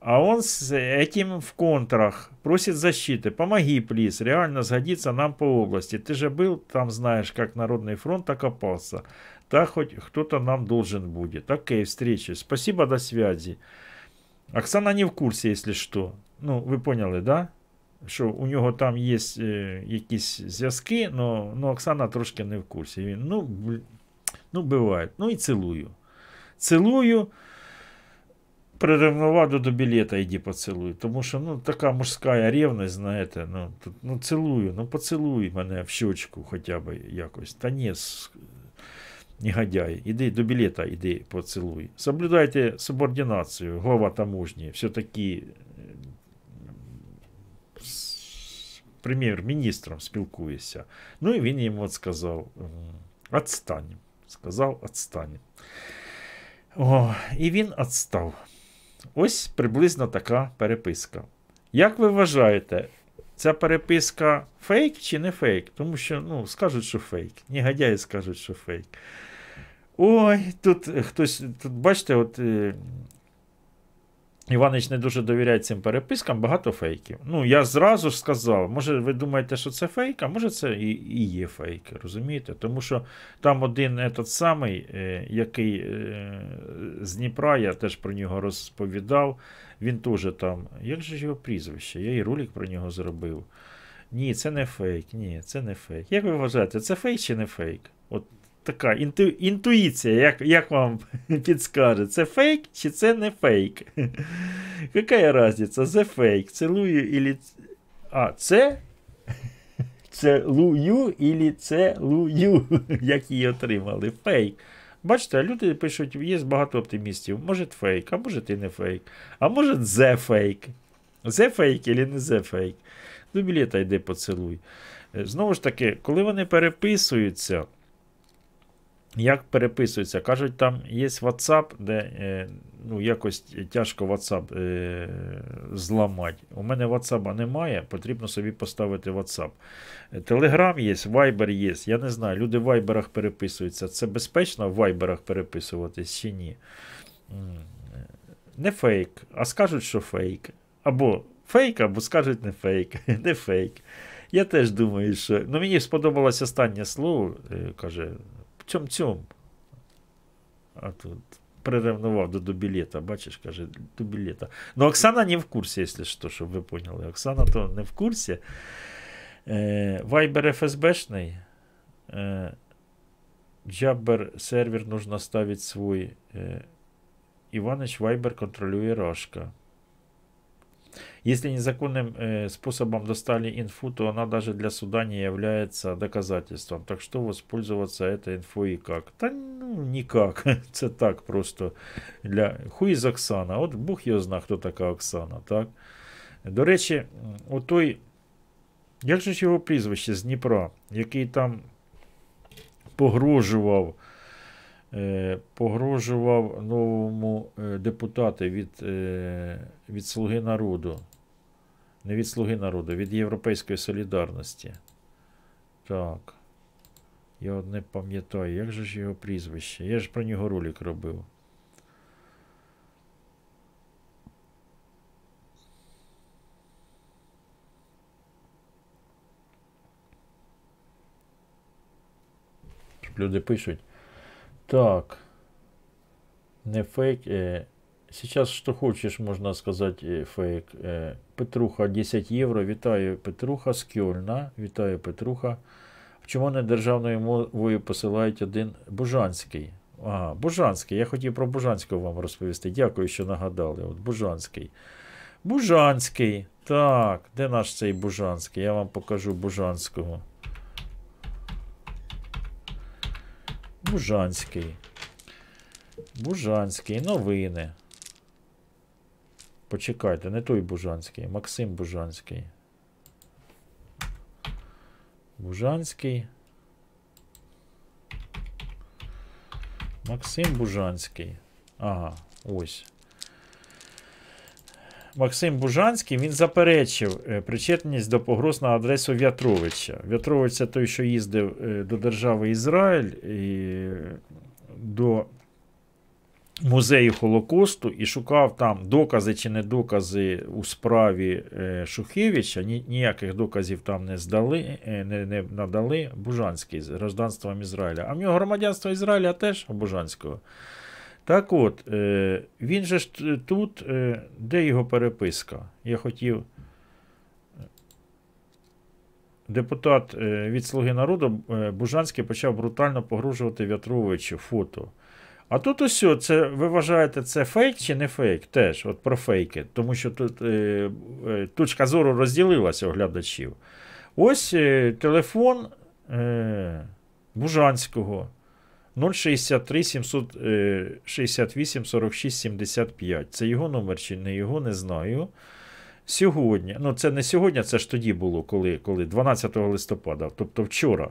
А он с этим в контрах просит защиты. Помоги, плиз, реально сгодится нам по области. Ты же был там, знаешь, как Народный фронт окопался. Так хоть кто-то нам должен будет. Окей, встречи. Спасибо, до связи. Оксана не в курсе, если что. Ну, ви поняли, да? Що у нього там є е, якісь зв'язки, але Оксана трошки не в курсі. Він, ну, бл- ну, буває. Ну і цілую. Цілую. Приревнував до білета, йди поцілуй. Тому що ну, така мужська ревність, знаєте, ну, тут, ну цілую, ну поцілуй мене в щочку хоча б якось. Та ні, негодяй, іди до білета, іди поцілуй. Соблюдайте субординацію, глава таможні, все-таки з прем'єр-міністром спілкуюся. Ну і він йому от сказав: «Отстань». Сказав, «Отстань». О, і він відстав. Ось приблизно така переписка. Як ви вважаєте, ця переписка фейк чи не фейк? Тому що ну, скажуть, що фейк. Негодяї скажуть, що фейк. Ой, тут хтось, тут бачите, от е, Іванич не дуже довіряє цим перепискам, багато фейків. Ну, я зразу ж сказав, може, ви думаєте, що це фейк, а може це і, і є фейк, розумієте? Тому що там один этот самий, е, який е, з Дніпра, я теж про нього розповідав. Він теж там. Як же його прізвище? Я і ролик про нього зробив. Ні, це не фейк, ні, це не фейк. Як ви вважаєте, це фейк чи не фейк? От така інту, інтуїція, як, як вам підскаже, це фейк чи це не фейк? Какая разница? Це фейк. Целую или... А, це? Целую или целую, як її отримали. Фейк. Бачите, люди пишуть, є багато оптимістів. Може фейк, а може і не фейк. А може зе фейк. Зе фейк или не зе фейк. До білета йди поцілуй. Е, Знову ж таки, коли вони переписуються, як переписуються? Кажуть, там є WhatsApp, де е, ну, якось тяжко WhatsApp е, зламати. У мене WhatsApp немає, потрібно собі поставити WhatsApp. Telegram є, Viber є. Я не знаю, люди в Viberах переписуються. Це безпечно в Viberах переписуватись чи ні? Е, Не фейк, а скажуть, що фейк. Або фейк, або скажуть не фейк. Не фейк. Я теж думаю, що. Ну, мені сподобалось останнє слово, е, каже, цьом цьом. А тут приревнував до, до білета, бачиш, каже, до білета. Ну, Оксана не в курсі, якщо що, щоб ви поняли. Оксана то не в курсі. Е, Viber ФСБшний. Е, Jabber сервер нужно ставить свой. Э, Иванович Вайбер контролює Рашка. Если незаконным э, способом достали инфу, то она даже для суда не является доказательством. Так что воспользоваться этой инфой и как? Та ну, никак. Це так просто. Для... Хуй з Оксана. От Бог його зна, хто така Оксана. так? До речі, отой, як же ж його прізвище з Дніпра, який там погрожував, е, погрожував новому е, депутату від, е, від Слуги народу. Не від Слуги народу, від Європейської солідарності. Так. Я не пам'ятаю, як же ж його прізвище? Я ж про нього ролик робив. Люди пишуть. Так. Не фейк. Э, сейчас что хочешь, можно сказать, э, фейк. Э, Петруха 10 євро. Вітаю Петруха з Кьольна. Вітаю Петруха. Чому не державною мовою посилають один Бужанський? Ага, Бужанський. Я хотів про Бужанського вам розповісти. Дякую, що нагадали. От Бужанський. Бужанський. Так, де наш цей Бужанський? Я вам покажу Бужанського. Бужанський. Бужанський. Новини. Почекайте, не той Бужанський. Максим Бужанський. Бужанський. Максим Бужанський. Ага, ось. Максим Бужанський він заперечив е, причетність до погроз на адресу В'ятровича. В'ятрович це той, що їздив е, до держави Ізраїль і до музею Холокосту і шукав там докази чи не докази у справі е, Шухевича. Ніяких доказів там не здали, не, не надали Бужанський з гражданством Ізраїля. А в нього громадянство Ізраїля теж Бужанського. Так от, е, він же ж тут, е, де його переписка? Я хотів. Депутат е, від Слуги народу Бужанський почав брутально погрожувати В'ятровичу фото. А тут ось, це, ви вважаєте, це фейк чи не фейк? Теж, от про фейки. Тому що тут е, точка зору розділилася у глядачів. Ось е, телефон е, Бужанського. 063 768 46 75. Це його номер чи не його, не знаю. Сьогодні, ну це не сьогодні, це ж тоді було, коли коли 12 листопада, тобто вчора.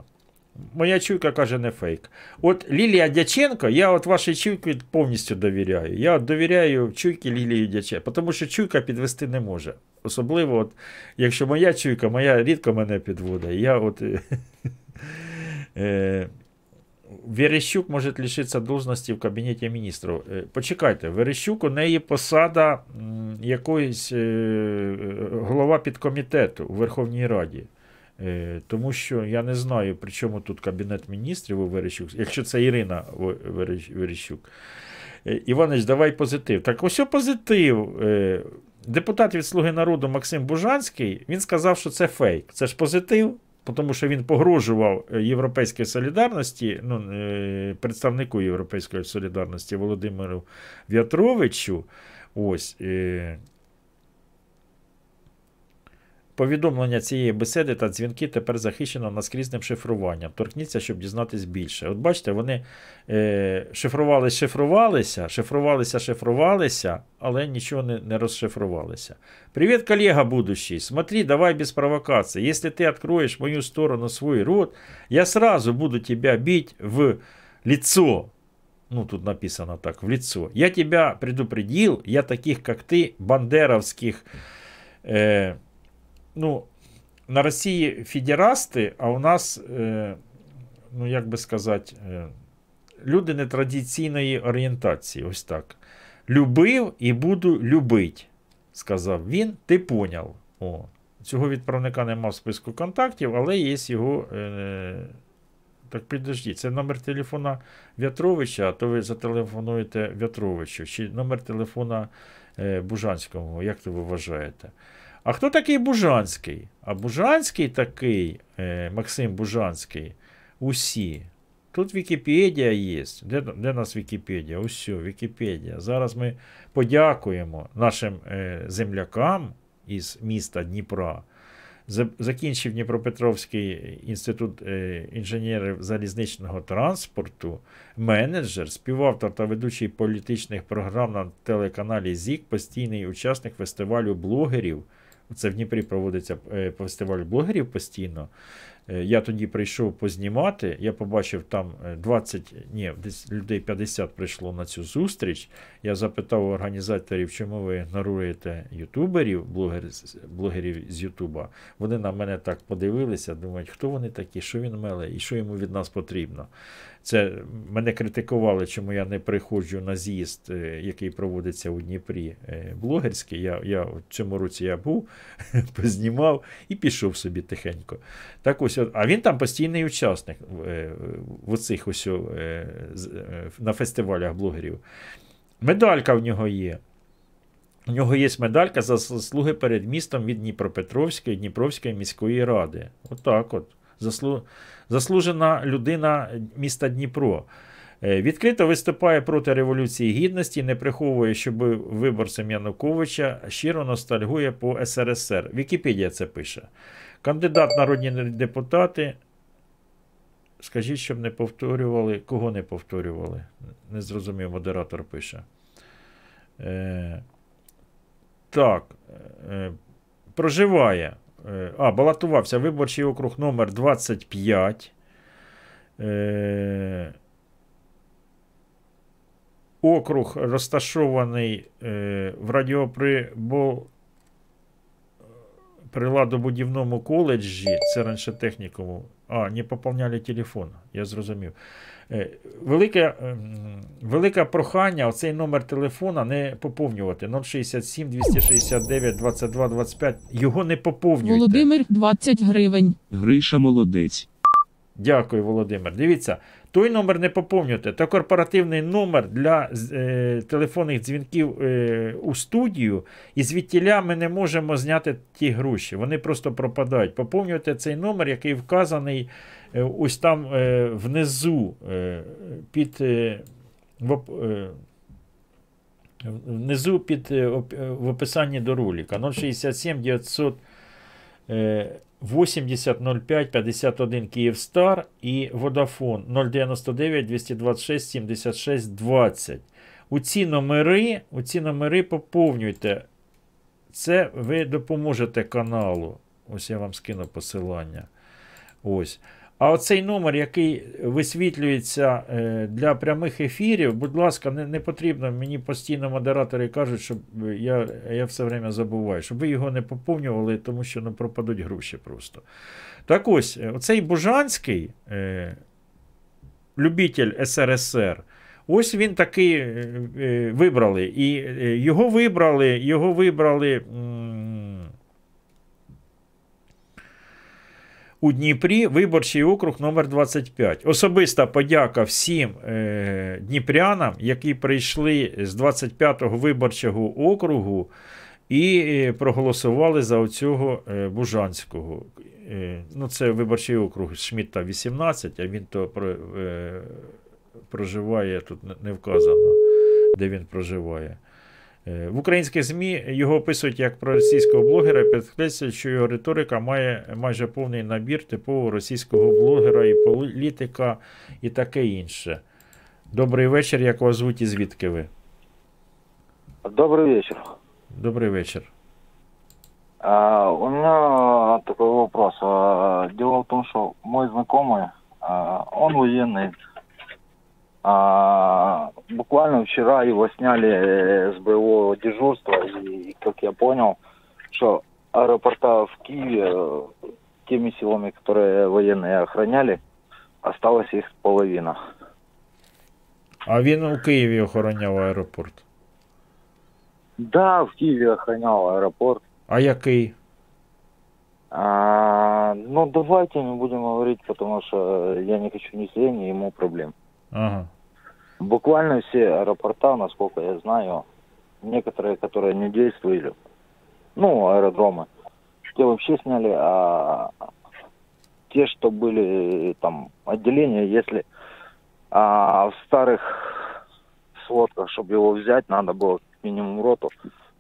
Моя чуйка каже, не фейк. От Лілія Дяченко, я от вашій чуйці повністю довіряю. Я довіряю чуйки Лілії Дяченко, тому що чуйка підвести не може. Особливо, от, якщо моя чуйка, моя рідко мене підводить. Я от. Е, Верещук може лишитися должності в Кабінеті міністрів. Е, почекайте, Верещук у неї посада якоїсь е, голова підкомітету у Верховній Раді. Е, тому що я не знаю, при чому тут Кабінет міністрів у Верещук, якщо це Ірина Верещук. Іванич, давай позитив. Так ось позитив. Депутат від Слуги народу Максим Бужанський він сказав, що це фейк. Це ж позитив тому що він погрожував е, Європейській солідарності, ну, е, представнику Європейської солідарності Володимиру В'ятровичу. Ось. Е, Повідомлення цієї беседи та дзвінки тепер захищено наскрізним шифруванням. Торкніться, щоб дізнатись більше. От бачите, вони е, шифрувалися, шифрувалися, шифрувалися, шифрувалися, але нічого не не розшифрувалися. Привіт, колега будущий. Смотри, давай без провокаций. Если ты откроешь мою сторону свой рот, я сразу буду тебя бить в лицо. Ну, тут написано так, в лицо. Я тебя предупредил, я таких, как ты, бандеровских. Э, ну, на Росії федерасти, а у нас, е, ну як би сказати, е, люди нетрадиційної орієнтації. Ось так. Любив і буду любить, сказав він. Ти поняв. О, Цього відправника нема в списку контактів, але є його. Е, так підождіть, це номер телефона В'ятровича, а то ви зателефонуєте В'ятровичу, чи номер телефона е, Бужанського, як ви вважаєте? А хто такий Бужанський? А Бужанський такий, е, Максим Бужанський, усі. Тут Вікіпедія є. Де, де нас Вікіпедія? Все, Вікіпедія. Зараз ми подякуємо нашим е, землякам із міста Дніпра. Закінчив Дніпропетровський інститут е, інженерів залізничного транспорту, менеджер, співавтор та ведучий політичних програм на телеканалі ЗІК, постійний учасник фестивалю блогерів. Це в Дніпрі проводиться е, фестиваль блогерів постійно. Е, Я тоді прийшов познімати, я побачив там е, 20, ні, десь людей 50 прийшло на цю зустріч. Я запитав у організаторів, чому ви ігноруєте ютуберів, блогер, блогерів з Ютуба. Вони на мене так подивилися, думають, хто вони такі, що він меле і що йому від нас потрібно. Це мене критикували, чому я не приходжу на з'їзд, е, який проводиться у Дніпрі е, блогерський. Я, я в цьому році я був, познімав і пішов собі тихенько. Так ось, а він там постійний учасник в оцих ось е, з- е, на фестивалях блогерів. Медалька в нього є. У нього є медалька за заслуги перед містом від Дніпропетровської Дніпровської міської ради. Отак от. Заслу... Заслужена людина міста Дніпро. Е, Відкрито виступає проти Революції Гідності, не приховує, що був виборцем Януковича, щиро ностальгує по СРСР. Вікіпедія це пише. Кандидат народні депутати. Скажіть, щоб не повторювали. Кого не повторювали? Не зрозумів, модератор пише. Е, так. Е, проживає. Е, а, балотувався виборчий округ номер 25. Е, округ розташований е, в радіоприбо приладобудівному коледжі, це раніше технікуму. А, не поповняли телефон, я зрозумів. Е, Велике, ем, велике прохання оцей номер телефона не поповнювати. 067 269 22 25. Його не поповнюйте. Володимир 20 гривень. Гриша молодець. Дякую, Володимир. Дивіться, той номер не поповнюйте. Це корпоративний номер для е, телефонних дзвінків е, у студію, і звідтіля ми не можемо зняти ті гроші. Вони просто пропадають. Поповнюйте цей номер, який вказаний ось там е, внизу е, під. Е, е, внизу під е, оп- е, в описанні до ролика 067 900 е, 8005 51 Київстар і Vodafone 099 226 76 20. У ці номери, у ці номери поповнюйте. Це ви допоможете каналу. Ось я вам скину посилання. Ось. А оцей номер, який висвітлюється е, для прямих ефірів, будь ласка, не, не потрібно. Мені постійно модератори кажуть, щоб я, я все время забуваю, щоб ви його не поповнювали, тому що ну, пропадуть гроші просто. Так ось, е, оцей Бужанський е, любитель СРСР. Ось він такий е, е, вибрали. І е, його вибрали, його вибрали. м, у Дніпрі виборчий округ номер 25. Особиста подяка всім е, дніпрянам, які прийшли з 25-го виборчого округу і е, проголосували за оцього е, Бужанського. Е, ну, це виборчий округ Шмітта 18, а він то про, е, проживає, тут не- вказано, де він проживає. Е, В українських ЗМІ його описують як проросійського блогера і підкреслюють, що його риторика має майже повний набір типового російського блогера і політика і таке інше. Добрий вечір, як вас звуть і звідки ви? Добрый вечер. Добрий вечір. А, у меня такой вопрос. А, дело в том, что мой знакомый, а, он военный. А, буквально вчера его сняли э, с боевого дежурства, и, как я понял, что аэропорта в Киеве э, теми силами, которые военные охраняли, осталась их половина. А він у Києві охороняв аеропорт. Да, в Киеве охранял аэропорт. А який? А, ну, давайте не будем говорить, потому что я не хочу ни себе, ни ему проблем. Ага. Буквально все аэропорта, насколько я знаю, некоторые, которые не действовали, ну, аэродромы, те вообще сняли, а те, что были там отделения, если А в старых сводках, чтобы его взять, надо было минимум роту,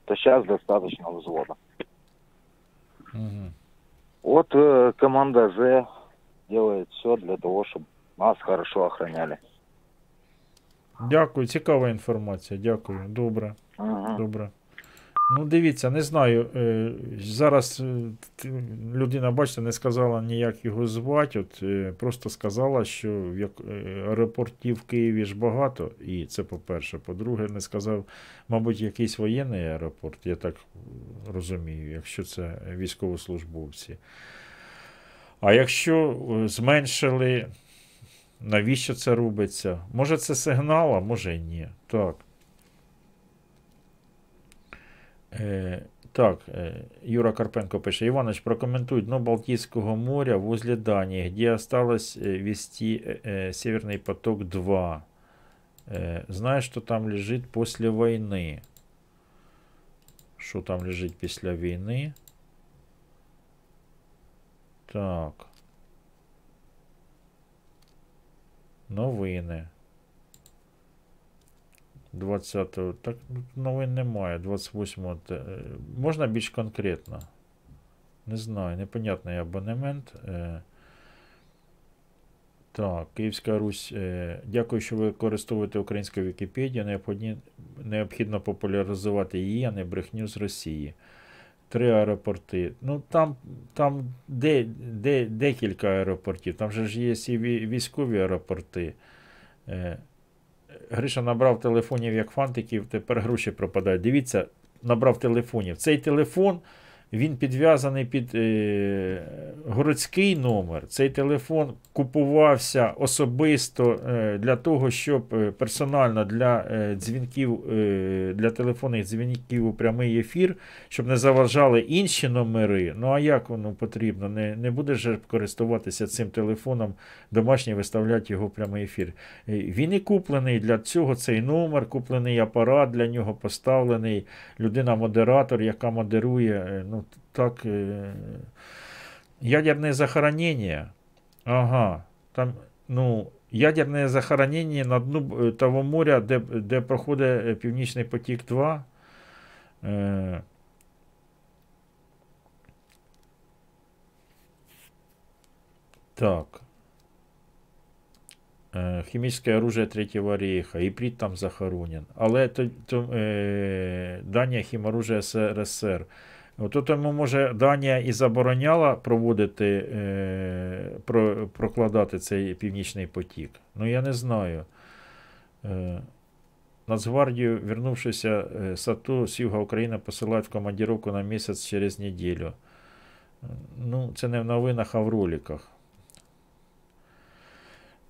то сейчас достаточно взвода. Вот э, команда З делает все для того, чтобы нас хорошо охраняли. Дякую, цікава інформація. Дякую. Добре. Добре. Ну, дивіться, не знаю. Е, зараз е, людина, бачите, не сказала ніяк його звати. От, е, просто сказала, що аеропортів в Києві ж багато. І це по-перше. По-друге, не сказав, мабуть, якийсь воєнний аеропорт, я так розумію, якщо це військовослужбовці. А якщо зменшили, навіщо це робиться? Може це сигнал, а може і ні. Так. Е, так, е, Юра Карпенко пише: Іванович, прокоментуй дно Балтийского моря возле Дании, где осталось э, вести э, э, Северный поток 2. Э, знаешь, что там лежит после войны? Що там лежить після війни? Так. Новини. 20-го. Так, новин немає. 28-го. е, Можна більш конкретно? Не знаю, непонятний абонемент. Е, Так, Київська Русь. Е, Дякую, що ви використовуєте українську Вікіпедію. Необхідно популяризувати її, а не брехню з Росії. Три аеропорти. Ну там, там де, де, декілька аеропортів. Там же ж є і військові аеропорти. Е, Гриша набрав телефонів як фантиків, тепер гроші пропадають. Дивіться, набрав телефонів. Цей телефон він підв'язаний під е, городський номер. Цей телефон купувався особисто е, для того, щоб е, персонально для е, дзвінків, е, для телефонних дзвінків у прямий ефір, щоб не заважали інші номери. Ну а як воно потрібно? Не, не будеш же користуватися цим телефоном домашній, виставляти його в прямий ефір. Е, Він і куплений для цього цей номер, куплений апарат для нього поставлений, людина-модератор, яка модерує. е, Ну, так, е, ядерне захоронення. Ага. Там, ну, ядерне захоронення на дну е, того моря, де, де проходить е, Північний потік 2. Е, Так. Э, Химическое оружие Третьего рейха. Иприт там захоронен. Але то, то, е, Данія хіморужие СРСР. От тому, може, Данія і забороняла проводити, е, про, прокладати цей північний потік. Ну, я не знаю. Е, Нацгвардію, вернувшися е, САТО з юга України, посилають в командировку на місяць через неділю. Ну, це не в новинах, а в роликах.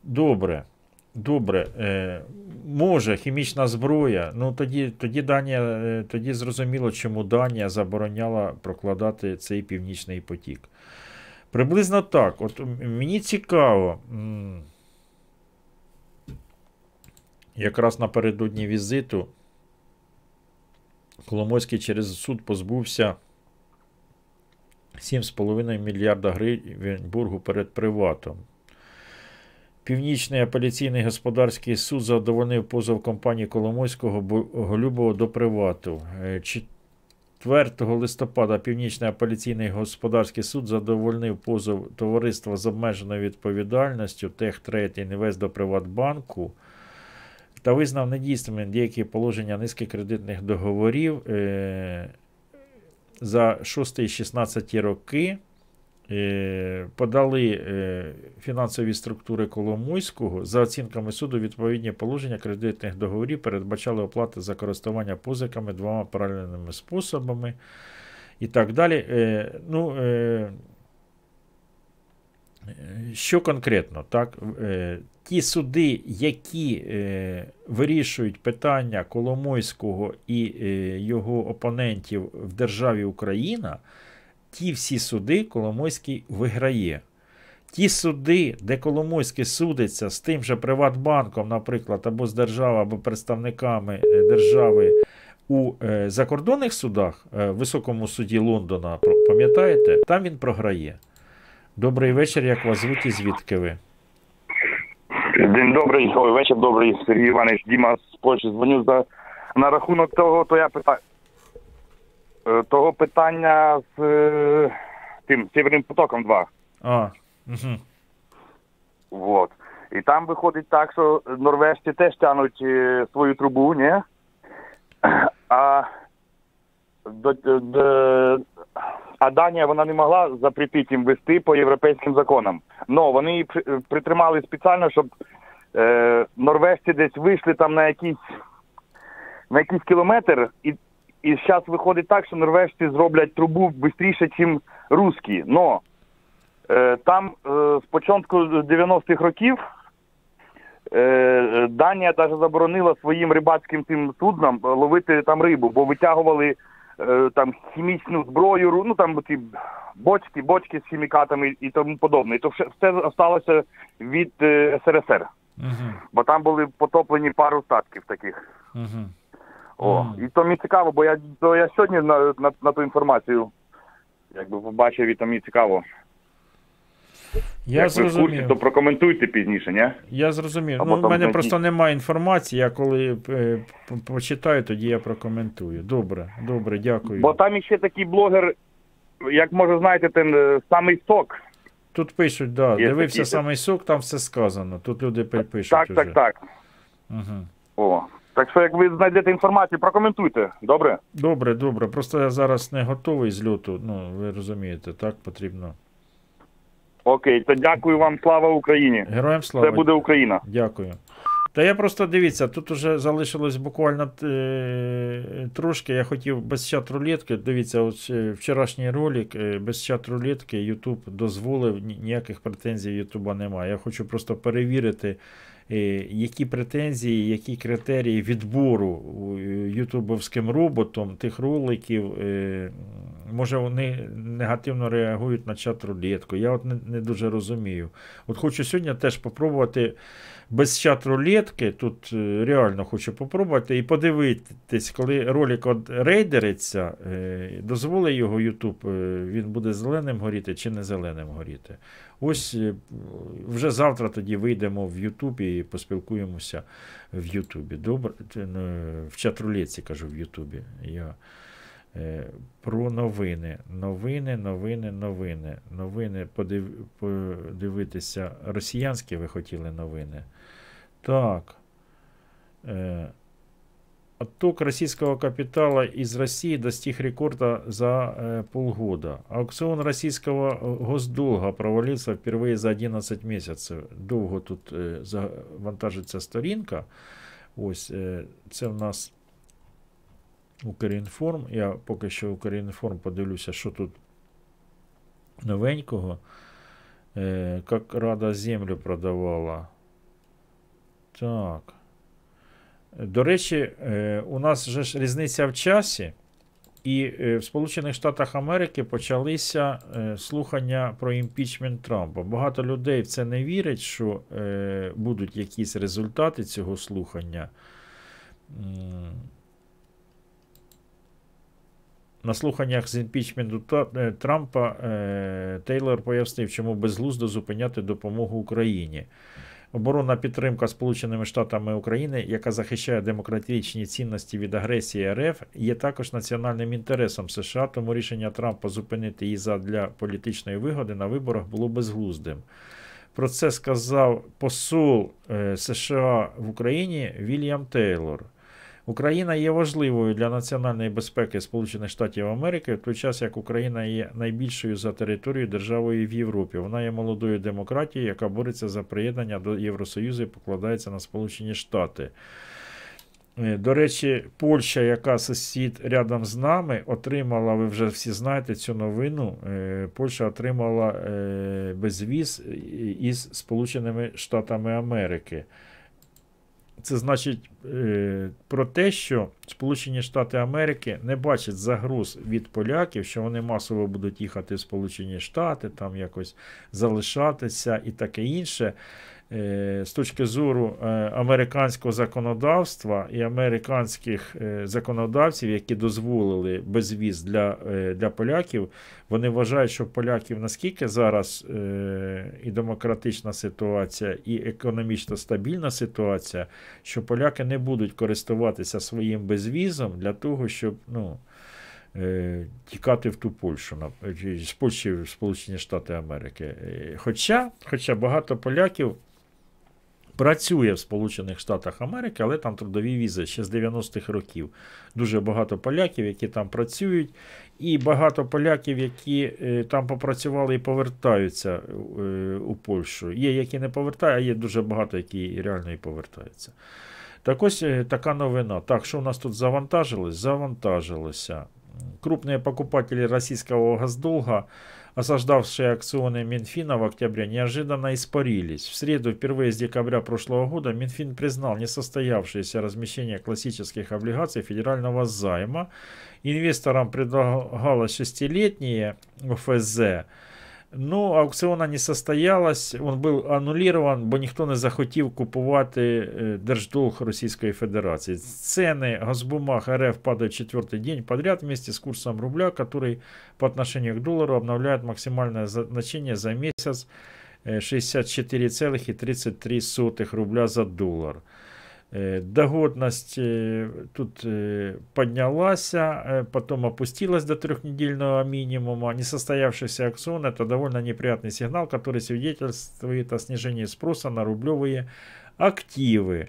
Добре. Добре. Е, може, хімічна зброя. Ну тоді, тоді Данія, е, тоді зрозуміло, чому Данія забороняла прокладати цей північний потік. Приблизно так. От мені цікаво. Якраз напередодні візиту Коломойський через суд позбувся 7,5 мільярда гривень боргу перед приватом. Північний апеляційний господарський суд задовольнив позов компанії Коломойського Голюбова до привату. Е, 4 листопада Північний апеляційний господарський суд задовольнив позов товариства з обмеженою відповідальністю Техтрейд Інвест до Приватбанку та визнав недійсними деякі положення низки кредитних договорів е, за 6 і 16 роки. Е, подали е, фінансові структури Коломойського. За оцінками суду, відповідні положення кредитних договорів передбачали оплати за користування позиками двома паралельними способами і так далі. Е, ну, що конкретно, так? Ті суди, які вирішують питання Коломойського і його опонентів в державі Україна, ті всі суди Коломойський виграє. Ті суди, де Коломойський судиться з тим же Приватбанком, наприклад, або з державою, або представниками е, держави у е, закордонних судах, е, в Високому суді Лондона, пам'ятаєте, там він програє. Добрий вечір, як вас звуть і звідки ви? День добрий, вечір добрий, Сергій Іванович, Діма з Польщі. Дзвоню за на рахунок того, то я питаю. Того питання з е, тим Северним потоком 2. А, угу. Вот. І там виходить так, що норвежці теж тянуть е, свою трубу, ні? А, до, до, а Данія вона не могла запретити їм вести по європейським законам. Но вони її при- притримали спеціально, щоб е, норвежці десь вийшли там на якийсь на якийсь кілометр, і, і зараз виходить так, що норвежці зроблять трубу швидше, ніж русські. Но е, там е, з початку 90-х років е, Данія навіть заборонила своїм рибацьким тим суднам ловити там рибу, бо витягували е, там хімічну зброю, ну там ці бочки, бочки з хімікатами і тому подобне. І то все, все залишилося від е, СРСР, Угу. бо там були потоплені пару статків таких. Угу. О, і то мені цікаво, бо я, то я сьогодні на, на, на ту інформацію якби побачив, і то мені цікаво. Я Як ви в курсі, то прокоментуйте пізніше, ні? Я зрозумів. Або Ну, там мене просто немає інформації, я коли е, почитаю, тоді я прокоментую. Добре, добре, дякую. Бо там іще такий блогер, як може знаєте, ten е, самий сок. Тут пишуть, да, Є дивився такі. самий сок, там все сказано. Тут люди пи- пишуть. Так, уже. так, так. Угу. О. Так що, як ви знайдете інформацію, прокоментуйте. Добре? Добре, добре. Просто я зараз не готовий з льоту. Ну, ви розумієте, так потрібно. Окей, то дякую вам, слава Україні. Героям слава. Це буде Україна. Дякую. Та я просто дивіться, тут уже залишилось буквально е, трошки. Я хотів без чат рулетки. Дивіться, от е, вчорашній ролик е, без чат рулетки YouTube дозволив, ніяких претензій Ютуба немає. Я хочу просто перевірити, які претензії, які критерії відбору е, ютубовським роботом тих роликів. е, Може, вони негативно реагують на чат рулетку. Я от не, дуже розумію. От хочу сьогодні теж попробувати без чат рулетки. Тут е, реально хочу попробувати і подивитись, коли ролик от рейдериться, е, дозволить його YouTube, е, він буде зеленим горіти чи не зеленим горіти. Ось вже завтра тоді вийдемо в YouTube і поспілкуємося в Ютубі. Добре, ну, в чат рулетці кажу в Ютубі. Я. Про новини. Новини, новини, новини. Новини подив... подивитися. Росіянські ви хотіли новини. Так. Е, Отток российского капитала из России достиг рекорда за э, полгода. Аукцион российского э, госдолга провалился впервые за 11 месяцев. Довго тут э, завантажиться сторінка. Ось е, це в нас Укрінформ. Я поки що Укрінформ подивлюся, що тут новенького. Е, Як Рада землю продавала. Так. До речі, е, у нас же ж різниця в часі, і е, в Сполучених Штатах Америки почалися е, слухання про імпічмент Трампа. Багато людей в це не вірять, що будуть якісь результати цього слухання. На слуханнях з імпічменту Трампа Тейлор пояснив, чому безглуздо зупиняти допомогу Україні. Оборонна підтримка Сполученими Штатами України, яка захищає демократичні цінності від агресії РФ, є також національним інтересом США, тому рішення Трампа зупинити її задля політичної вигоди на виборах було безглуздим. Про це сказав посол е, США в Україні Вільям Тейлор. Україна є важливою для національної безпеки Сполучених Штатів Америки, в той час як Україна є найбільшою за територією державою в Європі. Вона є молодою демократією, яка бореться за приєднання до Євросоюзу і покладається на Сполучені Штати. Е, До речі, Польща, яка сусід рядом з нами, отримала, ви вже всі знаєте цю новину. е, Польща отримала е, безвіз із Сполученими Штатами Америки. Це значить е, про те, що Сполучені Штати Америки не бачать загроз від поляків, що вони масово будуть їхати в Сполучені Штати, там якось залишатися і таке інше. Е, з точки зору е, американського законодавства і американських е, законодавців, які дозволили безвіз для, для поляків, вони вважають, що поляків наскільки зараз і демократична ситуація, і економічно стабільна ситуація, що поляки не будуть користуватися своїм безвізом для того, щоб ну, тікати в ту Польщу, з Польщі в Сполучені Штати Америки. Хоча, хоча багато поляків працює в Сполучених Штатах Америки, але там трудові візи ще з 90-х років. Дуже багато поляків, які там працюють, і багато поляків, які е, там попрацювали і повертаються е, у Польщу. Є, які не повертаються, а є дуже багато, які реально і повертаються. Так ось е, така новина. Так, що у нас тут завантажилось? Завантажилося. Крупные покупатели российского госдолга, осаждавшие акционы Минфина в октябре, неожиданно испарились. В среду, впервые с декабря прошлого года, Минфин признал несостоявшееся размещение классических облигаций федерального займа. Инвесторам предлагалось шестилетние ОФЗ, Ну, аукціона не состоялась, він був аннулирован, бо ніхто не захотів купувати е, держдолг Російської Федерації. Цены газбумаг РФ падают четвертый день подряд вместе с курсом рубля, который по отношению к доллару обновляет максимальное значение за месяц э, 64,33 рубля за доллар. Э, Догодность э, тут э, поднялась, э, потом опустилась до трехнедельного минимума. Несостоявшийся акцион – это довольно неприятный сигнал, который свидетельствует о снижении спроса на рублевые активы.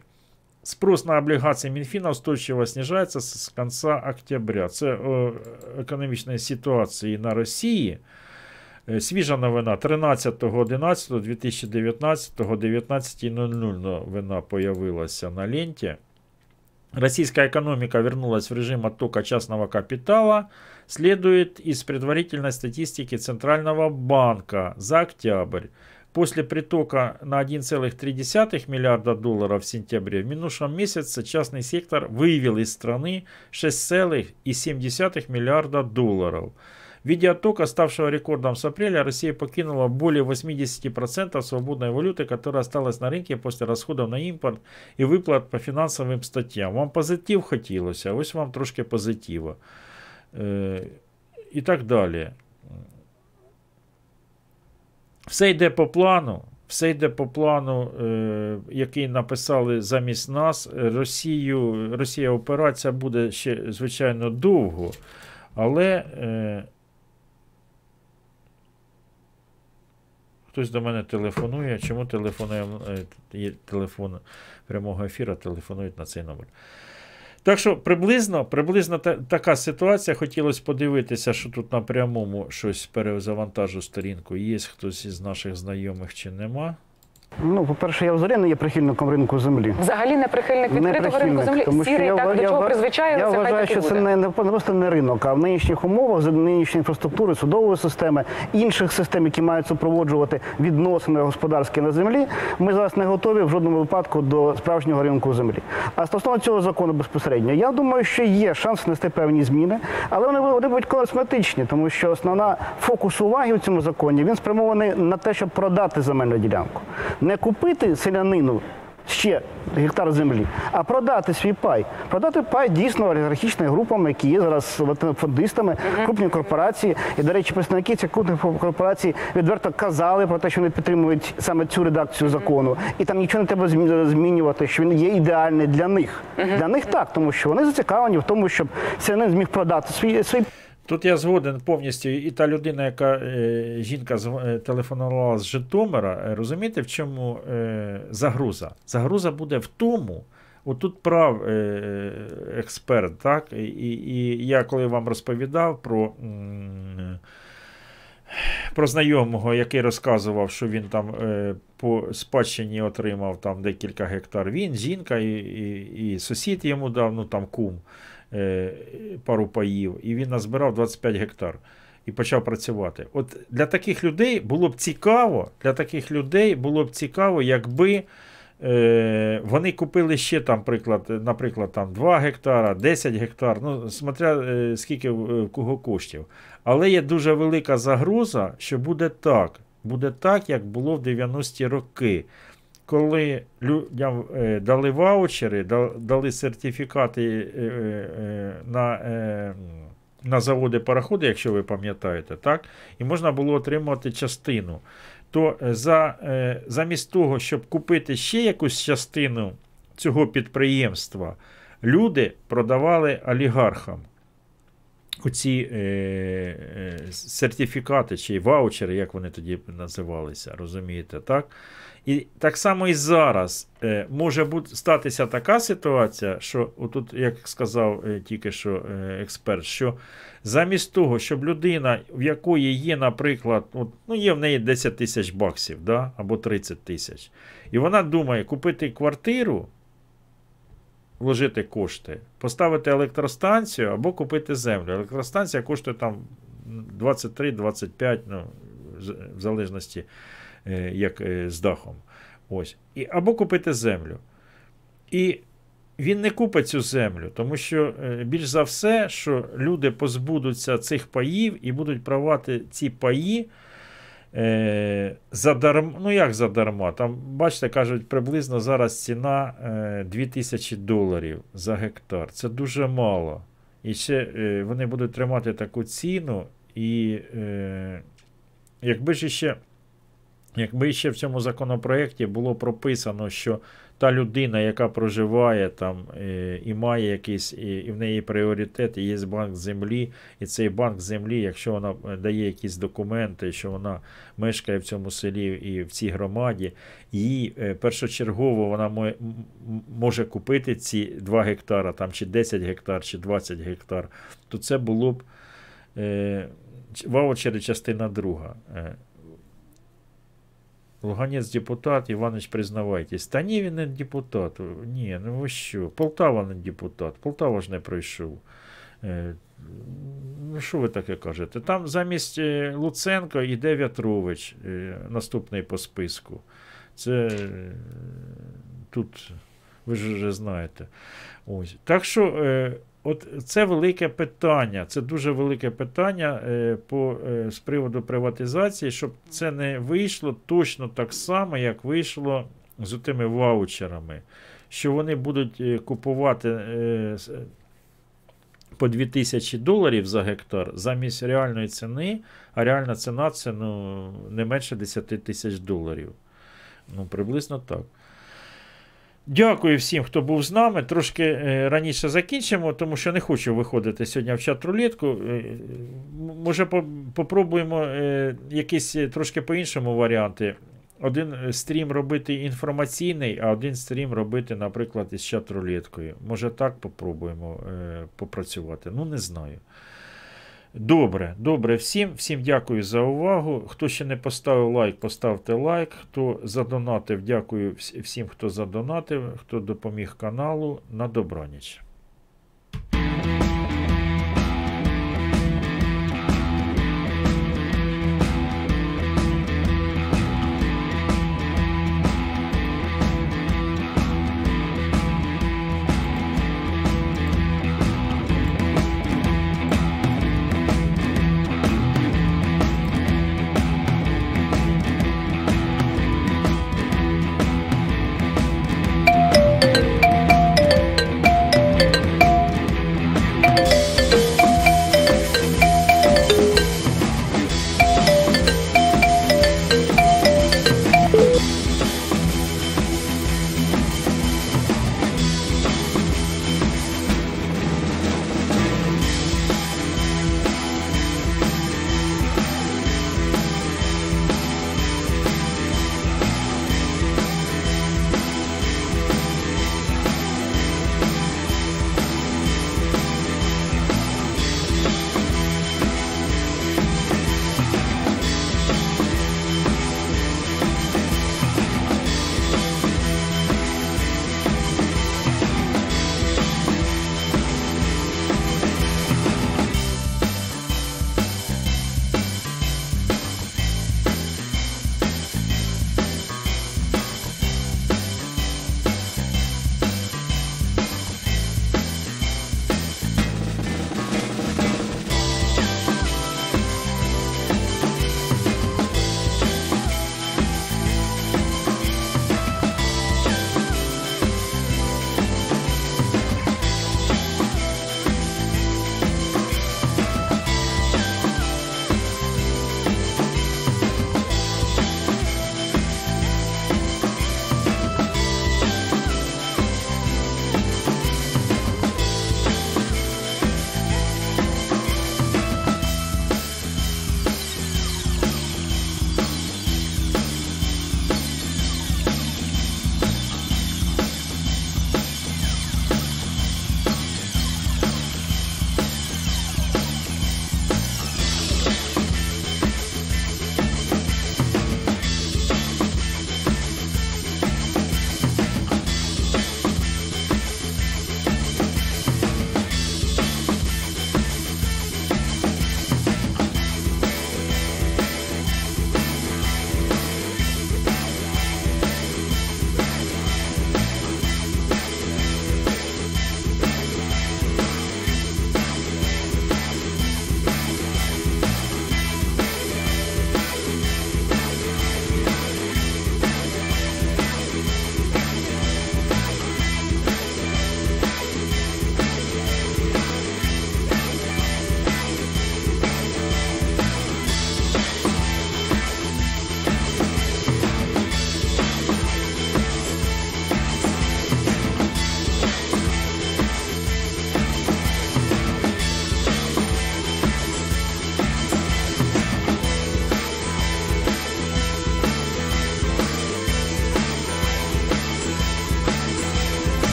Спрос на облігації Мінфіна устойчиво снижається з з кінця октября. Це о економічної ситуації на Росії. Е, Свіжа новина 13.11.2019, 19.00 новина появилася на ленте. Российская экономика вернулась в режим оттока частного капитала, следует из предварительной статистики Центрального банка за октябрь. После притока на 1,3 миллиарда долларов в сентябре в минувшем месяце частный сектор вывел из страны 6,7 миллиарда долларов. В виде оттока, ставшего рекордом с апреля, Россия покинула более 80% свободной валюты, которая осталась на рынке после расходов на импорт и выплат по финансовым статьям. Вам позитив хотілося, ось вам трошки позитива. Е, і так далі. Все йде по плану. Все йде по плану, е, який написали замість нас. Росію, Росія операція буде ще, звичайно, довго, але хтось до мене телефонує. Чому телефонує? е, Є телефон прямого ефіру, телефонують на цей номер. Так що приблизно, приблизно та, така ситуація. Хотілося подивитися, що тут на прямому щось перезавантажу сторінку. Є хтось із наших знайомих чи нема. Ну, по-перше, я взагалі не є прихильником ринку землі. Взагалі не прихильник Не відкритого ринку землі. тому що Сірий я так ва- до я чого ва- призвичаїлися, Я вважаю, що це не, не просто не ринок, а в нинішніх умовах, з нинішньої інфраструктури, судової системи, інших систем, які мають супроводжувати відносини господарські на землі, ми зараз не готові в жодному випадку до справжнього ринку землі. А стосовно цього закону безпосередньо, я думаю, що є шанс внести певні зміни, але вони, вони будуть косметичні, тому що основна фокус уваги у цьому законі він спрямований на те, щоб продати земельну ділянку, не купити селянину ще гектар землі, а продати свій пай. Продати пай дійсно олігархічним групам, які є зараз фондистами, крупні корпорації. І, до речі, представники цих крупних корпорацій відверто казали про те, що вони підтримують саме цю редакцію закону. І там нічого не треба змі- змінювати, що він є ідеальний для них. Для них так, тому що вони зацікавлені в тому, щоб селянин зміг продати свій свій Тут я згоден повністю. І та людина, яка е, жінка е, телефонувала з Житомира, е, розумієте, в чому загруза? Загруза буде в тому. Отут прав експерт, так? І, і я коли вам розповідав про, про знайомого, який розказував, що він там по спадщині отримав там декілька гектар. Він, жінка і, і, і сусід йому дав, ну там кум пару паїв, і він назбирав 25 гектар і почав працювати. От для таких людей було б цікаво, для таких людей було б цікаво, якби е, вони купили ще там, приклад, наприклад, там 2 гектара, 10 гектар, ну, смотря е, скільки в кого коштів. Але є дуже велика загроза, що буде так. Буде так, як було в 90-ті роки. Коли людям е, дали ваучери, дали сертифікати е, е, на, на заводи пароходи, якщо ви пам'ятаєте, так? і можна було отримати частину, то за, замість того, щоб купити ще якусь частину цього підприємства, люди продавали олігархам оці е, е, сертифікати чи ваучери, як вони тоді називалися, розумієте, так? І так само і зараз е, може бути статися така ситуація, що отут, як сказав е, тільки що е, експерт, що замість того, щоб людина, в якої є, наприклад, от, ну є в неї 10 тисяч баксів, да, або 30 тисяч, і вона думає купити квартиру, вложити кошти, поставити електростанцію або купити землю. Електростанція коштує там 23-25, ну, в залежності як е, з дахом. Ось. І, або купити землю. І він не купить цю землю, тому що е, більш за все, що люди позбудуться цих паїв і будуть правати ці паї е, задарма. Ну як задарма? Там, бачите, кажуть, приблизно зараз ціна е, 2000 доларів за гектар. Це дуже мало. І ще е, вони будуть тримати таку ціну, і е, якби ж ще. Якби ще в цьому законопроєкті було прописано, що та людина, яка проживає там е, і має якийсь, і, в неї пріоритет, і є банк землі, і цей банк землі, якщо вона е, дає якісь документи, що вона мешкає в цьому селі і в цій громаді, їй е, першочергово вона може купити ці 2 гектара, там, чи 10 гектар, чи 20 гектар, то це було б ваучери частина друга. Луганець депутат, Іванович, признавайтесь. Та ні, він не депутат. Ні, ну ви що? Полтава не депутат. Полтава ж не пройшов. Е, Ну, що ви таке кажете? Там замість е, Луценко йде В'ятрович, е, наступний по списку. Це тут, ви ж вже знаєте. Ось. Так що, от це велике питання. Це дуже велике питання е, по, е, з приводу приватизації, щоб це не вийшло точно так само, як вийшло з тими ваучерами. Що вони будуть е, купувати по 2000 доларів за гектар замість реальної ціни, а реальна ціна це ну, не менше 10 тисяч доларів. Ну, приблизно так. Дякую всім, хто був з нами. Трошки е, раніше закінчимо, тому що не хочу виходити сьогодні в чат рулетку. Е, може, по- попробуємо е, якісь трошки по-іншому варіанти. Один стрім робити інформаційний, а один стрім робити, наприклад, із чат рулеткою. Може, так попробуємо попрацювати. Ну, не знаю. Добре, добре всім. Всім дякую за увагу. Хто ще не поставив лайк, поставте лайк. Хто задонатив, дякую всім, хто задонатив, хто допоміг каналу. На добраніч.